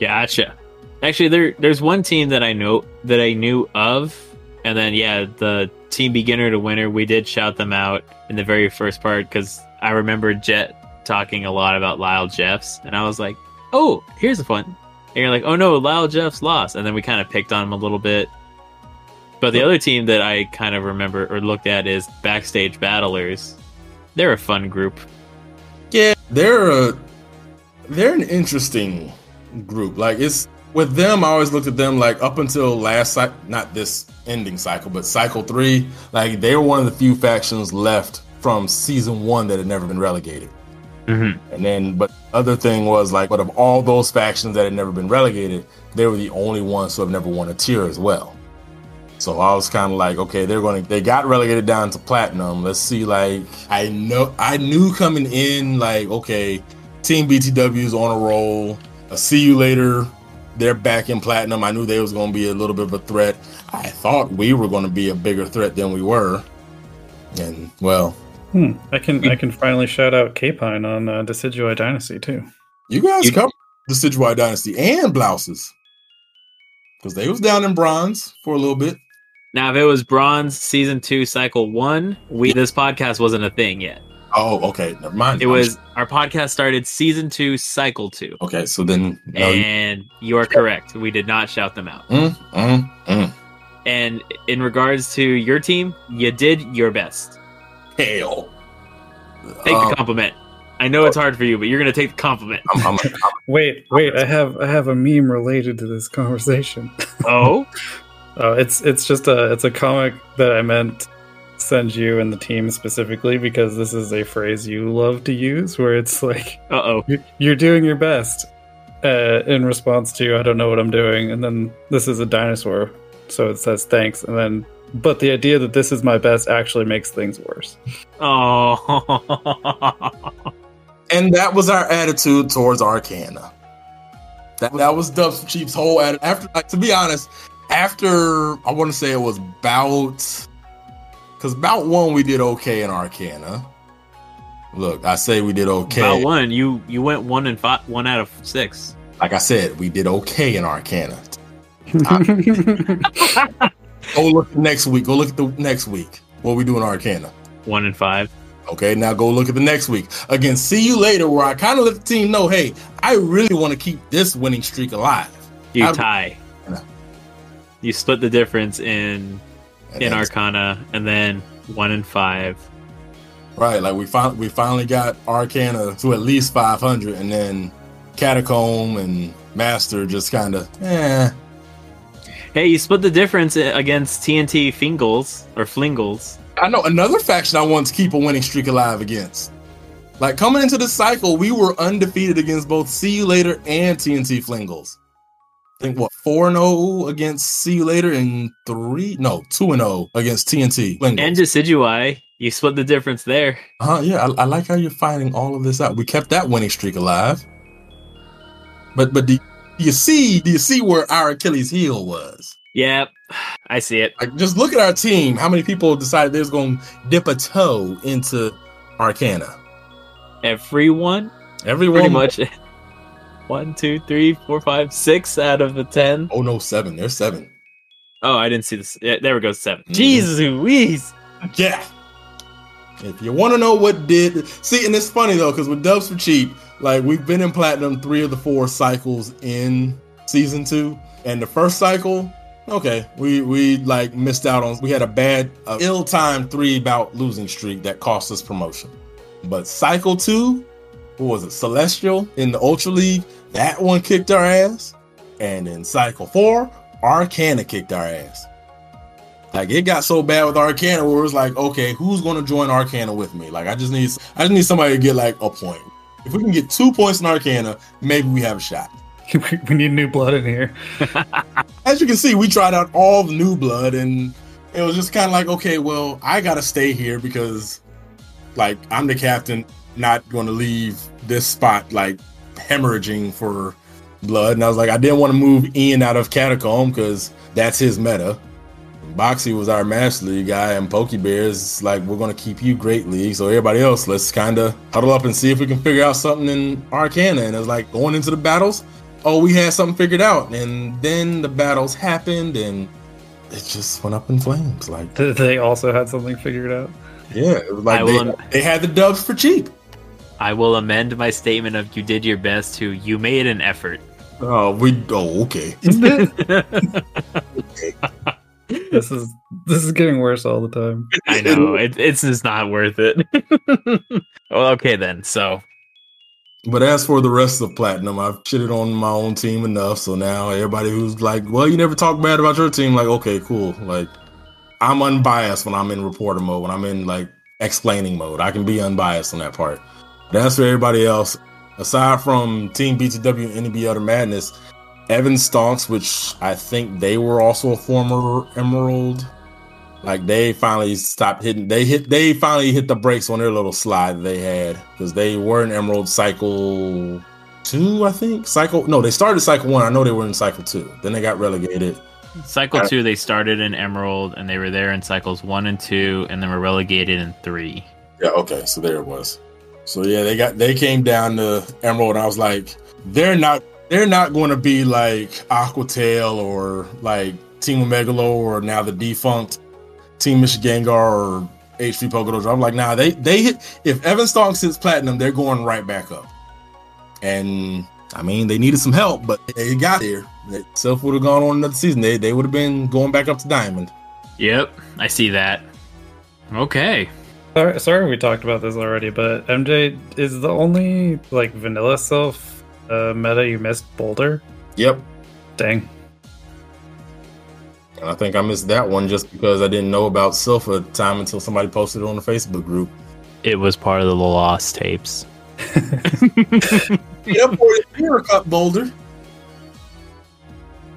Gotcha. Actually, there there's one team that I know that I knew of, and then yeah, the team beginner to winner. We did shout them out in the very first part because I remember Jet talking a lot about Lyle Jeffs, and I was like, "Oh, here's a fun." And you're like, "Oh no, Lyle Jeffs lost," and then we kind of picked on him a little bit. But the other team that I kind of remember or looked at is Backstage Battlers. They're a fun group. Yeah, they're a they're an interesting group. Like it's with them, I always looked at them like up until last cycle, not this ending cycle, but cycle three. Like they were one of the few factions left from season one that had never been relegated. Mm-hmm. And then, but other thing was like, but of all those factions that had never been relegated, they were the only ones who have never won a tier as well. So I was kind of like, okay, they're going to, they got relegated down to platinum. Let's see, like, I know, I knew coming in, like, okay, Team BTW is on a roll. I'll see you later. They're back in platinum. I knew they was going to be a little bit of a threat. I thought we were going to be a bigger threat than we were. And well, Hmm. I can I can finally shout out Capine on uh, Decidueye Dynasty too. You guys You- covered the Decidueye Dynasty and Blouses. Because they was down in bronze for a little bit. Now, if it was Bronze Season Two, Cycle One, we this podcast wasn't a thing yet. Oh, okay. Never mind. It was our podcast started Season Two, Cycle Two, Okay, so then no, you- and you are correct. We did not shout them out. Mm, mm, mm. And in regards to your team, you did your best. hell. Take Um, the compliment. I know it's hard for you, but you're gonna take the compliment. I'm, I'm, I'm- [laughs] Wait, wait, I have I have a meme related to this conversation. Oh, [laughs] Uh, it's it's just a it's a comic that I meant send you and the team specifically because this is a phrase you love to use where it's like uh oh. "You- you're doing your best uh, in response to I don't know what I'm doing, and then this is a dinosaur, so it says thanks, and then but the idea that this is my best actually makes things worse. Oh. [laughs] and that was our attitude towards Arcana. That, that was Dubs Chief's whole attitude. After, like, to be honest, after I want to say it was about because about one we did okay in Arcana. Look, I say we did okay. About one, you you went one and five, one out of six. Like I said, we did okay in Arcana. [laughs] Go look next week. Go look at the next week. What we do in Arcana. One and five. Okay, now go look at the next week. Again, see you later, where I kind of let the team know, hey, I really want to keep this winning streak alive. You I- tie. You split the difference in And in Arcana, and then one and five. right, like we finally we finally got Arcana to at least 500, and then Catacomb and Master just kind of, eh. Hey, you split the difference against TNT Flingles or Flingles. I know another faction I want to keep a winning streak alive against. Like coming into the cycle, we were undefeated against both See You Later and TNT Flingles. I think what four and zero against See You Later and three no two and zero against TNT Flingles. And Decidueye, you split the difference there. Uh, yeah, I, I like how you're finding all of this out. We kept that winning streak alive. But but do you see do you see where our Achilles heel was? Yep, I see it. Like just look at our team. How many people decided they was going to dip a toe into Arcana? Everyone, Everyone. pretty much. [laughs] One, two, three, four, five, six out of the ten. Oh no, seven. There's seven. Oh, I didn't see this. Yeah, there we go, 7 Mhm. Jesus Louise. Yeah. If you want to know what did see, and it's funny though, because with Dubs for Cheap, like we've been in platinum three of the four cycles in season two, and the first cycle, okay, we we like missed out on. We had a bad, uh, ill-timed three bout losing streak that cost us promotion. But cycle two, what was it? Celestial in the Ultra League, that one kicked our ass, and in cycle four, Arcana kicked our ass. Like it got so bad with Arcana where it was like, okay, who's gonna join Arcana with me? Like I just need I just need somebody to get like a point. if we can get two points in Arcana, maybe we have a shot. [laughs] we need new blood in here. [laughs] As you can see, we tried out all the new blood, and it was just kind of like, okay, well, I gotta stay here because, like, I'm the captain, not to leave this spot like hemorrhaging for blood. And I was like, I didn't want to move Ian out of Catacomb because that's his meta. Boxy was our Master League guy, and Pokey Bears like we're gonna keep you Great League. So everybody else, let's kind of huddle up and see if we can figure out something in Arcana. And it's like going into the battles. Oh, we had something figured out, and then the battles happened, and it just went up in flames. Like they also had something figured out. Yeah, it was like they, am- they had the dubs for cheap. I will amend my statement of "you did your best" to "you made an effort." Oh, we. Oh, okay. [laughs] [laughs] okay. this is this is getting worse all the time. I know it, it's just not worth it. [laughs] well, okay then. So, but as for the rest of platinum, I've shitted on my own team enough. So now everybody who's like, "Well, you never talk bad about your team," like, okay, cool. Like, I'm unbiased when I'm in reporter mode. When I'm in like explaining mode, I can be unbiased on that part. As for everybody else, aside from Team BTW and NEB Utter Madness, Evan Stonks, which I think they were also a former Emerald. Like they finally stopped hitting. They hit. They finally hit the brakes on their little slide they had because they were in Emerald Cycle two, I think. Cycle no, they started Cycle one. I know they were in Cycle two. Then they got relegated. Cycle two, they started in Emerald and they were there in cycles one and two, and then were relegated in three. Yeah. Okay. So there it was. So yeah, they got they came down to Emerald, and I was like, they're not they're not going to be like Aquatail or like Team Megalo or now the defunct Team Michigangar or HP Pokedojo. I'm like, nah, they they hit if Evan Stonks hits platinum, they're going right back up. And I mean, they needed some help, but they got there. Silph would have gone on another season. They they would have been going back up to diamond. Yep, I see that. Okay. Sorry, sorry we talked about this already, but MJ is the only like vanilla Silph uh, meta you missed Boulder? Yep. Dang. And I think I missed that one just because I didn't know about Silpha time until somebody posted it on the Facebook group. It was part of the lost tapes. [laughs] yep, or Cup Boulder.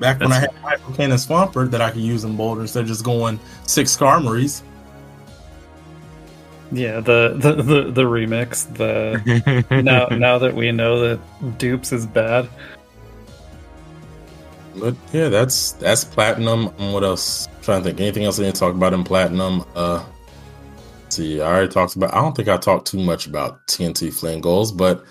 Back when I had Hydro Cannon Swampert that I could use in Boulder instead of just going six Skarmories. Yeah, the the the, the remix. The [laughs] now now that we know that dupes is bad. But yeah, that's that's platinum. What else? I'm trying to think. Anything else I didn't talk about in platinum? Uh, see, I already talked about. I don't think I talked too much about TNT Flingles, but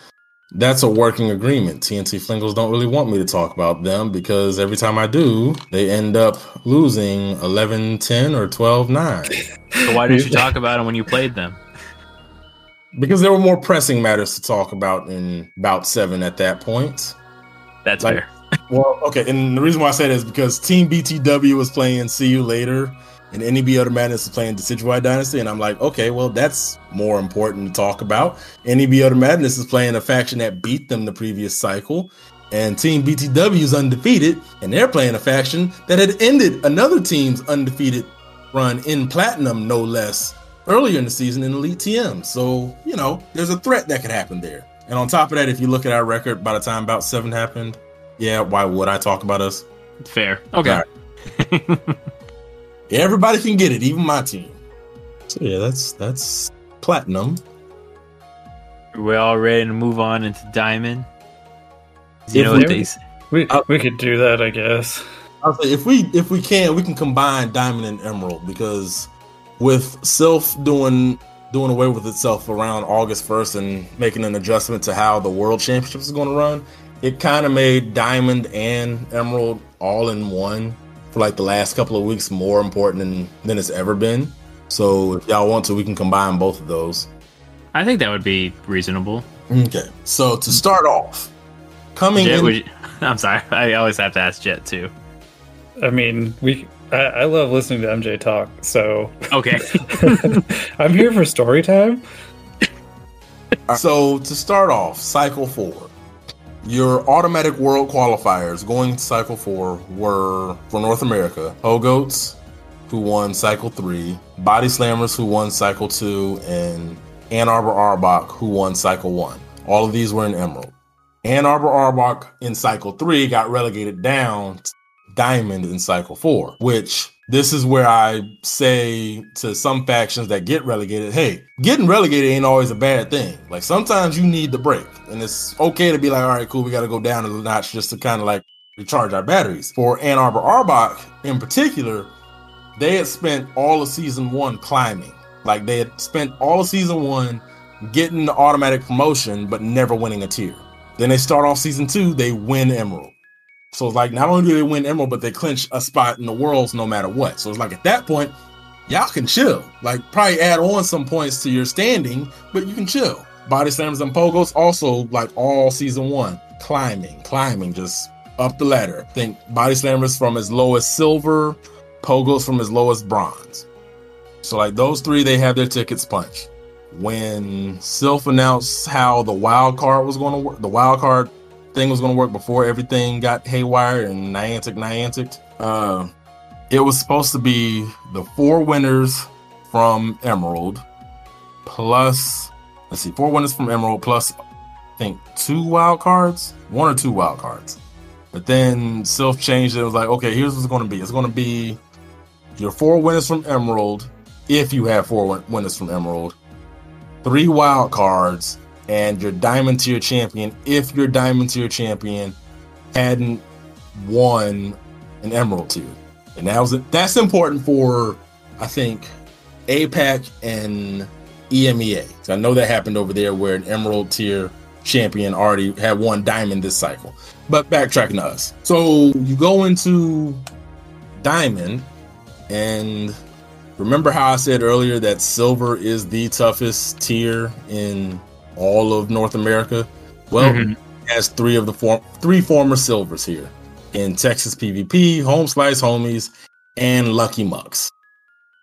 that's a working agreement. TNT Flingles don't really want me to talk about them because every time I do, they end up losing 11 10 or 12 9. [laughs] So, why didn't you talk about them when you played them? Because there were more pressing matters to talk about in bout seven at that point. That's like, fair. well, okay. And the reason why I said is because Team BTW was playing See You Later and NEB Utter Madness is playing Decidueye Dynasty, and I'm like, okay, well, that's more important to talk about. NEB Utter Madness is playing a faction that beat them the previous cycle, and Team BTW is undefeated, and they're playing a faction that had ended another team's undefeated run in Platinum, no less, earlier in the season in Elite TM. So, you know, there's a threat that could happen there. And on top of that, if you look at our record by the time about seven happened, yeah, why would I talk about us? Fair. Okay. [laughs] Everybody can get it, even my team. So yeah, that's that's platinum. We're all ready to move on into diamond. You know what they we uh, we could do that, I guess. I'll if we if we can, we can combine diamond and emerald because with Silph doing doing away with itself around August first and making an adjustment to how the world championships is going to run, it kind of made diamond and emerald all in one for like the last couple of weeks more important than, than it's ever been. So if y'all want to, we can combine both of those. I think that would be reasonable. Okay. So to start off, coming Jet, in. You, [laughs] I'm sorry. I always have to ask Jet too. I mean, we. I, I love listening to MJ talk. So okay, [laughs] I'm here for story time. so to start off, cycle four. Your automatic world qualifiers going to cycle four were for North America, Hogoats, who won cycle three, Body Slammers, who won cycle two, and Ann Arbor Arbok, who won cycle one. All of these were in Emerald. Ann Arbor Arbok in cycle three got relegated down to Diamond in cycle four, which this is where I say to some factions that get relegated, hey, getting relegated ain't always a bad thing. Like sometimes you need the break, and it's okay to be like, all right, cool, we got to go down a notch just to kind of like recharge our batteries. For Ann Arbor Arbok in particular, they had spent all of season one climbing. Like they had spent all of season one getting the automatic promotion, but never winning a tier. Then they start off season two, they win Emerald. So it's like not only do they win Emerald, but they clinch a spot in the worlds no matter what. So it's like at that point, y'all can chill. Like probably add on some points to your standing, but you can chill. Body slammers and pogos also like all season one, climbing, climbing, just up the ladder. Think body slammers from as low as silver, pogos from as low as bronze. So like those three, they have their tickets punched. When Silph announced how the wild card was going to work, the wild card thing was going to work before everything got haywire and Niantic Niantic. Uh, it was supposed to be the four winners from Emerald plus, let's see, four winners from Emerald plus, I think, two wild cards, one or two wild cards. But then Silph changed it. It was like, okay, here's what's going to be. It's going to be your four winners from Emerald, if you have four winners from Emerald, three wild cards, and your diamond tier champion if your diamond tier champion hadn't won an emerald tier. And that was that's important for I think APAC and EMEA. So I know that happened over there where an emerald tier champion already had won diamond this cycle. But backtracking to us. So you go into diamond and remember how I said earlier that silver is the toughest tier in all of North America. Well, mm-hmm. has three of the form three former silvers here in Texas PvP, Home Slice Homies, and Lucky Mucks.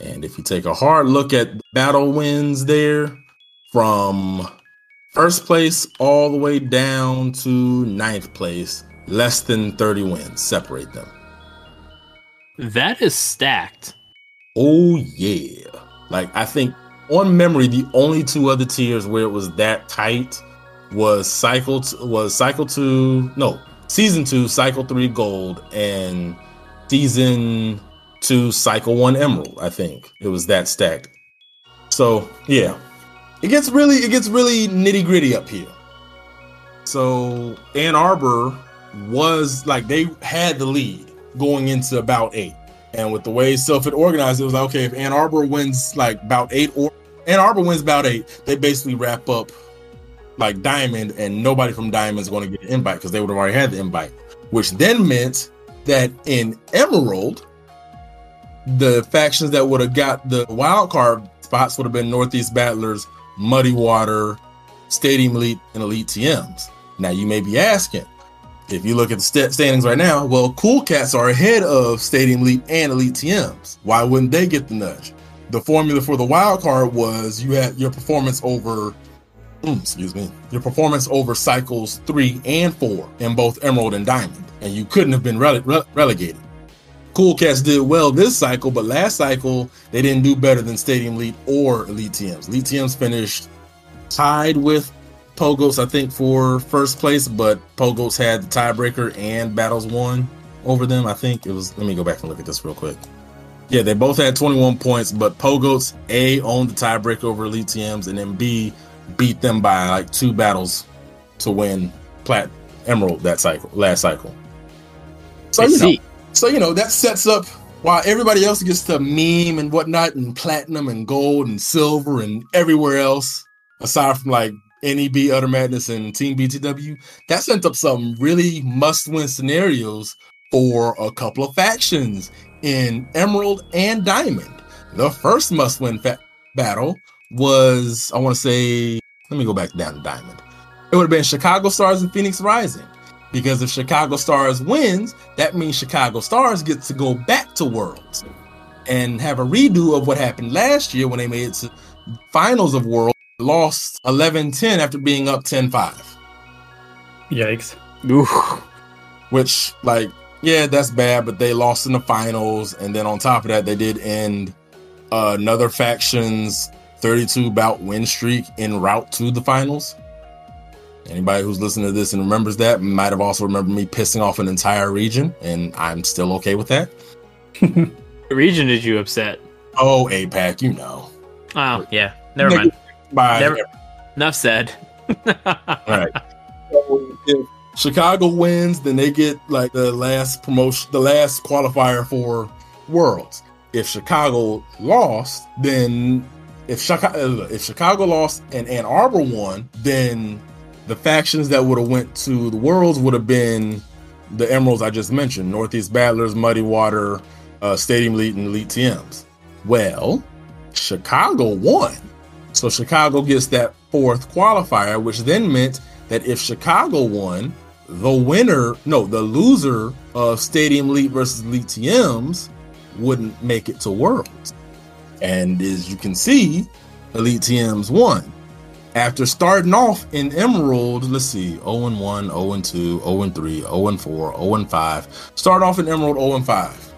And if you take a hard look at battle wins there from first place all the way down to ninth place, less than 30 wins separate them. That is stacked. Oh, yeah. Like, I think on memory, the only two other tiers where it was that tight was cycle t- was cycle two no season two cycle three gold and season two cycle one emerald i think it was that stacked so yeah it gets really it gets really nitty gritty up here. So ann arbor was like they had the lead going into about eight and with the way Silph had organized, it was like, okay, if Ann Arbor wins like about eight or Ann Arbor wins about eight, they basically wrap up like Diamond, and nobody from Diamond is going to get an invite because they would have already had the invite. Which then meant that in Emerald, the factions that would have got the wild card spots would have been Northeast Battlers, Muddy Water, Stadium Elite, and Elite TMs. Now you may be asking, if you look at the st- standings right now, well, Cool Cats are ahead of Stadium Elite and Elite TMs. Why wouldn't they get the nudge? The formula for the wild card was you had your performance over, mm, excuse me, your performance over cycles three and four in both Emerald and Diamond, and you couldn't have been rele- re- relegated. Cool Cats did well this cycle, but last cycle they didn't do better than Stadium Elite or Elite TMs. Elite TMs finished tied with Pogos, I think, for first place, but Pogos had the tiebreaker and battles won over them. I think it was. Let me go back and look at this real quick. Yeah, they both had 21 points, but Pogos A owned the tiebreaker over Elite TMs, and then B beat them by like two battles to win Plat Emerald that cycle, last cycle. So you know, so you know that sets up while everybody else gets to meme and whatnot, and platinum and gold and silver and everywhere else, aside from like NEB, Utter Madness, and Team BTW, that sent up some really must win scenarios for a couple of factions in Emerald and Diamond. The first must win fa- battle was, I want to say, let me go back down to Diamond. It would have been Chicago Stars and Phoenix Rising. Because if Chicago Stars wins, that means Chicago Stars gets to go back to Worlds and have a redo of what happened last year when they made it to finals of Worlds lost 11-10 after being up 10-5. Yikes. Oof. Which, like, yeah, that's bad, but they lost in the finals. And then on top of that, they did end uh, another faction's 32 bout win streak en route to the finals. Anybody who's listening to this and remembers that might have also remembered me pissing off an entire region, and I'm still okay with that. [laughs] Region did you upset? Oh, APAC, you know. Oh, yeah. Never mind. Bye. Never- Enough said. All [laughs] right. So if Chicago wins, then they get like the last promotion, the last qualifier for Worlds. If Chicago lost, then if Chicago if Chicago lost and Ann Arbor won, then the factions that would have went to the Worlds would have been the Emeralds I just mentioned: Northeast Battlers, Muddy Water, uh, Stadium Elite, and Elite TMs. Well, Chicago won. So Chicago gets that fourth qualifier, which then meant that if Chicago won, the winner, no, the loser of Stadium Elite versus Elite TMs wouldn't make it to Worlds. And as you can see, Elite TMs won. After starting off in Emerald, let's see, 0 and 1, 0 and 2, 0 and 3, 0 and 4, 0 and 5. Start off in Emerald 0 and 5.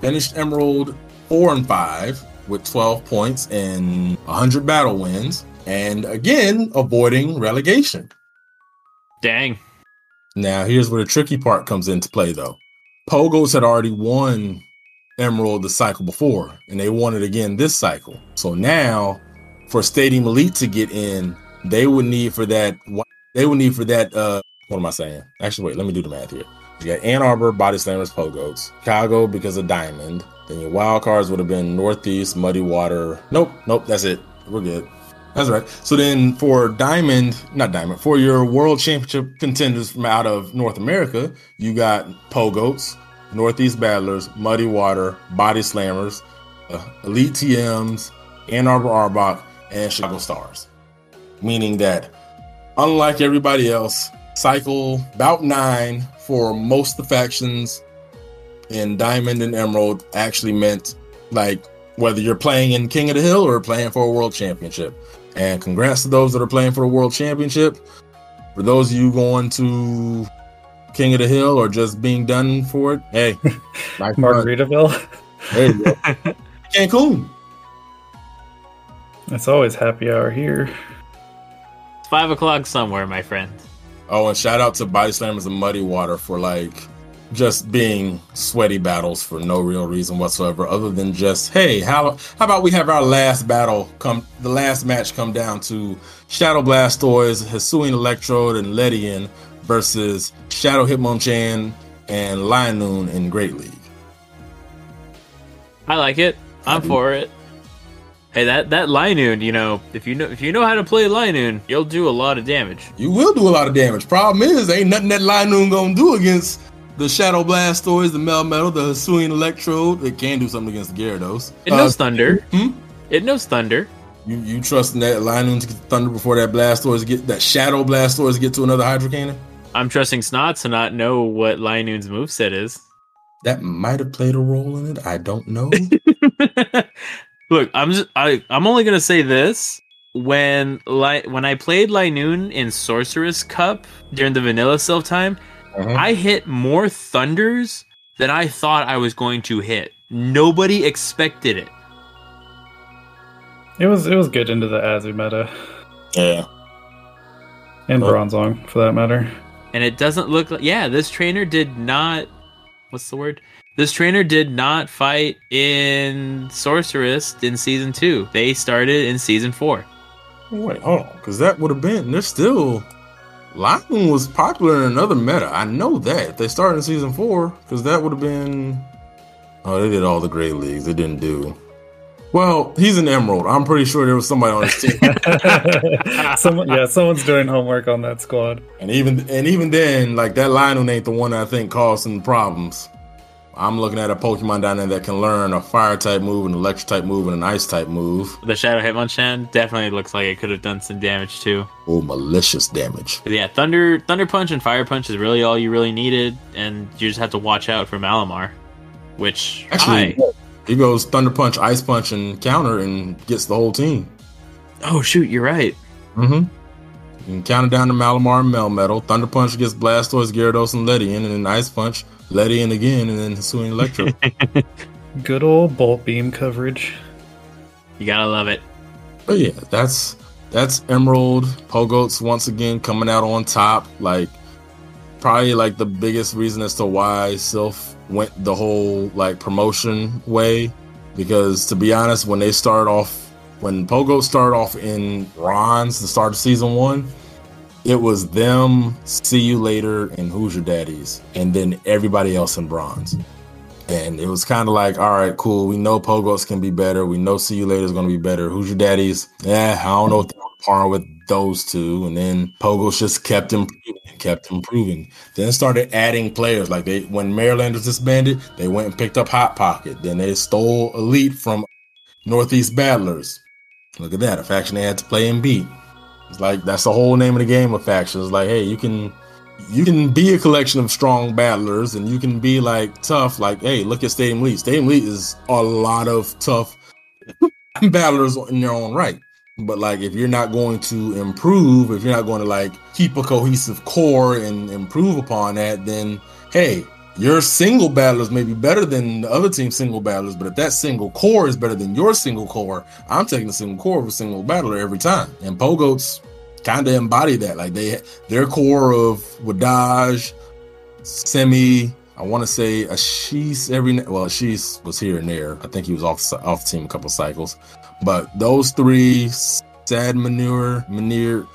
Finished Emerald 4 and 5 with 12 points and 100 battle wins. And again, avoiding relegation. Dang. Now, here's where the tricky part comes into play, though. Pogos had already won Emerald the cycle before, and they won it again this cycle. So now, for Stadium Elite to get in, they would need for that. They would need for that. Uh, what am I saying? Actually, wait. Let me do the math here. You got Ann Arbor, Body Slammers, Pogos, Chicago because of Diamond. Then your wild cards would have been Northeast, Muddy Water. Nope, nope. That's it. We're good. That's right. So then for Diamond, not Diamond, for your world championship contenders from out of North America, you got Pogoats, Northeast Battlers, Muddy Water, Body Slammers, uh, Elite TMs, Ann Arbor Arbok, and Chicago Stars. Meaning that, unlike everybody else, cycle about nine for most of the factions in Diamond and Emerald actually meant like whether you're playing in King of the Hill or playing for a world championship. And congrats to those that are playing for a world championship. For those of you going to King of the Hill or just being done for it, hey, [laughs] nice fun. Margaritaville. There you go. [laughs] Cancun. It's always happy hour here. It's five o'clock somewhere, my friend. Oh, and shout out to Body Slammers and Muddy Water for like just being sweaty battles for no real reason whatsoever, other than just hey, how how about we have our last battle come the last match come down to Shadow Blastoise, Hisuian Electrode, and Ledian versus Shadow Hitmonchan and Linoone in Great League. I like it. I'm mm-hmm. for it. Hey, that that Linoone, you know, if you know if you know how to play Linoone, you'll do a lot of damage. You will do a lot of damage. Problem is, ain't nothing that Linoone gonna do against the Shadow Blastoise, the Melmetal, the Hisuian Electrode. It can do something against the Gyarados. It knows Uh, thunder. hmm? It knows thunder. You you trusting that Linoone to get Thunder before that Blastoise get that Shadow Blastoise get to another Hydro Cannon? I'm trusting Snot to not know what Linoone's moveset is. That might have played a role in it. I don't know. [laughs] Look, I'm just I I'm only gonna say this. When like when I played Linoone in Sorceress Cup during the Vanilla Silph time, Uh-huh. I hit more thunders than I thought I was going to hit. Nobody expected it. It was it was good into the Azu meta yeah. and. Bronzong for that matter. And it doesn't look like yeah, this trainer did not what's the word? This trainer did not fight in Sorceress in season two. They started in season four. Wait, hold on, because that would have been. they're still. Linoone was popular in another meta. I know that. They started in season four, because that would have been. Oh, they did all the great leagues. They didn't do. Well, he's an Emerald. I'm pretty sure there was somebody on his team, [laughs] Someone, yeah, someone's doing homework on that squad. and even and even then, like that Linoone ain't the one that I think caused some problems. I'm looking at a Pokemon down there that can learn a fire type move, an electric type move, and an ice type move. The Shadow Hitmonchan definitely looks like it could have done some damage too. Oh, malicious damage. But yeah, Thunder Thunder Punch and Fire Punch is really all you really needed, and you just have to watch out for Malamar. Which Actually, I he goes Thunder Punch, Ice Punch, and counter, and gets the whole team. Oh shoot, you're right. Mm-hmm. You can count it down to Malamar and Melmetal. Thunder Punch gets Blastoise, Gyarados, and Ledian, and then Ice Punch, Ledian again, and then Hisuian Electro. [laughs] Good old bolt beam coverage. You gotta love it. but yeah, that's that's Emerald Pogoats once again coming out on top. Like probably like the biggest reason as to why Silph went the whole like promotion way. Because to be honest, when they start off, when Pogo started off in Ron's the start of season one, it was them, see you later, and Hoosier Daddies, and then everybody else in bronze. And it was kind of like, all right, cool. We know Pogos can be better. We know See You Later is going to be better. Hoosier Daddies? Yeah, I don't know if they're par with those two. And then Pogos just kept improving, kept improving. Then started adding players. Like they, when Maryland was disbanded, they went and picked up Hot Pocket. Then they stole Elite from Northeast Battlers. Look at that, a faction they had to play and beat. It's like that's the whole name of the game of factions. Like, hey, you can you can be a collection of strong battlers and you can be like tough. Like hey look at stadium elite stadium elite is a lot of tough [laughs] battlers in their own right. But like if you're not going to improve if you're not going to like keep a cohesive core and improve upon that then hey your single battlers may be better than the other team's single battlers but if that single core is better than your single core i'm taking the single core of a single battler every time and pogoats kind of embody that. Like they, their core of Wadaj, Semi, I want to say Ashish every well, Ashish was here and there. I think he was off off team a couple cycles, but those three, Sad Manure, Manure,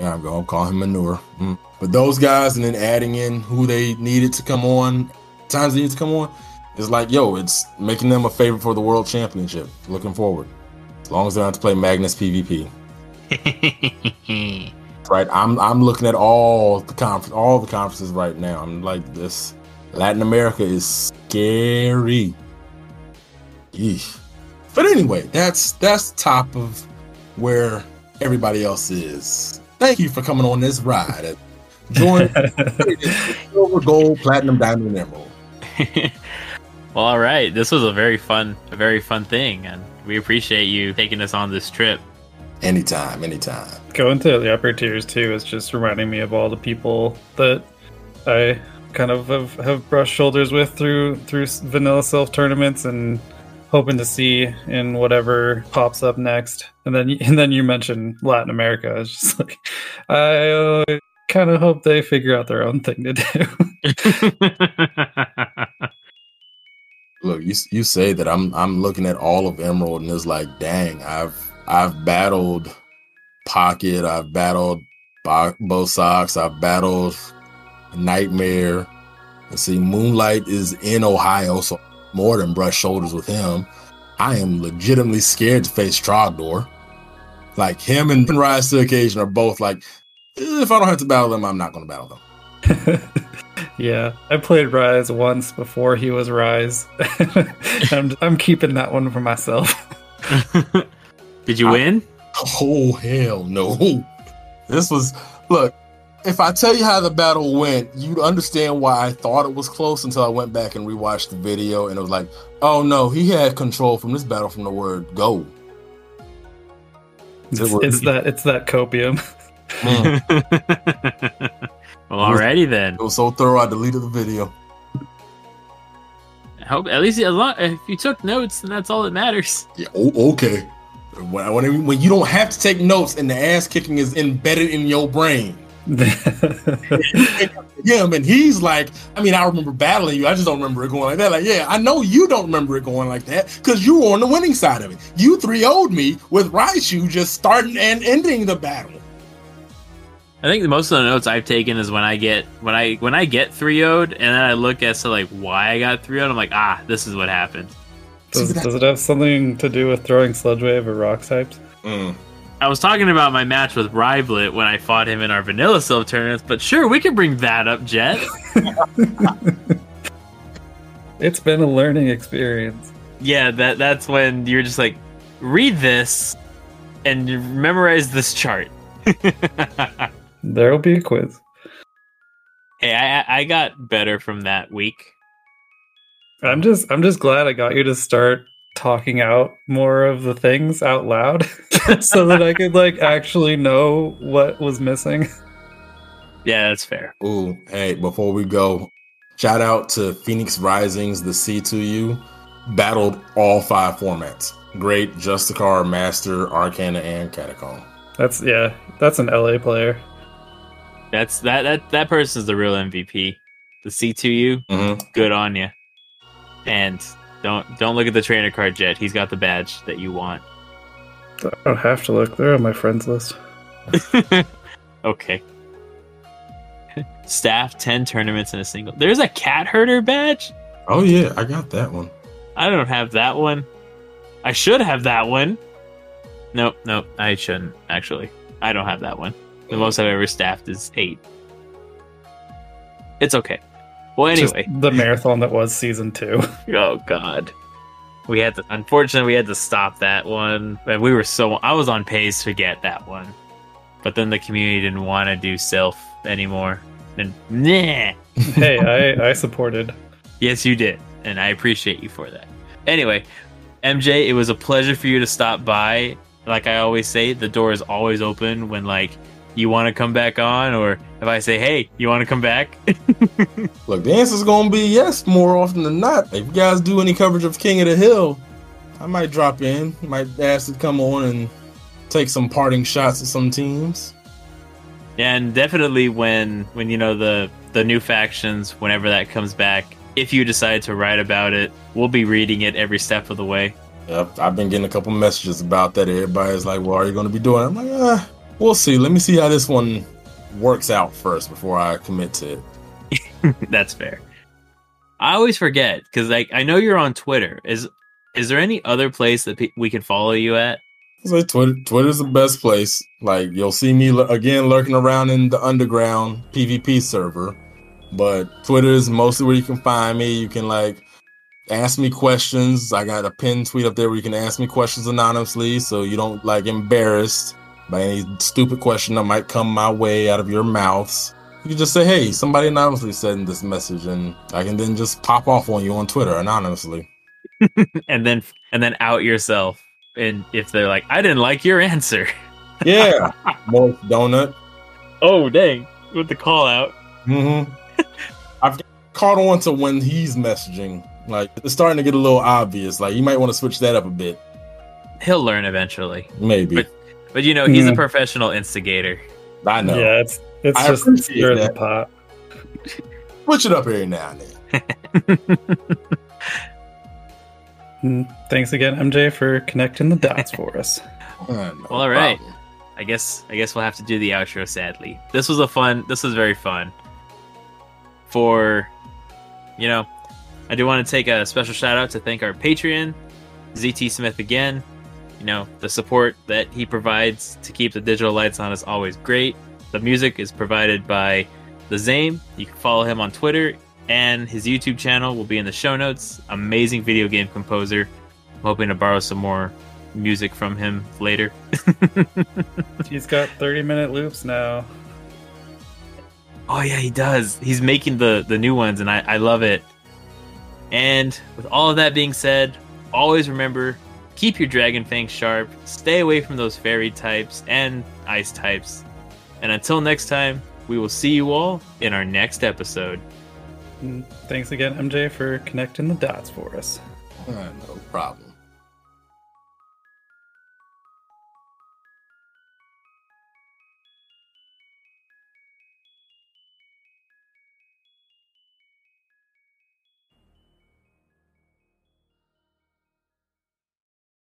yeah, I'm going to call him Manure. Mm. But those guys, and then adding in who they needed to come on, times they need to come on, is like, yo, it's making them a favorite for the world championship. Looking forward, as long as they don't have to play Magnus PvP. [laughs] right. I'm I'm looking at all the conference all the conferences right now. I'm like this Latin America is scary. But anyway, that's that's top of where everybody else is. Thank you for coming on this ride. Join [laughs] silver, gold, platinum, diamond, and emerald. [laughs] well, all right. This was a very fun, a very fun thing, and we appreciate you taking us on this trip. Anytime, anytime. Going to the upper tiers too is just reminding me of all the people that I kind of have, have brushed shoulders with through through vanilla Silph tournaments and hoping to see in whatever pops up next. And then [laughs] and then you mentioned Latin America. It's just like I uh, kind of hope they figure out their own thing to do. [laughs] Look, you you say that I'm I'm looking at all of Emerald and it's like, dang, I've I've battled Pocket, I've battled Bo Sox, I've battled Nightmare. Let's see, Moonlight is in Ohio, so more than brush shoulders with him. I am legitimately scared to face Trogdor. Like him and Rise to Occasion are both like, eh, if I don't have to battle them, I'm not going to battle them. [laughs] yeah, I played Rise once before he was Rise. [laughs] I'm, I'm keeping that one for myself. [laughs] Did you I, win? Oh hell no! This was look. If I tell you how the battle went, you'd understand why I thought it was close until I went back and rewatched the video, and it was like, oh no, he had control from this battle from the word go. It's, it it's that it's that copium. Mm. [laughs] well, alrighty then. It was so thorough, I deleted the video. I hope at least if you took notes, then that's all that matters. Yeah. Oh, okay. When, when, when you don't have to take notes and the ass kicking is embedded in your brain. [laughs] him and he's like, I mean, I remember battling you. I just don't remember it going like that. Like, yeah, I know you don't remember it going like that because you were on the winning side of it. You 3 0'd me with Raichu just starting and ending the battle. I think the most of the notes I've taken is when I get when I when I get 3 0'd and then I look as to like why I got 3 0'd, I'm like, ah, this is what happened. Does, does it have something to do with throwing Sludge Wave or Rock types? Mm. I was talking about my match with Rivlet when I fought him in our Vanilla Silph tournaments, but sure, we can bring that up, Jet. [laughs] it's been a learning experience. Yeah, that that's when you're just like, read this and memorize this chart. [laughs] There'll be a quiz. Hey, I I got better from that week. I'm just I'm just glad I got you to start talking out more of the things out loud [laughs] so that I could like actually know what was missing. Yeah, that's fair. Ooh, hey, before we go, shout out to Phoenix Risings, the C2U. Battled all five formats. Great Justicar, Master, Arcana, and Catacomb. That's yeah. That's an LA player. That's that that that person's the real MVP. The C2U, Mhm. good on you. And don't don't look at the trainer card yet. He's got the badge that you want. I don't have to look. They're on my friends list. [laughs] Okay. Staff 10 tournaments in a single. There's a cat herder badge? Oh yeah, I got that one. I don't have that one. I should have that one. Nope, nope, I shouldn't, actually. I don't have that one. The most I've ever staffed is 8. It's okay. Well, Just anyway. the marathon that was season two. [laughs] Oh god. We had to unfortunately we had to stop that one. And we were so I was on pace to get that one. But then the community didn't want to do Silph anymore. And nah. [laughs] hey, I I supported. Yes you did. And I appreciate you for that. Anyway, MJ, it was a pleasure for you to stop by. Like I always say, the door is always open when like you want to come back on or if I say, "Hey, you want to come back?" [laughs] Look, the answer's gonna be yes more often than not. If you guys do any coverage of King of the Hill, I might drop in. Might ask to come on and take some parting shots at some teams. Yeah, and definitely when when you know the the new factions whenever that comes back if you decide to write about it we'll be reading it every step of the way Yep, I've been getting a couple messages about that. Everybody's like, "Well, are you going to be doing?" it? I'm like, "Ah, we'll see. Let me see how this one works out first before I commit to it." [laughs] that's fair i always forget because like i know you're on twitter is is there any other place that pe- we can follow you at like Twitter. Twitter's the best place. Like you'll see me l- again lurking around in the underground PvP server, but Twitter is mostly where you can find me. You can like ask me questions. I got a pinned tweet up there where you can ask me questions anonymously, so you don't like embarrassed by any stupid question that might come my way out of your mouths. You can just say, "Hey, somebody anonymously sent this message," and I can then just pop off on you on Twitter anonymously. [laughs] and then and then out yourself and if they're like i didn't like your answer [laughs] Yeah, more donut. oh dang with the call out Mm-hmm. [laughs] I've caught on to when he's messaging. Like it's starting to get a little obvious. Like you might want to switch that up a bit. he'll learn eventually Maybe. But- but you know he's a professional instigator I know. Yeah, it's it's I just appreciate stir the that. pot. [laughs] Switch it up every now and then. [laughs] Mm, Thanks again, MJ, for connecting the dots for us. Uh, [laughs] no Well, all right. problem. I guess I guess we'll have to do the outro sadly. This was a fun this was very fun. For you know, I do want to take a special shout out to thank our Patreon, ZT Smith again. You know, the support that he provides to keep the digital lights on is always great. The music is provided by the Zame. You can follow him on Twitter and his YouTube channel will be in the show notes. Amazing video game composer. I'm hoping to borrow some more music from him later. [laughs] He's got 30 minute loops now. Oh yeah, he does. He's making the the new ones, and I I love it. And with all of that being said, always remember keep your dragon fangs sharp. Stay away from those fairy types and ice types. And until next time, we will see you all in our next episode. Mm, Thanks again, MJ, for connecting the dots for us. Uh, no problem.